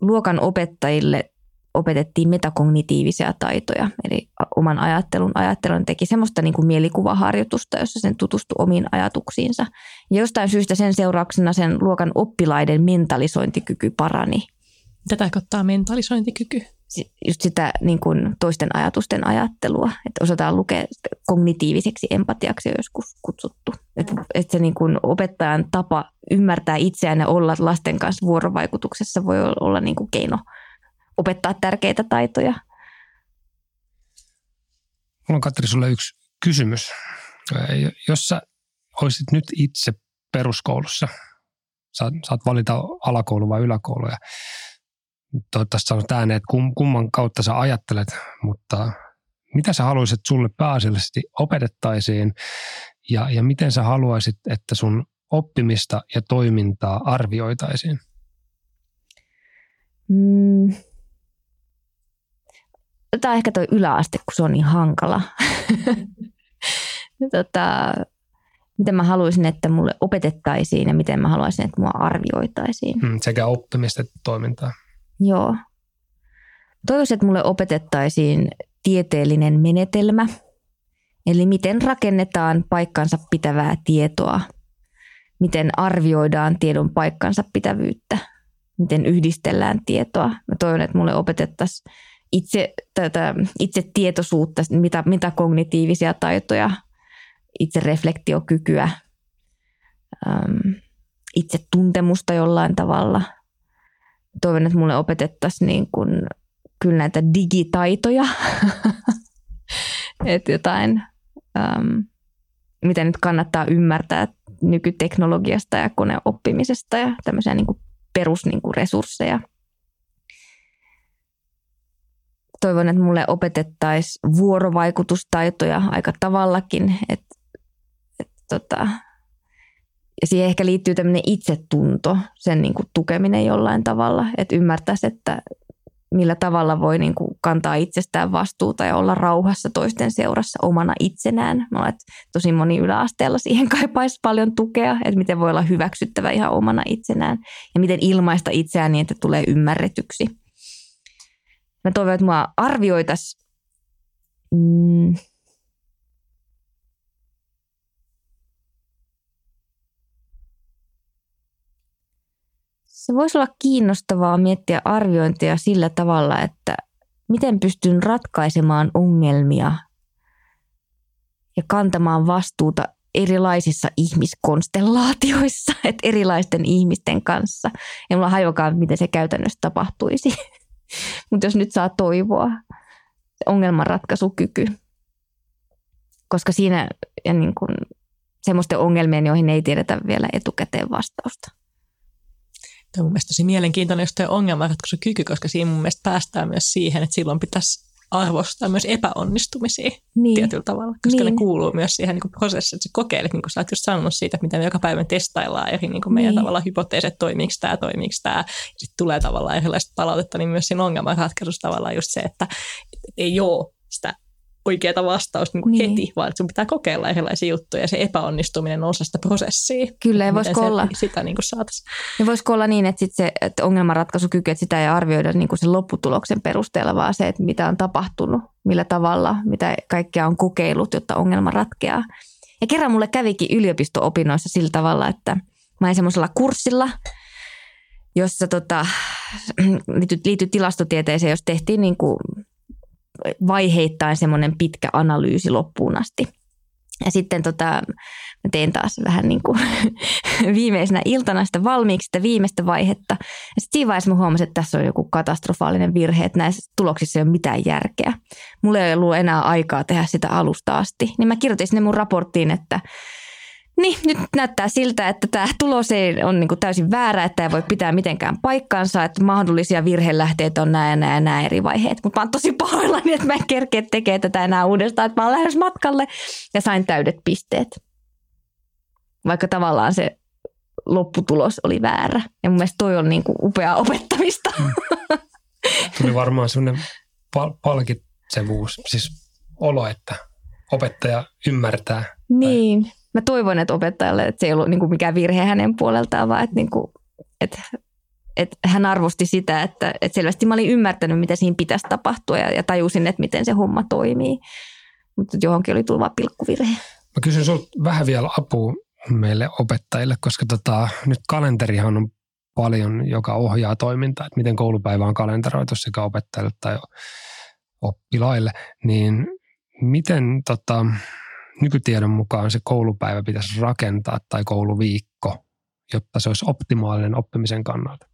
luokan opettajille opetettiin metakognitiivisia taitoja, eli oman ajattelun. Ajattelun teki semmoista niin kuin mielikuvaharjoitusta, jossa sen tutustui omiin ajatuksiinsa. Ja jostain syystä sen seurauksena sen luokan oppilaiden mentalisointikyky parani. Tätä tarkoittaa mentalisointikyky? Just sitä niin kuin toisten ajatusten ajattelua, että osataan lukea kognitiiviseksi empatiaksi joskus kutsuttu. Että, että se niin kuin opettajan tapa ymmärtää itseään ja olla lasten kanssa vuorovaikutuksessa voi olla niin kuin keino – opettaa tärkeitä taitoja. Mulla on Katri sulle yksi kysymys. Jos sä olisit nyt itse peruskoulussa, saat, saat valita alakoulu vai yläkoulu ja toivottavasti sanot ääneen, että kumman kautta sä ajattelet, mutta mitä sä haluaisit sulle pääasiallisesti opetettaisiin ja, ja miten sä haluaisit, että sun oppimista ja toimintaa arvioitaisiin? Mm, Tämä on ehkä tuo yläaste, kun se on niin hankala. [LAUGHS] tota, miten mä haluaisin, että mulle opetettaisiin ja miten mä haluaisin, että mua arvioitaisiin. Hmm, sekä oppimista että toimintaa. Joo. Toivoisin, että mulle opetettaisiin tieteellinen menetelmä, eli miten rakennetaan paikkansa pitävää tietoa, miten arvioidaan tiedon paikkansa pitävyyttä, miten yhdistellään tietoa. Mä toivon, että mulle opetettaisiin itse, tätä, itse tietoisuutta, mitä, mitä kognitiivisia taitoja, itse reflektiokykyä, itse tuntemusta jollain tavalla. Toivon, että mulle opetettaisiin niin kuin, kyllä näitä digitaitoja, [LAUGHS] että jotain, äm, mitä nyt kannattaa ymmärtää nykyteknologiasta ja koneoppimisesta ja tämmöisiä niin kuin perusresursseja. Niin toivon, että mulle opetettaisiin vuorovaikutustaitoja aika tavallakin. Et, et tota, ja siihen ehkä liittyy tämmöinen itsetunto, sen niin kuin tukeminen jollain tavalla, että ymmärtäisi, että millä tavalla voi niin kuin kantaa itsestään vastuuta ja olla rauhassa toisten seurassa omana itsenään. Mä olen, tosi moni yläasteella siihen [LAUGHS] kaipaisi paljon tukea, että miten voi olla hyväksyttävä ihan omana itsenään ja miten ilmaista itseään niin, että tulee ymmärretyksi. Mä toivon, että mua arvioitaisiin mm, se voisi olla kiinnostavaa miettiä arviointia sillä tavalla, että miten pystyn ratkaisemaan ongelmia ja kantamaan vastuuta erilaisissa ihmiskonstellaatioissa, [LAUGHS] että erilaisten ihmisten kanssa. Ja mulla hajokaan, miten se käytännössä tapahtuisi. [LAUGHS] Mutta jos nyt saa toivoa, ongelmanratkaisukyky, koska siinä ja niin kuin semmoisten ongelmien, joihin ei tiedetä vielä etukäteen vastausta. Tämä on mun mielestä tosi mielenkiintoinen just tämä ongelmanratkaisukyky, koska siinä mun mielestä päästään myös siihen, että silloin pitäisi arvostaa myös epäonnistumisia niin. tietyllä tavalla, koska niin. ne kuuluu myös siihen niin prosessiin, että sä kokeilet, niin kuin sä oot just sanonut siitä, että miten me joka päivä testaillaan eri niin kuin meidän niin. tavalla hypoteesit, toimiiko tämä, toimiiko tämä, ja sitten tulee tavallaan erilaista palautetta, niin myös siinä ongelmanratkaisussa tavallaan just se, että ei ole sitä oikeaa vastausta niin kuin niin. heti, vaan sun pitää kokeilla erilaisia juttuja ja se epäonnistuminen on osa sitä prosessia. Kyllä, ja voisiko olla, sitä niin kuin saataisiin. Ja voisiko olla niin, että, sit se, että ongelmanratkaisukyky, että sitä ei arvioida niin kuin sen lopputuloksen perusteella, vaan se, että mitä on tapahtunut, millä tavalla, mitä kaikkea on kokeillut, jotta ongelma ratkeaa. Ja kerran mulle kävikin yliopisto-opinnoissa sillä tavalla, että mä olin semmoisella kurssilla, jossa tota, [CLEARS THROAT] liittyy, liittyy tilastotieteeseen, jos tehtiin niin kuin vaiheittain semmoinen pitkä analyysi loppuun asti. Ja sitten tota, mä teen taas vähän niin kuin [LAUGHS] viimeisenä iltana sitä valmiiksi sitä viimeistä vaihetta. Ja sitten siinä vaiheessa mä huomasin, että tässä on joku katastrofaalinen virhe, että näissä tuloksissa ei ole mitään järkeä. Mulla ei ollut enää aikaa tehdä sitä alusta asti. Niin mä kirjoitin sinne mun raporttiin, että niin, nyt näyttää siltä, että tämä tulos ei on niin täysin väärä, että ei voi pitää mitenkään paikkaansa, että mahdollisia virhelähteitä on nämä ja nämä ja nämä eri vaiheet. Mutta mä oon tosi pahoillani, että mä en kerkeä tekemään tätä enää uudestaan, että mä oon lähes matkalle ja sain täydet pisteet. Vaikka tavallaan se lopputulos oli väärä. Ja mun mielestä toi on niin kuin upeaa opettamista. Mm. Tuli varmaan sellainen pal- palkitsevuus, siis olo, että opettaja ymmärtää. Niin. Tai mä toivon, että opettajalle, että se ei ollut niin kuin mikään virhe hänen puoleltaan, vaan että, niin kuin, että että hän arvosti sitä, että, että selvästi mä olin ymmärtänyt, mitä siinä pitäisi tapahtua ja, ja tajusin, että miten se homma toimii. Mutta johonkin oli tullut pilkkuvirhe. Mä kysyn sinulta vähän vielä apua meille opettajille, koska tota, nyt kalenterihan on paljon, joka ohjaa toimintaa, että miten koulupäivä on kalenteroitu sekä opettajille tai oppilaille, niin miten tota, nykytiedon mukaan se koulupäivä pitäisi rakentaa tai kouluviikko, jotta se olisi optimaalinen oppimisen kannalta?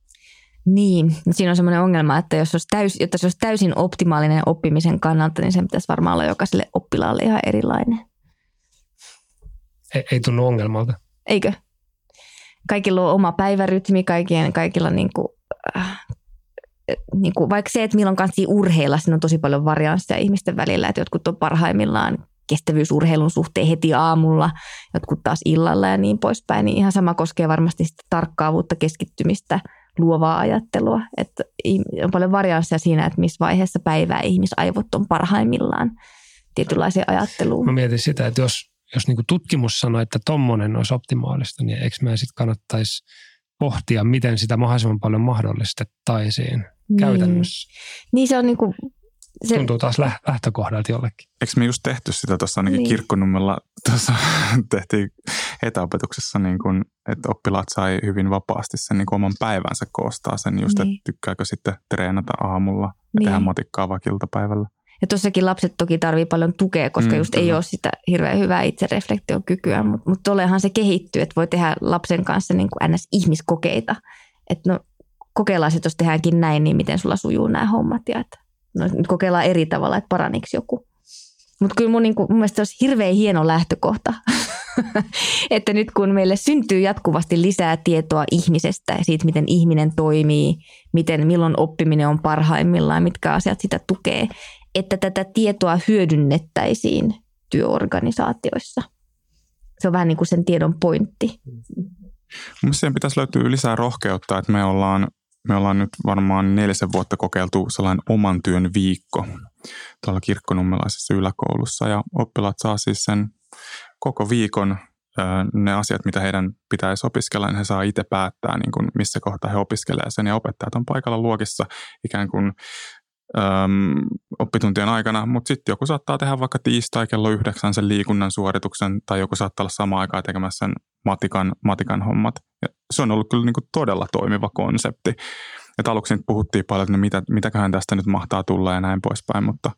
Niin, siinä on semmoinen ongelma, että jos olisi täys, jotta se olisi täysin optimaalinen oppimisen kannalta, niin se pitäisi varmaan olla jokaiselle oppilaalle ihan erilainen. Ei, ei tunnu ongelmalta. Eikö? Kaikilla on oma päivärytmi, kaikilla, kaikilla niin kuin, äh, niin kuin, vaikka se, että milloin kanssa urheilla, siinä on tosi paljon varianssia ihmisten välillä, että jotkut on parhaimmillaan kestävyysurheilun suhteen heti aamulla, jotkut taas illalla ja niin poispäin, niin ihan sama koskee varmasti sitä tarkkaavuutta, keskittymistä, luovaa ajattelua. Että on paljon varianssia siinä, että missä vaiheessa päivää ihmisaivot on parhaimmillaan tietynlaiseen ajatteluun. Mä mietin sitä, että jos, jos niin tutkimus sanoo, että tommonen olisi optimaalista, niin eikö meidän sitten kannattaisi pohtia, miten sitä mahdollisimman paljon mahdollistettaisiin niin. käytännössä. Niin se on niin kuin se... Tuntuu taas lähtökohdalta jollekin. Eikö me just tehty sitä tuossa ainakin niin. kirkkonummella, [LAUGHS] tuossa tehtiin etäopetuksessa, niin kun, että oppilaat sai hyvin vapaasti sen niin oman päivänsä koostaa sen just, niin. että tykkääkö sitten treenata aamulla ja niin. tehdä matikkaa vaikka iltapäivällä. Ja tuossakin lapset toki tarvii paljon tukea, koska mm, just kyllä. ei ole sitä hirveän hyvää itsereflektiokykyä, mutta mut tollehan se kehittyy, että voi tehdä lapsen kanssa niin kuin ns-ihmiskokeita. Että no kokeillaan, että jos tehdäänkin näin, niin miten sulla sujuu nämä hommat ja että no, nyt kokeillaan eri tavalla, että paraniksi joku. Mutta kyllä mun, niin kuin, mun mielestä se olisi hirveän hieno lähtökohta, [LAUGHS] että nyt kun meille syntyy jatkuvasti lisää tietoa ihmisestä ja siitä, miten ihminen toimii, miten, milloin oppiminen on parhaimmillaan, mitkä asiat sitä tukee, että tätä tietoa hyödynnettäisiin työorganisaatioissa. Se on vähän niin kuin sen tiedon pointti. Mielestäni pitäisi löytyä lisää rohkeutta, että me ollaan me ollaan nyt varmaan neljäsen vuotta kokeiltu sellainen oman työn viikko tuolla kirkkonummelaisessa yläkoulussa ja oppilaat saa siis sen koko viikon ne asiat, mitä heidän pitäisi opiskella, niin he saa itse päättää, niin kuin missä kohtaa he opiskelee sen. Ja opettajat on paikalla luokissa ikään kuin äm, oppituntien aikana, mutta sitten joku saattaa tehdä vaikka tiistai kello yhdeksän sen liikunnan suorituksen, tai joku saattaa olla samaan aikaan tekemässä sen matikan, matikan hommat. Se on ollut kyllä niin kuin todella toimiva konsepti. Et aluksi puhuttiin paljon, että no mitä, mitäköhän tästä nyt mahtaa tulla ja näin poispäin, mutta,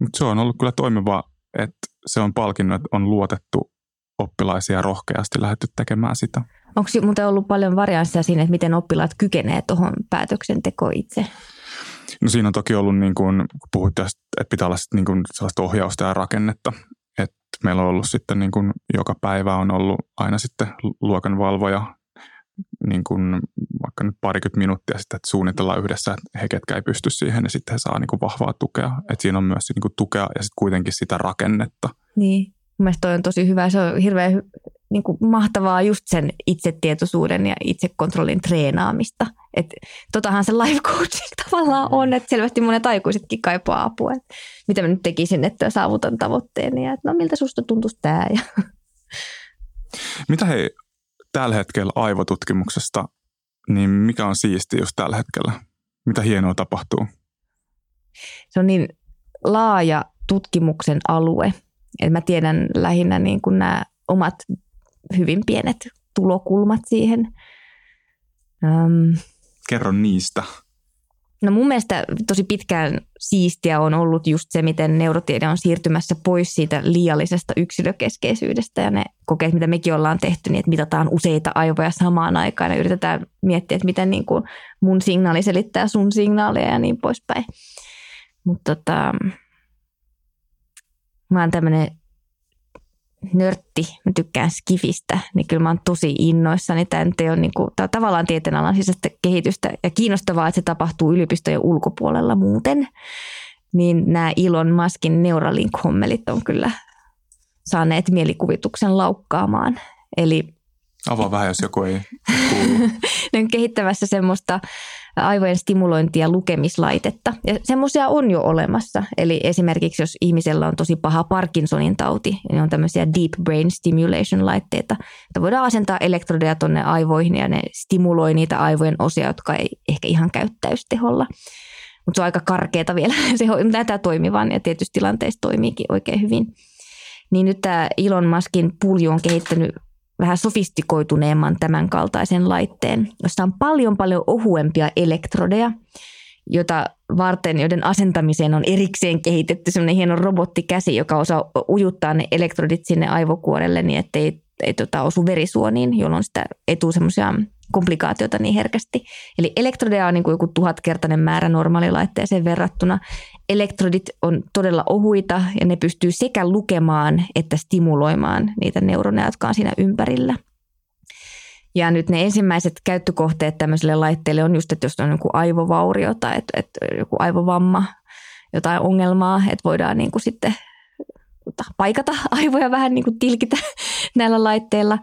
mutta se on ollut kyllä toimiva, että se on palkinnut, että on luotettu oppilaisia rohkeasti lähdetty tekemään sitä. Onko muuten ollut paljon varianssia siinä, että miten oppilaat kykenee tuohon päätöksentekoon itse? No siinä on toki ollut, niin kuin, kun puhuttiin, että pitää olla niin kuin sellaista ohjausta ja rakennetta. Että meillä on ollut sitten niin kuin joka päivä on ollut aina sitten luokanvalvoja niin kuin vaikka nyt parikymmentä minuuttia sitten, että suunnitellaan yhdessä, että he ketkä ei pysty siihen, niin sitten he saa niin kuin vahvaa tukea. Että siinä on myös niin kuin tukea ja sitten kuitenkin sitä rakennetta. Niin, mielestäni toi on tosi hyvä. Se on hirveän niin kuin mahtavaa just sen itsetietoisuuden ja itsekontrollin treenaamista. Et totahan se life coaching [LAUGHS] tavallaan on, että selvästi monet aikuisetkin kaipaa apua. Et mitä mä nyt tekisin, että saavutan tavoitteeni ja että no miltä susta tuntuisi tämä. Ja... [LAUGHS] Mitä hei tällä hetkellä aivotutkimuksesta, niin mikä on siisti just tällä hetkellä? Mitä hienoa tapahtuu? Se on niin laaja tutkimuksen alue. Et mä tiedän lähinnä niin kuin nämä omat hyvin pienet tulokulmat siihen. Um, Kerro niistä. No mun mielestä tosi pitkään siistiä on ollut just se, miten neurotiede on siirtymässä pois siitä liiallisesta yksilökeskeisyydestä ja ne kokeet, mitä mekin ollaan tehty, niin että mitataan useita aivoja samaan aikaan ja yritetään miettiä, että miten niin kuin mun signaali selittää sun signaalia ja niin poispäin. Mutta tota, mä oon tämmöinen nörtti, mä tykkään skifistä, niin kyllä mä oon tosi innoissani. Tämä nyt ei ole niin kuin, tämä on tavallaan tieteenalan sisäistä kehitystä ja kiinnostavaa, että se tapahtuu yliopistojen ulkopuolella muuten. Niin nämä Elon Muskin Neuralink-hommelit on kyllä saaneet mielikuvituksen laukkaamaan. Eli Avaa vähän, jos joku ei [LAUGHS] kuulu. ne on kehittämässä semmoista aivojen stimulointi- ja lukemislaitetta. Ja semmoisia on jo olemassa. Eli esimerkiksi jos ihmisellä on tosi paha Parkinsonin tauti, niin on tämmöisiä deep brain stimulation laitteita, että voidaan asentaa elektrodeja tuonne aivoihin ja ne stimuloi niitä aivojen osia, jotka ei ehkä ihan käy täysteholla. Mutta se on aika karkeata vielä. [LAUGHS] Se näyttää toimivan ja tietysti tilanteissa toimiikin oikein hyvin. Niin nyt tämä Elon Muskin pulju on kehittänyt vähän sofistikoituneemman tämän kaltaisen laitteen, jossa on paljon paljon ohuempia elektrodeja, jota varten, joiden asentamiseen on erikseen kehitetty sellainen hieno robottikäsi, joka osaa ujuttaa ne elektrodit sinne aivokuorelle niin, ettei ei tota, osu verisuoniin, jolloin sitä ei tule semmoisia komplikaatioita niin herkästi. Eli elektrodeja on niin kuin joku tuhatkertainen määrä normaalilaitteeseen verrattuna. Elektrodit on todella ohuita ja ne pystyy sekä lukemaan että stimuloimaan niitä neuroneja, jotka on siinä ympärillä. Ja nyt ne ensimmäiset käyttökohteet tämmöiselle laitteelle on just, että jos on joku aivovaurio tai että, että joku aivovamma, jotain ongelmaa, että voidaan niin kuin sitten tota, paikata [LAUGHS] aivoja vähän niin kuin tilkitä [LAUGHS] näillä laitteilla.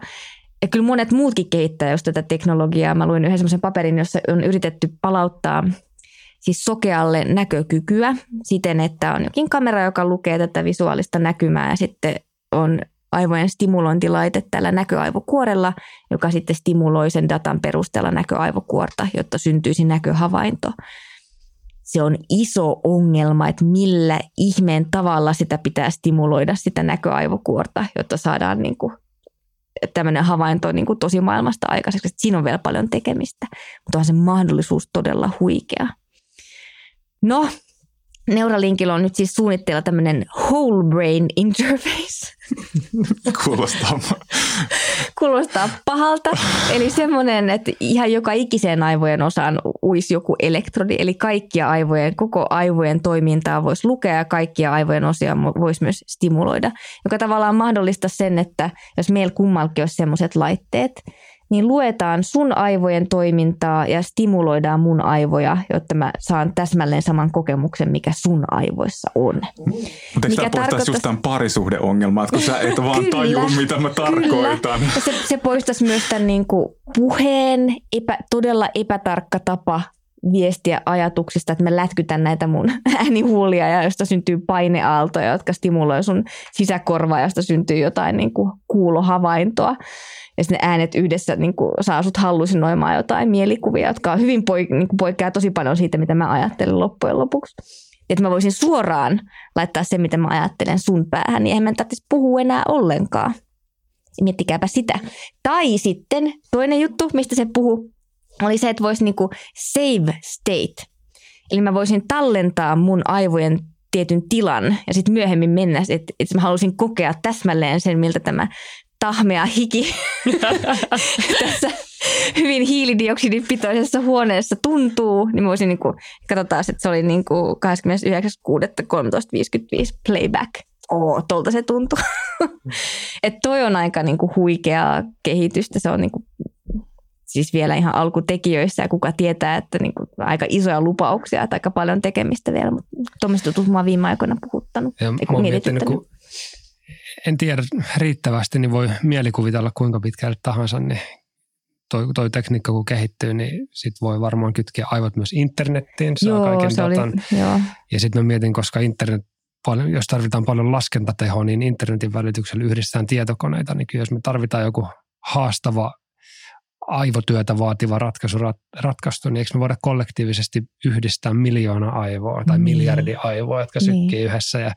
Ja kyllä monet muutkin kehittää just tätä teknologiaa. Mä luin yhden semmoisen paperin, jossa on yritetty palauttaa siis sokealle näkökykyä siten, että on jokin kamera, joka lukee tätä visuaalista näkymää ja sitten on aivojen stimulointilaite tällä näköaivokuorella, joka sitten stimuloi sen datan perusteella näköaivokuorta, jotta syntyisi näköhavainto. Se on iso ongelma, että millä ihmeen tavalla sitä pitää stimuloida sitä näköaivokuorta, jotta saadaan niin kuin tämmöinen havainto niin kuin tosi maailmasta aikaiseksi. Siinä on vielä paljon tekemistä, mutta on se mahdollisuus todella huikea. No, Neuralinkilla on nyt siis suunnitteilla tämmöinen whole brain interface. [LAUGHS] Kuulostaa. Kuulostaa pahalta. Eli semmoinen, että ihan joka ikiseen aivojen osaan uisi joku elektrodi. Eli kaikkia aivojen, koko aivojen toimintaa voisi lukea ja kaikkia aivojen osia voisi myös stimuloida. Joka tavallaan mahdollista sen, että jos meillä kummallakin olisi semmoiset laitteet, niin luetaan sun aivojen toimintaa ja stimuloidaan mun aivoja, jotta mä saan täsmälleen saman kokemuksen, mikä sun aivoissa on. Mutta eikö tämä poistaisi just tämän parisuhdeongelmaa, että kun sä et vaan [LAUGHS] kyllä, tajua, mitä mä tarkoitan. Kyllä. Ja se, se poistaisi myös tämän niin kuin puheen epä, todella epätarkka tapa viestiä ajatuksista, että mä lätkytän näitä mun [LAUGHS] äänihuulia ja josta syntyy paineaaltoja, jotka stimuloivat sun sisäkorvaa, josta syntyy jotain niin kuin kuulohavaintoa ja sitten ne äänet yhdessä niin kuin, saa sut hallusinoimaan jotain mielikuvia, jotka on hyvin poik- niin kuin, poikkeaa tosi paljon siitä, mitä mä ajattelen loppujen lopuksi. Että mä voisin suoraan laittaa sen, mitä mä ajattelen sun päähän, niin eihän mä tarvitsisi puhua enää ollenkaan. Miettikääpä sitä. Tai sitten toinen juttu, mistä se puhuu, oli se, että voisi niinku save state. Eli mä voisin tallentaa mun aivojen tietyn tilan ja sitten myöhemmin mennä, että, että mä halusin kokea täsmälleen sen, miltä tämä tahmea hiki [LAUGHS] tässä hyvin hiilidioksidipitoisessa huoneessa tuntuu, niin voisin niin kuin, katsotaan, että se oli niin kuin 29.6.13.55 playback. Oo, tolta se tuntuu. [LAUGHS] että toi on aika niin kuin huikeaa kehitystä. Se on niin kuin, siis vielä ihan alkutekijöissä ja kuka tietää, että niin kuin, aika isoja lupauksia, että aika paljon tekemistä vielä, mutta tuommoista jutut mä viime aikoina puhuttanut. Ja mä oon miettinyt, kun en tiedä riittävästi, niin voi mielikuvitella kuinka pitkälle tahansa, niin toi, toi tekniikka kun kehittyy, niin sit voi varmaan kytkeä aivot myös internettiin, saa joo, kaiken se datan. Oli, joo. Ja sitten mä mietin, koska internet, paljon, jos tarvitaan paljon laskentatehoa, niin internetin välityksellä yhdistetään tietokoneita, niin kyllä jos me tarvitaan joku haastava aivotyötä vaativa ratkaisu rat, ratkaistu, niin eikö me voida kollektiivisesti yhdistää miljoona aivoa tai niin. miljardi aivoa, jotka niin. sykkii yhdessä ja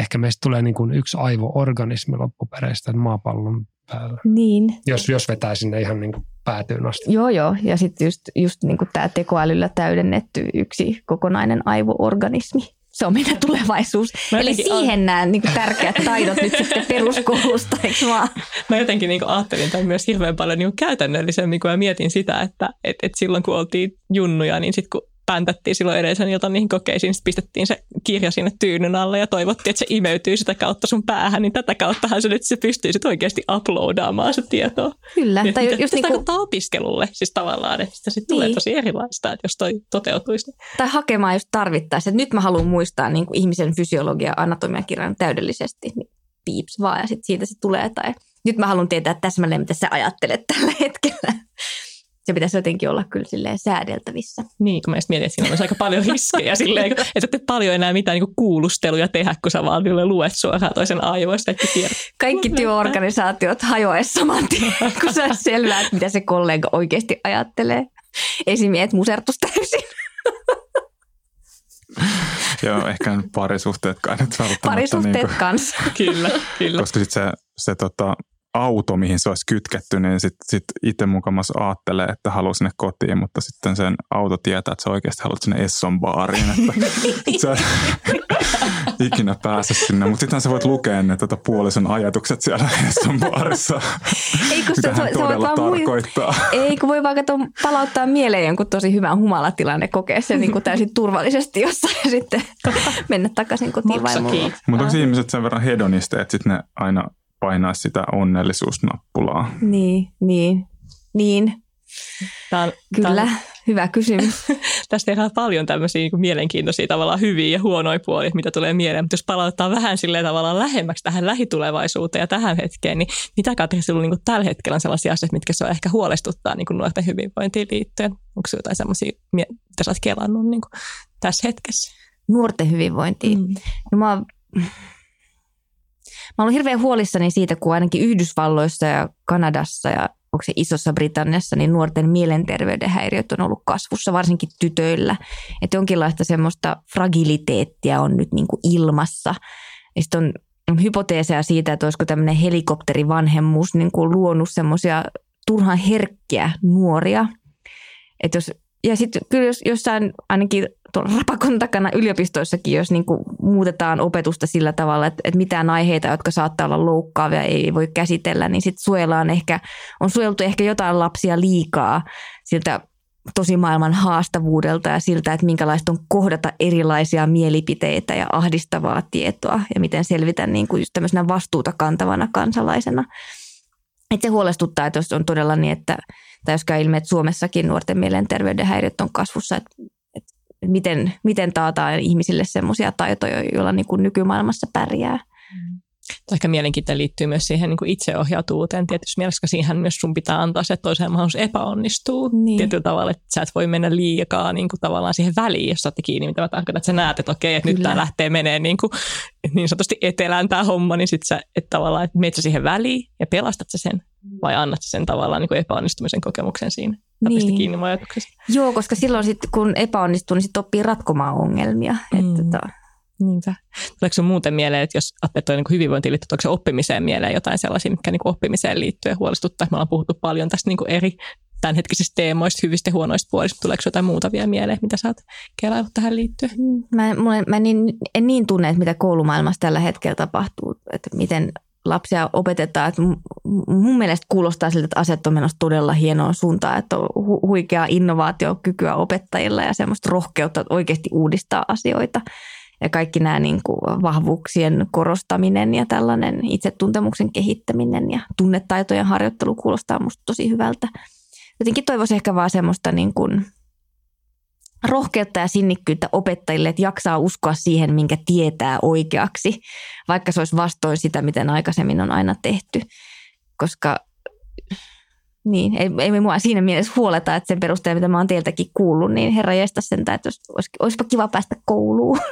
ehkä meistä tulee niin kuin yksi aivoorganismi loppupereistä maapallon päällä. Niin. Jos, jos vetää sinne ihan niin kuin päätyyn asti. Joo, joo. Ja sitten just, just niin kuin tämä tekoälyllä täydennetty yksi kokonainen aivoorganismi. Se on meidän tulevaisuus. Mä Eli siihen nämä niin kuin tärkeät taidot nyt sitten peruskoulusta, eikö vaan? Mä jotenkin niin kuin ajattelin tämän myös hirveän paljon niin käytännöllisemmin, kun mä mietin sitä, että et, et silloin kun oltiin junnuja, niin sitten kun päntättiin silloin edellisen iltan niihin kokeisiin, sitten pistettiin se kirja sinne tyynyn alle ja toivottiin, että se imeytyy sitä kautta sun päähän, niin tätä kauttahan se nyt se pystyy sit oikeasti uploadaamaan se tietoa. Kyllä. Niin, tai just niin kuin... opiskelulle siis tavallaan, että sitä sitten niin. tulee tosi erilaista, että jos toi toteutuisi. Tai hakemaan just tarvittaessa, että nyt mä haluan muistaa niin kuin ihmisen fysiologia anatomiakirjan täydellisesti, niin piips vaan ja sitten siitä se tulee tai nyt mä haluan tietää täsmälleen, mitä sä ajattelet tällä hetkellä. Se pitäisi jotenkin olla kyllä silleen säädeltävissä. Niin, kun mä mietin, että siinä on aika paljon riskejä silleen, että et paljon enää mitään niin kuulusteluja tehdä, kun sä vaan luet suoraan toisen aivoista, että tiedät. Kaikki työorganisaatiot hajoaisi saman tien, [LAUGHS] kun sä selväät, mitä se kollega oikeasti ajattelee. Esimiehet musertus täysin. [LAUGHS] Joo, ehkä parisuhteetkaan nyt välttämättä. Parisuhteet niin kuin, kanssa. kyllä, kyllä. Koska sitten se, se tota, auto, mihin se olisi kytketty, niin sitten sit itse mukamas ajattelee, että haluaa sinne kotiin, mutta sitten sen auto tietää, että sä oikeasti haluat sinne Esson baariin, että [LAUGHS] sä [LAUGHS] ikinä pääse sinne. Mutta sitten sä voit lukea ne tota, puolison ajatukset siellä [LAUGHS] Esson baarissa, Ei, kun mitä se, hän se, todella vaan mui- tarkoittaa. Ei, kun voi vaikka palauttaa mieleen jonkun tosi hyvän humalatilanne, kokea sen niin kuin täysin turvallisesti jossain ja sitten mennä takaisin kotiin vaimolle. Mutta onko ihmiset sen verran hedonisteja, että sitten ne aina painaa sitä onnellisuusnappulaa? Niin, niin, niin. Tämä on, Kyllä, Tämä on, hyvä kysymys. [LAUGHS] tästä tehdään paljon tämmöisiä niin kuin mielenkiintoisia tavallaan hyviä ja huonoja puolia, mitä tulee mieleen. Mutta jos palauttaa vähän silleen tavallaan lähemmäksi tähän lähitulevaisuuteen ja tähän hetkeen, niin mitä Katri sinulla niin tällä hetkellä on sellaisia asioita, mitkä sinua ehkä huolestuttaa niin kuin nuorten hyvinvointiin liittyen? Onko sinulla jotain sellaisia, mitä sä olet kelannut niin kuin tässä hetkessä? Nuorten hyvinvointiin. Mm. No mä, oon- mä olen hirveän huolissani siitä, kun ainakin Yhdysvalloissa ja Kanadassa ja onko se Isossa Britanniassa, niin nuorten mielenterveyden häiriöt on ollut kasvussa, varsinkin tytöillä. Että jonkinlaista semmoista fragiliteettia on nyt niin kuin ilmassa. Ja sitten on, hypoteeseja siitä, että olisiko tämmöinen helikopterivanhemmuus niin kuin luonut semmoisia turhan herkkiä nuoria. Että jos ja sitten kyllä jos jossain ainakin tuolla rapakon takana yliopistoissakin, jos niin kuin muutetaan opetusta sillä tavalla, että, että mitään aiheita, jotka saattaa olla loukkaavia, ei voi käsitellä, niin sitten suojellaan ehkä, on suojeltu ehkä jotain lapsia liikaa siltä tosimaailman haastavuudelta ja siltä, että minkälaista on kohdata erilaisia mielipiteitä ja ahdistavaa tietoa ja miten selvitä niin kuin just tämmöisenä vastuuta kantavana kansalaisena. Että se huolestuttaa, että jos on todella niin, että tai jos käy ilmi, että Suomessakin nuorten mielenterveyden häiriöt on kasvussa, että miten, miten taataan ihmisille semmoisia taitoja, joilla niin kuin nykymaailmassa pärjää. Tai ehkä mielenkiintoinen liittyy myös siihen niin kuin itseohjautuvuuteen tietysti mielessä, koska siihen myös sun pitää antaa se, että toiseen mahdollisuus epäonnistuu Niin. tietyllä tavalla, että sä et voi mennä liikaa niin kuin tavallaan siihen väliin, jos saatte kiinni, mitä mä tarkoitan, että sä näet, että okei, että nyt tämä lähtee menee niin, kuin, niin sanotusti etelään tämä homma, niin sit sä, että tavallaan, että meet sä siihen väliin ja pelastat sä sen vai annat sen tavallaan niin kuin epäonnistumisen kokemuksen siinä. Niin. Kiinni. Joo, koska silloin sit, kun epäonnistuu, niin sitten oppii ratkomaan ongelmia. Mm. Että, tota, Niinpä. Tuleeko sun muuten mieleen, että jos ajattelee toi niin hyvinvointiin liittyy, onko se oppimiseen mieleen jotain sellaisia, mitkä niin oppimiseen liittyen huolestuttaa? Me ollaan puhuttu paljon tästä niin kuin eri tämänhetkisistä teemoista, hyvistä ja huonoista puolista. Tuleeko jotain muuta vielä mieleen, mitä sä oot kelaillut tähän liittyen? mä, mulla, mä niin, en niin tunne, että mitä koulumaailmassa tällä hetkellä tapahtuu, että miten lapsia opetetaan. Että mun- mielestä kuulostaa siltä, että asiat on menossa todella hienoon suuntaan, että on hu- huikeaa innovaatiokykyä opettajilla ja semmoista rohkeutta oikeasti uudistaa asioita. Ja kaikki nämä niin kuin vahvuuksien korostaminen ja tällainen itsetuntemuksen kehittäminen ja tunnetaitojen harjoittelu kuulostaa musta tosi hyvältä. Jotenkin toivoisin ehkä vaan semmoista niin kuin rohkeutta ja sinnikkyyttä opettajille, että jaksaa uskoa siihen, minkä tietää oikeaksi, vaikka se olisi vastoin sitä, miten aikaisemmin on aina tehty. Koska niin, ei, ei me mua siinä mielessä huoleta, että sen perusteella, mitä mä oon teiltäkin kuullut, niin herra jästä sentään, että olisi, olisi, olisipa kiva päästä kouluun. [LAUGHS]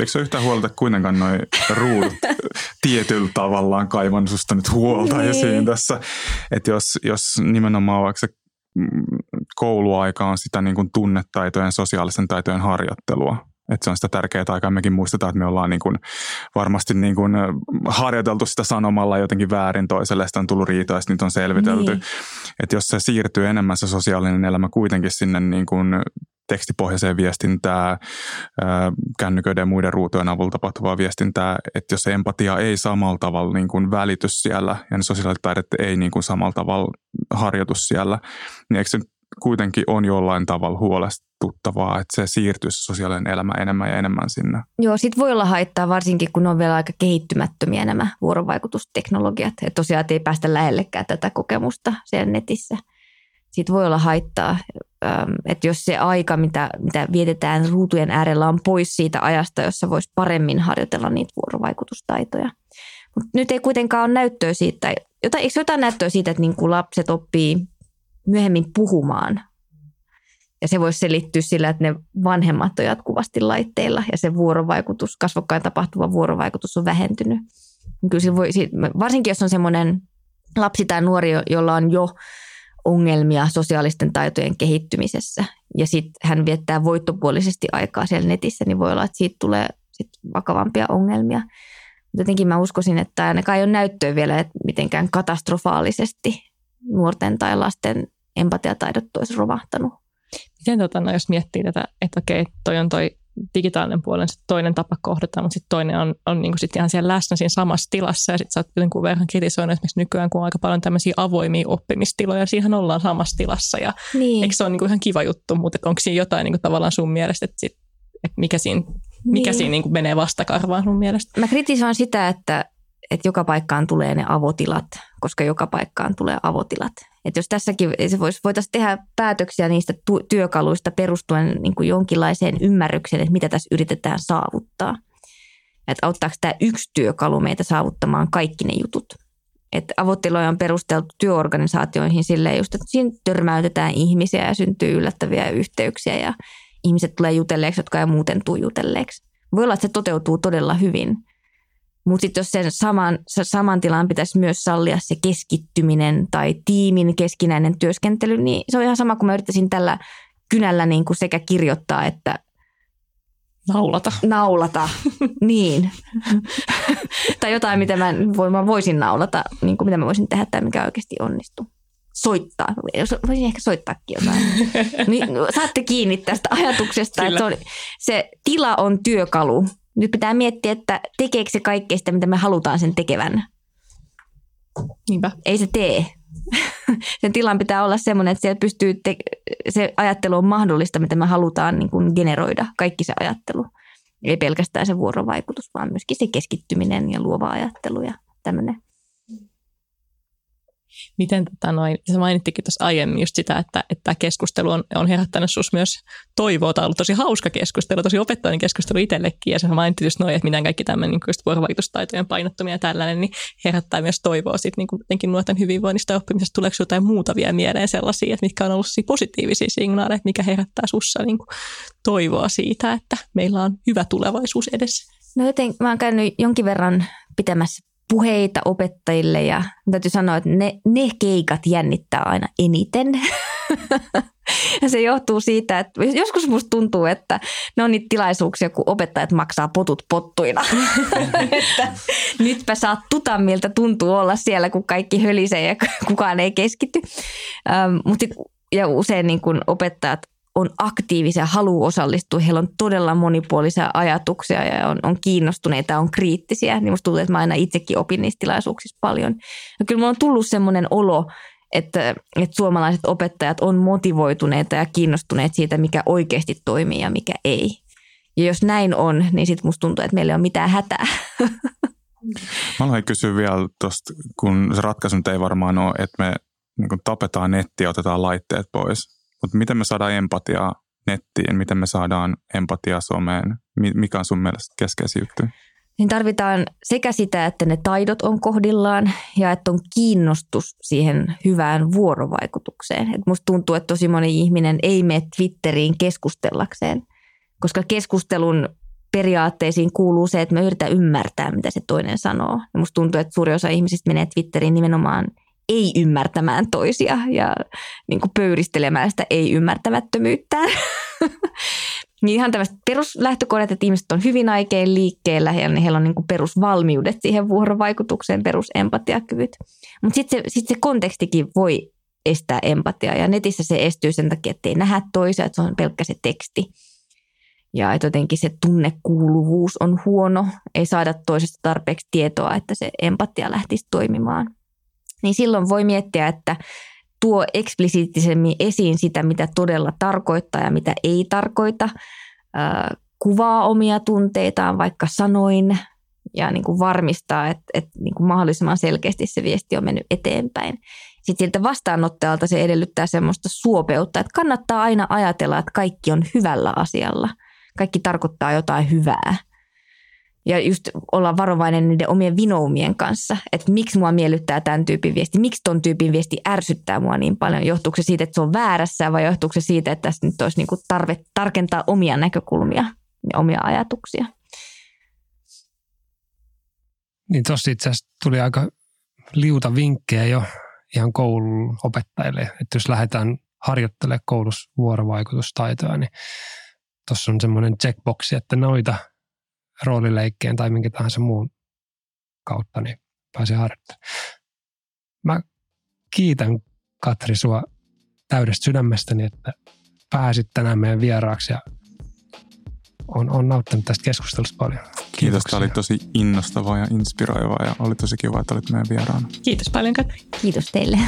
Eikö se yhtään huolta kuitenkaan noin ruudut [LAUGHS] tietyllä tavallaan kaivan susta nyt huolta Niin. esiin tässä. Että jos, jos nimenomaan vaikka kouluaika on sitä niin kuin tunnetaitojen, sosiaalisten taitojen harjoittelua, että se on sitä tärkeää aikaa. Mekin muistetaan, että me ollaan niin kuin varmasti niin kuin harjoiteltu sitä sanomalla jotenkin väärin toiselle, sitä on tullut riitoa, ja niitä on selvitelty. Niin. Että jos se siirtyy enemmän se sosiaalinen elämä kuitenkin sinne niin kuin tekstipohjaiseen viestintään, ää, kännyköiden ja muiden ruutujen avulla tapahtuvaa viestintää, että jos se empatia ei samalla tavalla niin kuin välity siellä ja ne sosiaaliset taidot ei niin kuin samalla tavalla harjoitu siellä, niin eikö se kuitenkin on jollain tavalla huolestuttavaa, että se siirtyy se sosiaalinen elämä enemmän ja enemmän sinne. Joo, sit voi olla haittaa varsinkin, kun on vielä aika kehittymättömiä nämä vuorovaikutusteknologiat. Että tosiaan että ei päästä lähellekään tätä kokemusta siellä netissä. Siitä voi olla haittaa, että jos se aika, mitä, mitä vietetään ruutujen äärellä, on pois siitä ajasta, jossa voisi paremmin harjoitella niitä vuorovaikutustaitoja. Mut nyt ei kuitenkaan ole näyttöä siitä, jotain, eikö jotain näyttöä siitä, että niin kuin lapset oppii myöhemmin puhumaan ja se voisi selittyä sillä, että ne vanhemmat on jatkuvasti laitteilla ja se vuorovaikutus, kasvokkain tapahtuva vuorovaikutus on vähentynyt. Kyllä voi, varsinkin jos on semmoinen lapsi tai nuori, jolla on jo ongelmia sosiaalisten taitojen kehittymisessä ja sitten hän viettää voittopuolisesti aikaa siellä netissä, niin voi olla, että siitä tulee sit vakavampia ongelmia. Mutta jotenkin mä uskoisin, että ainakaan ei ole näyttöä vielä, että mitenkään katastrofaalisesti nuorten tai lasten empatiataidot olisi romahtanut. Miten tota, no, jos miettii tätä, että okei, toi on toi digitaalinen puolen toinen tapa kohdata, mutta sitten toinen on, on niin sit ihan siellä läsnä siinä samassa tilassa ja sitten sä oot jonkun verran kritisoinut esimerkiksi nykyään, kun on aika paljon tämmöisiä avoimia oppimistiloja, siihen ollaan samassa tilassa ja niin. eikö se ole niin ihan kiva juttu, mutta onko siinä jotain niin tavallaan sun mielestä, että, sit, että mikä siinä, mikä niin. siinä niin menee vastakarvaan sun mielestä? Mä kritisoin sitä, että, että joka paikkaan tulee ne avotilat, koska joka paikkaan tulee avotilat. Että jos tässäkin se vois, voitaisiin tehdä päätöksiä niistä tu- työkaluista perustuen niin kuin jonkinlaiseen ymmärrykseen, että mitä tässä yritetään saavuttaa. Että auttaako tämä yksi työkalu meitä saavuttamaan kaikki ne jutut. Että avotiloja on perusteltu työorganisaatioihin silleen just, että siinä törmäytetään ihmisiä ja syntyy yllättäviä yhteyksiä ja ihmiset tulee jutelleeksi, jotka ei muuten tule jutelleeksi. Voi olla, että se toteutuu todella hyvin – mutta sitten jos sen saman, saman tilan pitäisi myös sallia se keskittyminen tai tiimin keskinäinen työskentely, niin se on ihan sama kuin mä yrittäisin tällä kynällä niin kuin sekä kirjoittaa että Naulata. Naulata, [LAUGHS] niin. [LAUGHS] tai jotain, mitä mä, mä voisin naulata, niin kuin mitä mä voisin tehdä tai mikä oikeasti onnistuu. Soittaa. Voisin ehkä soittaakin jotain. [LAUGHS] niin, saatte kiinni tästä ajatuksesta, Kyllä. että se, on, se tila on työkalu nyt pitää miettiä, että tekeekö se kaikkea sitä, mitä me halutaan sen tekevän. Niinpä. Ei se tee. [LAUGHS] sen tilan pitää olla sellainen, että siellä pystyy te- se ajattelu on mahdollista, mitä me halutaan niin kuin generoida, kaikki se ajattelu. Ei pelkästään se vuorovaikutus, vaan myöskin se keskittyminen ja luova ajattelu ja tämmöinen miten tota noin, sä mainittikin tuossa aiemmin just sitä, että, että tämä keskustelu on, on herättänyt sus myös toivoa. Tämä on ollut tosi hauska keskustelu, tosi opettajan keskustelu itsellekin. Ja sä mainittit just noin, että miten kaikki tämmöinen niin vuorovaikutustaitojen painottumia ja tällainen, niin herättää myös toivoa sitten niin jotenkin nuorten hyvinvoinnista ja oppimisesta. Tuleeko jotain muuta vielä mieleen sellaisia, että mitkä on ollut positiivisia signaaleja, mikä herättää sussa niin kuin toivoa siitä, että meillä on hyvä tulevaisuus edessä? No joten mä oon käynyt jonkin verran pitämässä puheita opettajille ja täytyy sanoa, että ne, ne keikat jännittää aina eniten. [LAUGHS] ja se johtuu siitä, että joskus musta tuntuu, että ne on niitä tilaisuuksia, kun opettajat maksaa potut pottuina. [LAUGHS] että nytpä saat tuta, miltä tuntuu olla siellä, kun kaikki hölisee ja kukaan ei keskity. Ähm, mutta ja usein niin kun opettajat on aktiivisia, haluaa osallistua, heillä on todella monipuolisia ajatuksia ja on, on kiinnostuneita, on kriittisiä, niin musta tuntuu, että mä aina itsekin opin niissä tilaisuuksissa paljon. Ja kyllä mulla on tullut semmoinen olo, että, että suomalaiset opettajat on motivoituneita ja kiinnostuneet siitä, mikä oikeasti toimii ja mikä ei. Ja jos näin on, niin sitten musta tuntuu, että meillä ei ole mitään hätää. Mä haluan kysyä vielä tuosta, kun se ratkaisu ei varmaan ole, että me niin tapetaan netti ja otetaan laitteet pois. Mutta miten me saadaan empatiaa nettiin, miten me saadaan empatiaa someen, mikä on sun mielestä keskeisiä juttuja? Niin tarvitaan sekä sitä, että ne taidot on kohdillaan ja että on kiinnostus siihen hyvään vuorovaikutukseen. Et musta tuntuu, että tosi moni ihminen ei mene Twitteriin keskustellakseen, koska keskustelun periaatteisiin kuuluu se, että me yritetään ymmärtää, mitä se toinen sanoo. Ja musta tuntuu, että suuri osa ihmisistä menee Twitteriin nimenomaan ei ymmärtämään toisia ja niin kuin pöyristelemään sitä ei-ymmärtämättömyyttään. [LAUGHS] niin ihan tämmöiset peruslähtökohdat, että ihmiset on hyvin aikein liikkeellä ja heillä on niin kuin perusvalmiudet siihen vuorovaikutukseen, perusempatiakyvyt. Mutta sitten se, sit se kontekstikin voi estää empatiaa ja netissä se estyy sen takia, että ei nähdä toisia, että se on pelkkä se teksti. Ja että jotenkin se tunnekuuluvuus on huono, ei saada toisesta tarpeeksi tietoa, että se empatia lähtisi toimimaan niin silloin voi miettiä, että tuo eksplisiittisemmin esiin sitä, mitä todella tarkoittaa ja mitä ei tarkoita, kuvaa omia tunteitaan vaikka sanoin ja niin kuin varmistaa, että, että niin kuin mahdollisimman selkeästi se viesti on mennyt eteenpäin. Sitten siltä vastaanottajalta se edellyttää semmoista suopeutta, että kannattaa aina ajatella, että kaikki on hyvällä asialla. Kaikki tarkoittaa jotain hyvää. Ja just olla varovainen niiden omien vinoumien kanssa, että miksi mua miellyttää tämän tyypin viesti, miksi ton tyypin viesti ärsyttää mua niin paljon, johtuuko se siitä, että se on väärässä vai johtuuko se siitä, että tässä nyt olisi niinku tarve tarkentaa omia näkökulmia ja omia ajatuksia. Niin tossa itse asiassa tuli aika liuta vinkkejä jo ihan koulun opettajille, että jos lähdetään harjoittelemaan koulussa vuorovaikutustaitoja, niin tuossa on semmoinen checkboxi, että noita roolileikkeen tai minkä tahansa muun kautta, niin pääsee harjoittamaan. Mä kiitän Katri sua täydestä sydämestäni, että pääsit tänään meidän vieraaksi ja on, on nauttanut tästä keskustelusta paljon. Kiitos, tämä oli tosi innostavaa ja inspiroivaa ja oli tosi kiva, että olit meidän vieraana. Kiitos paljon Katri. Kiitos teille.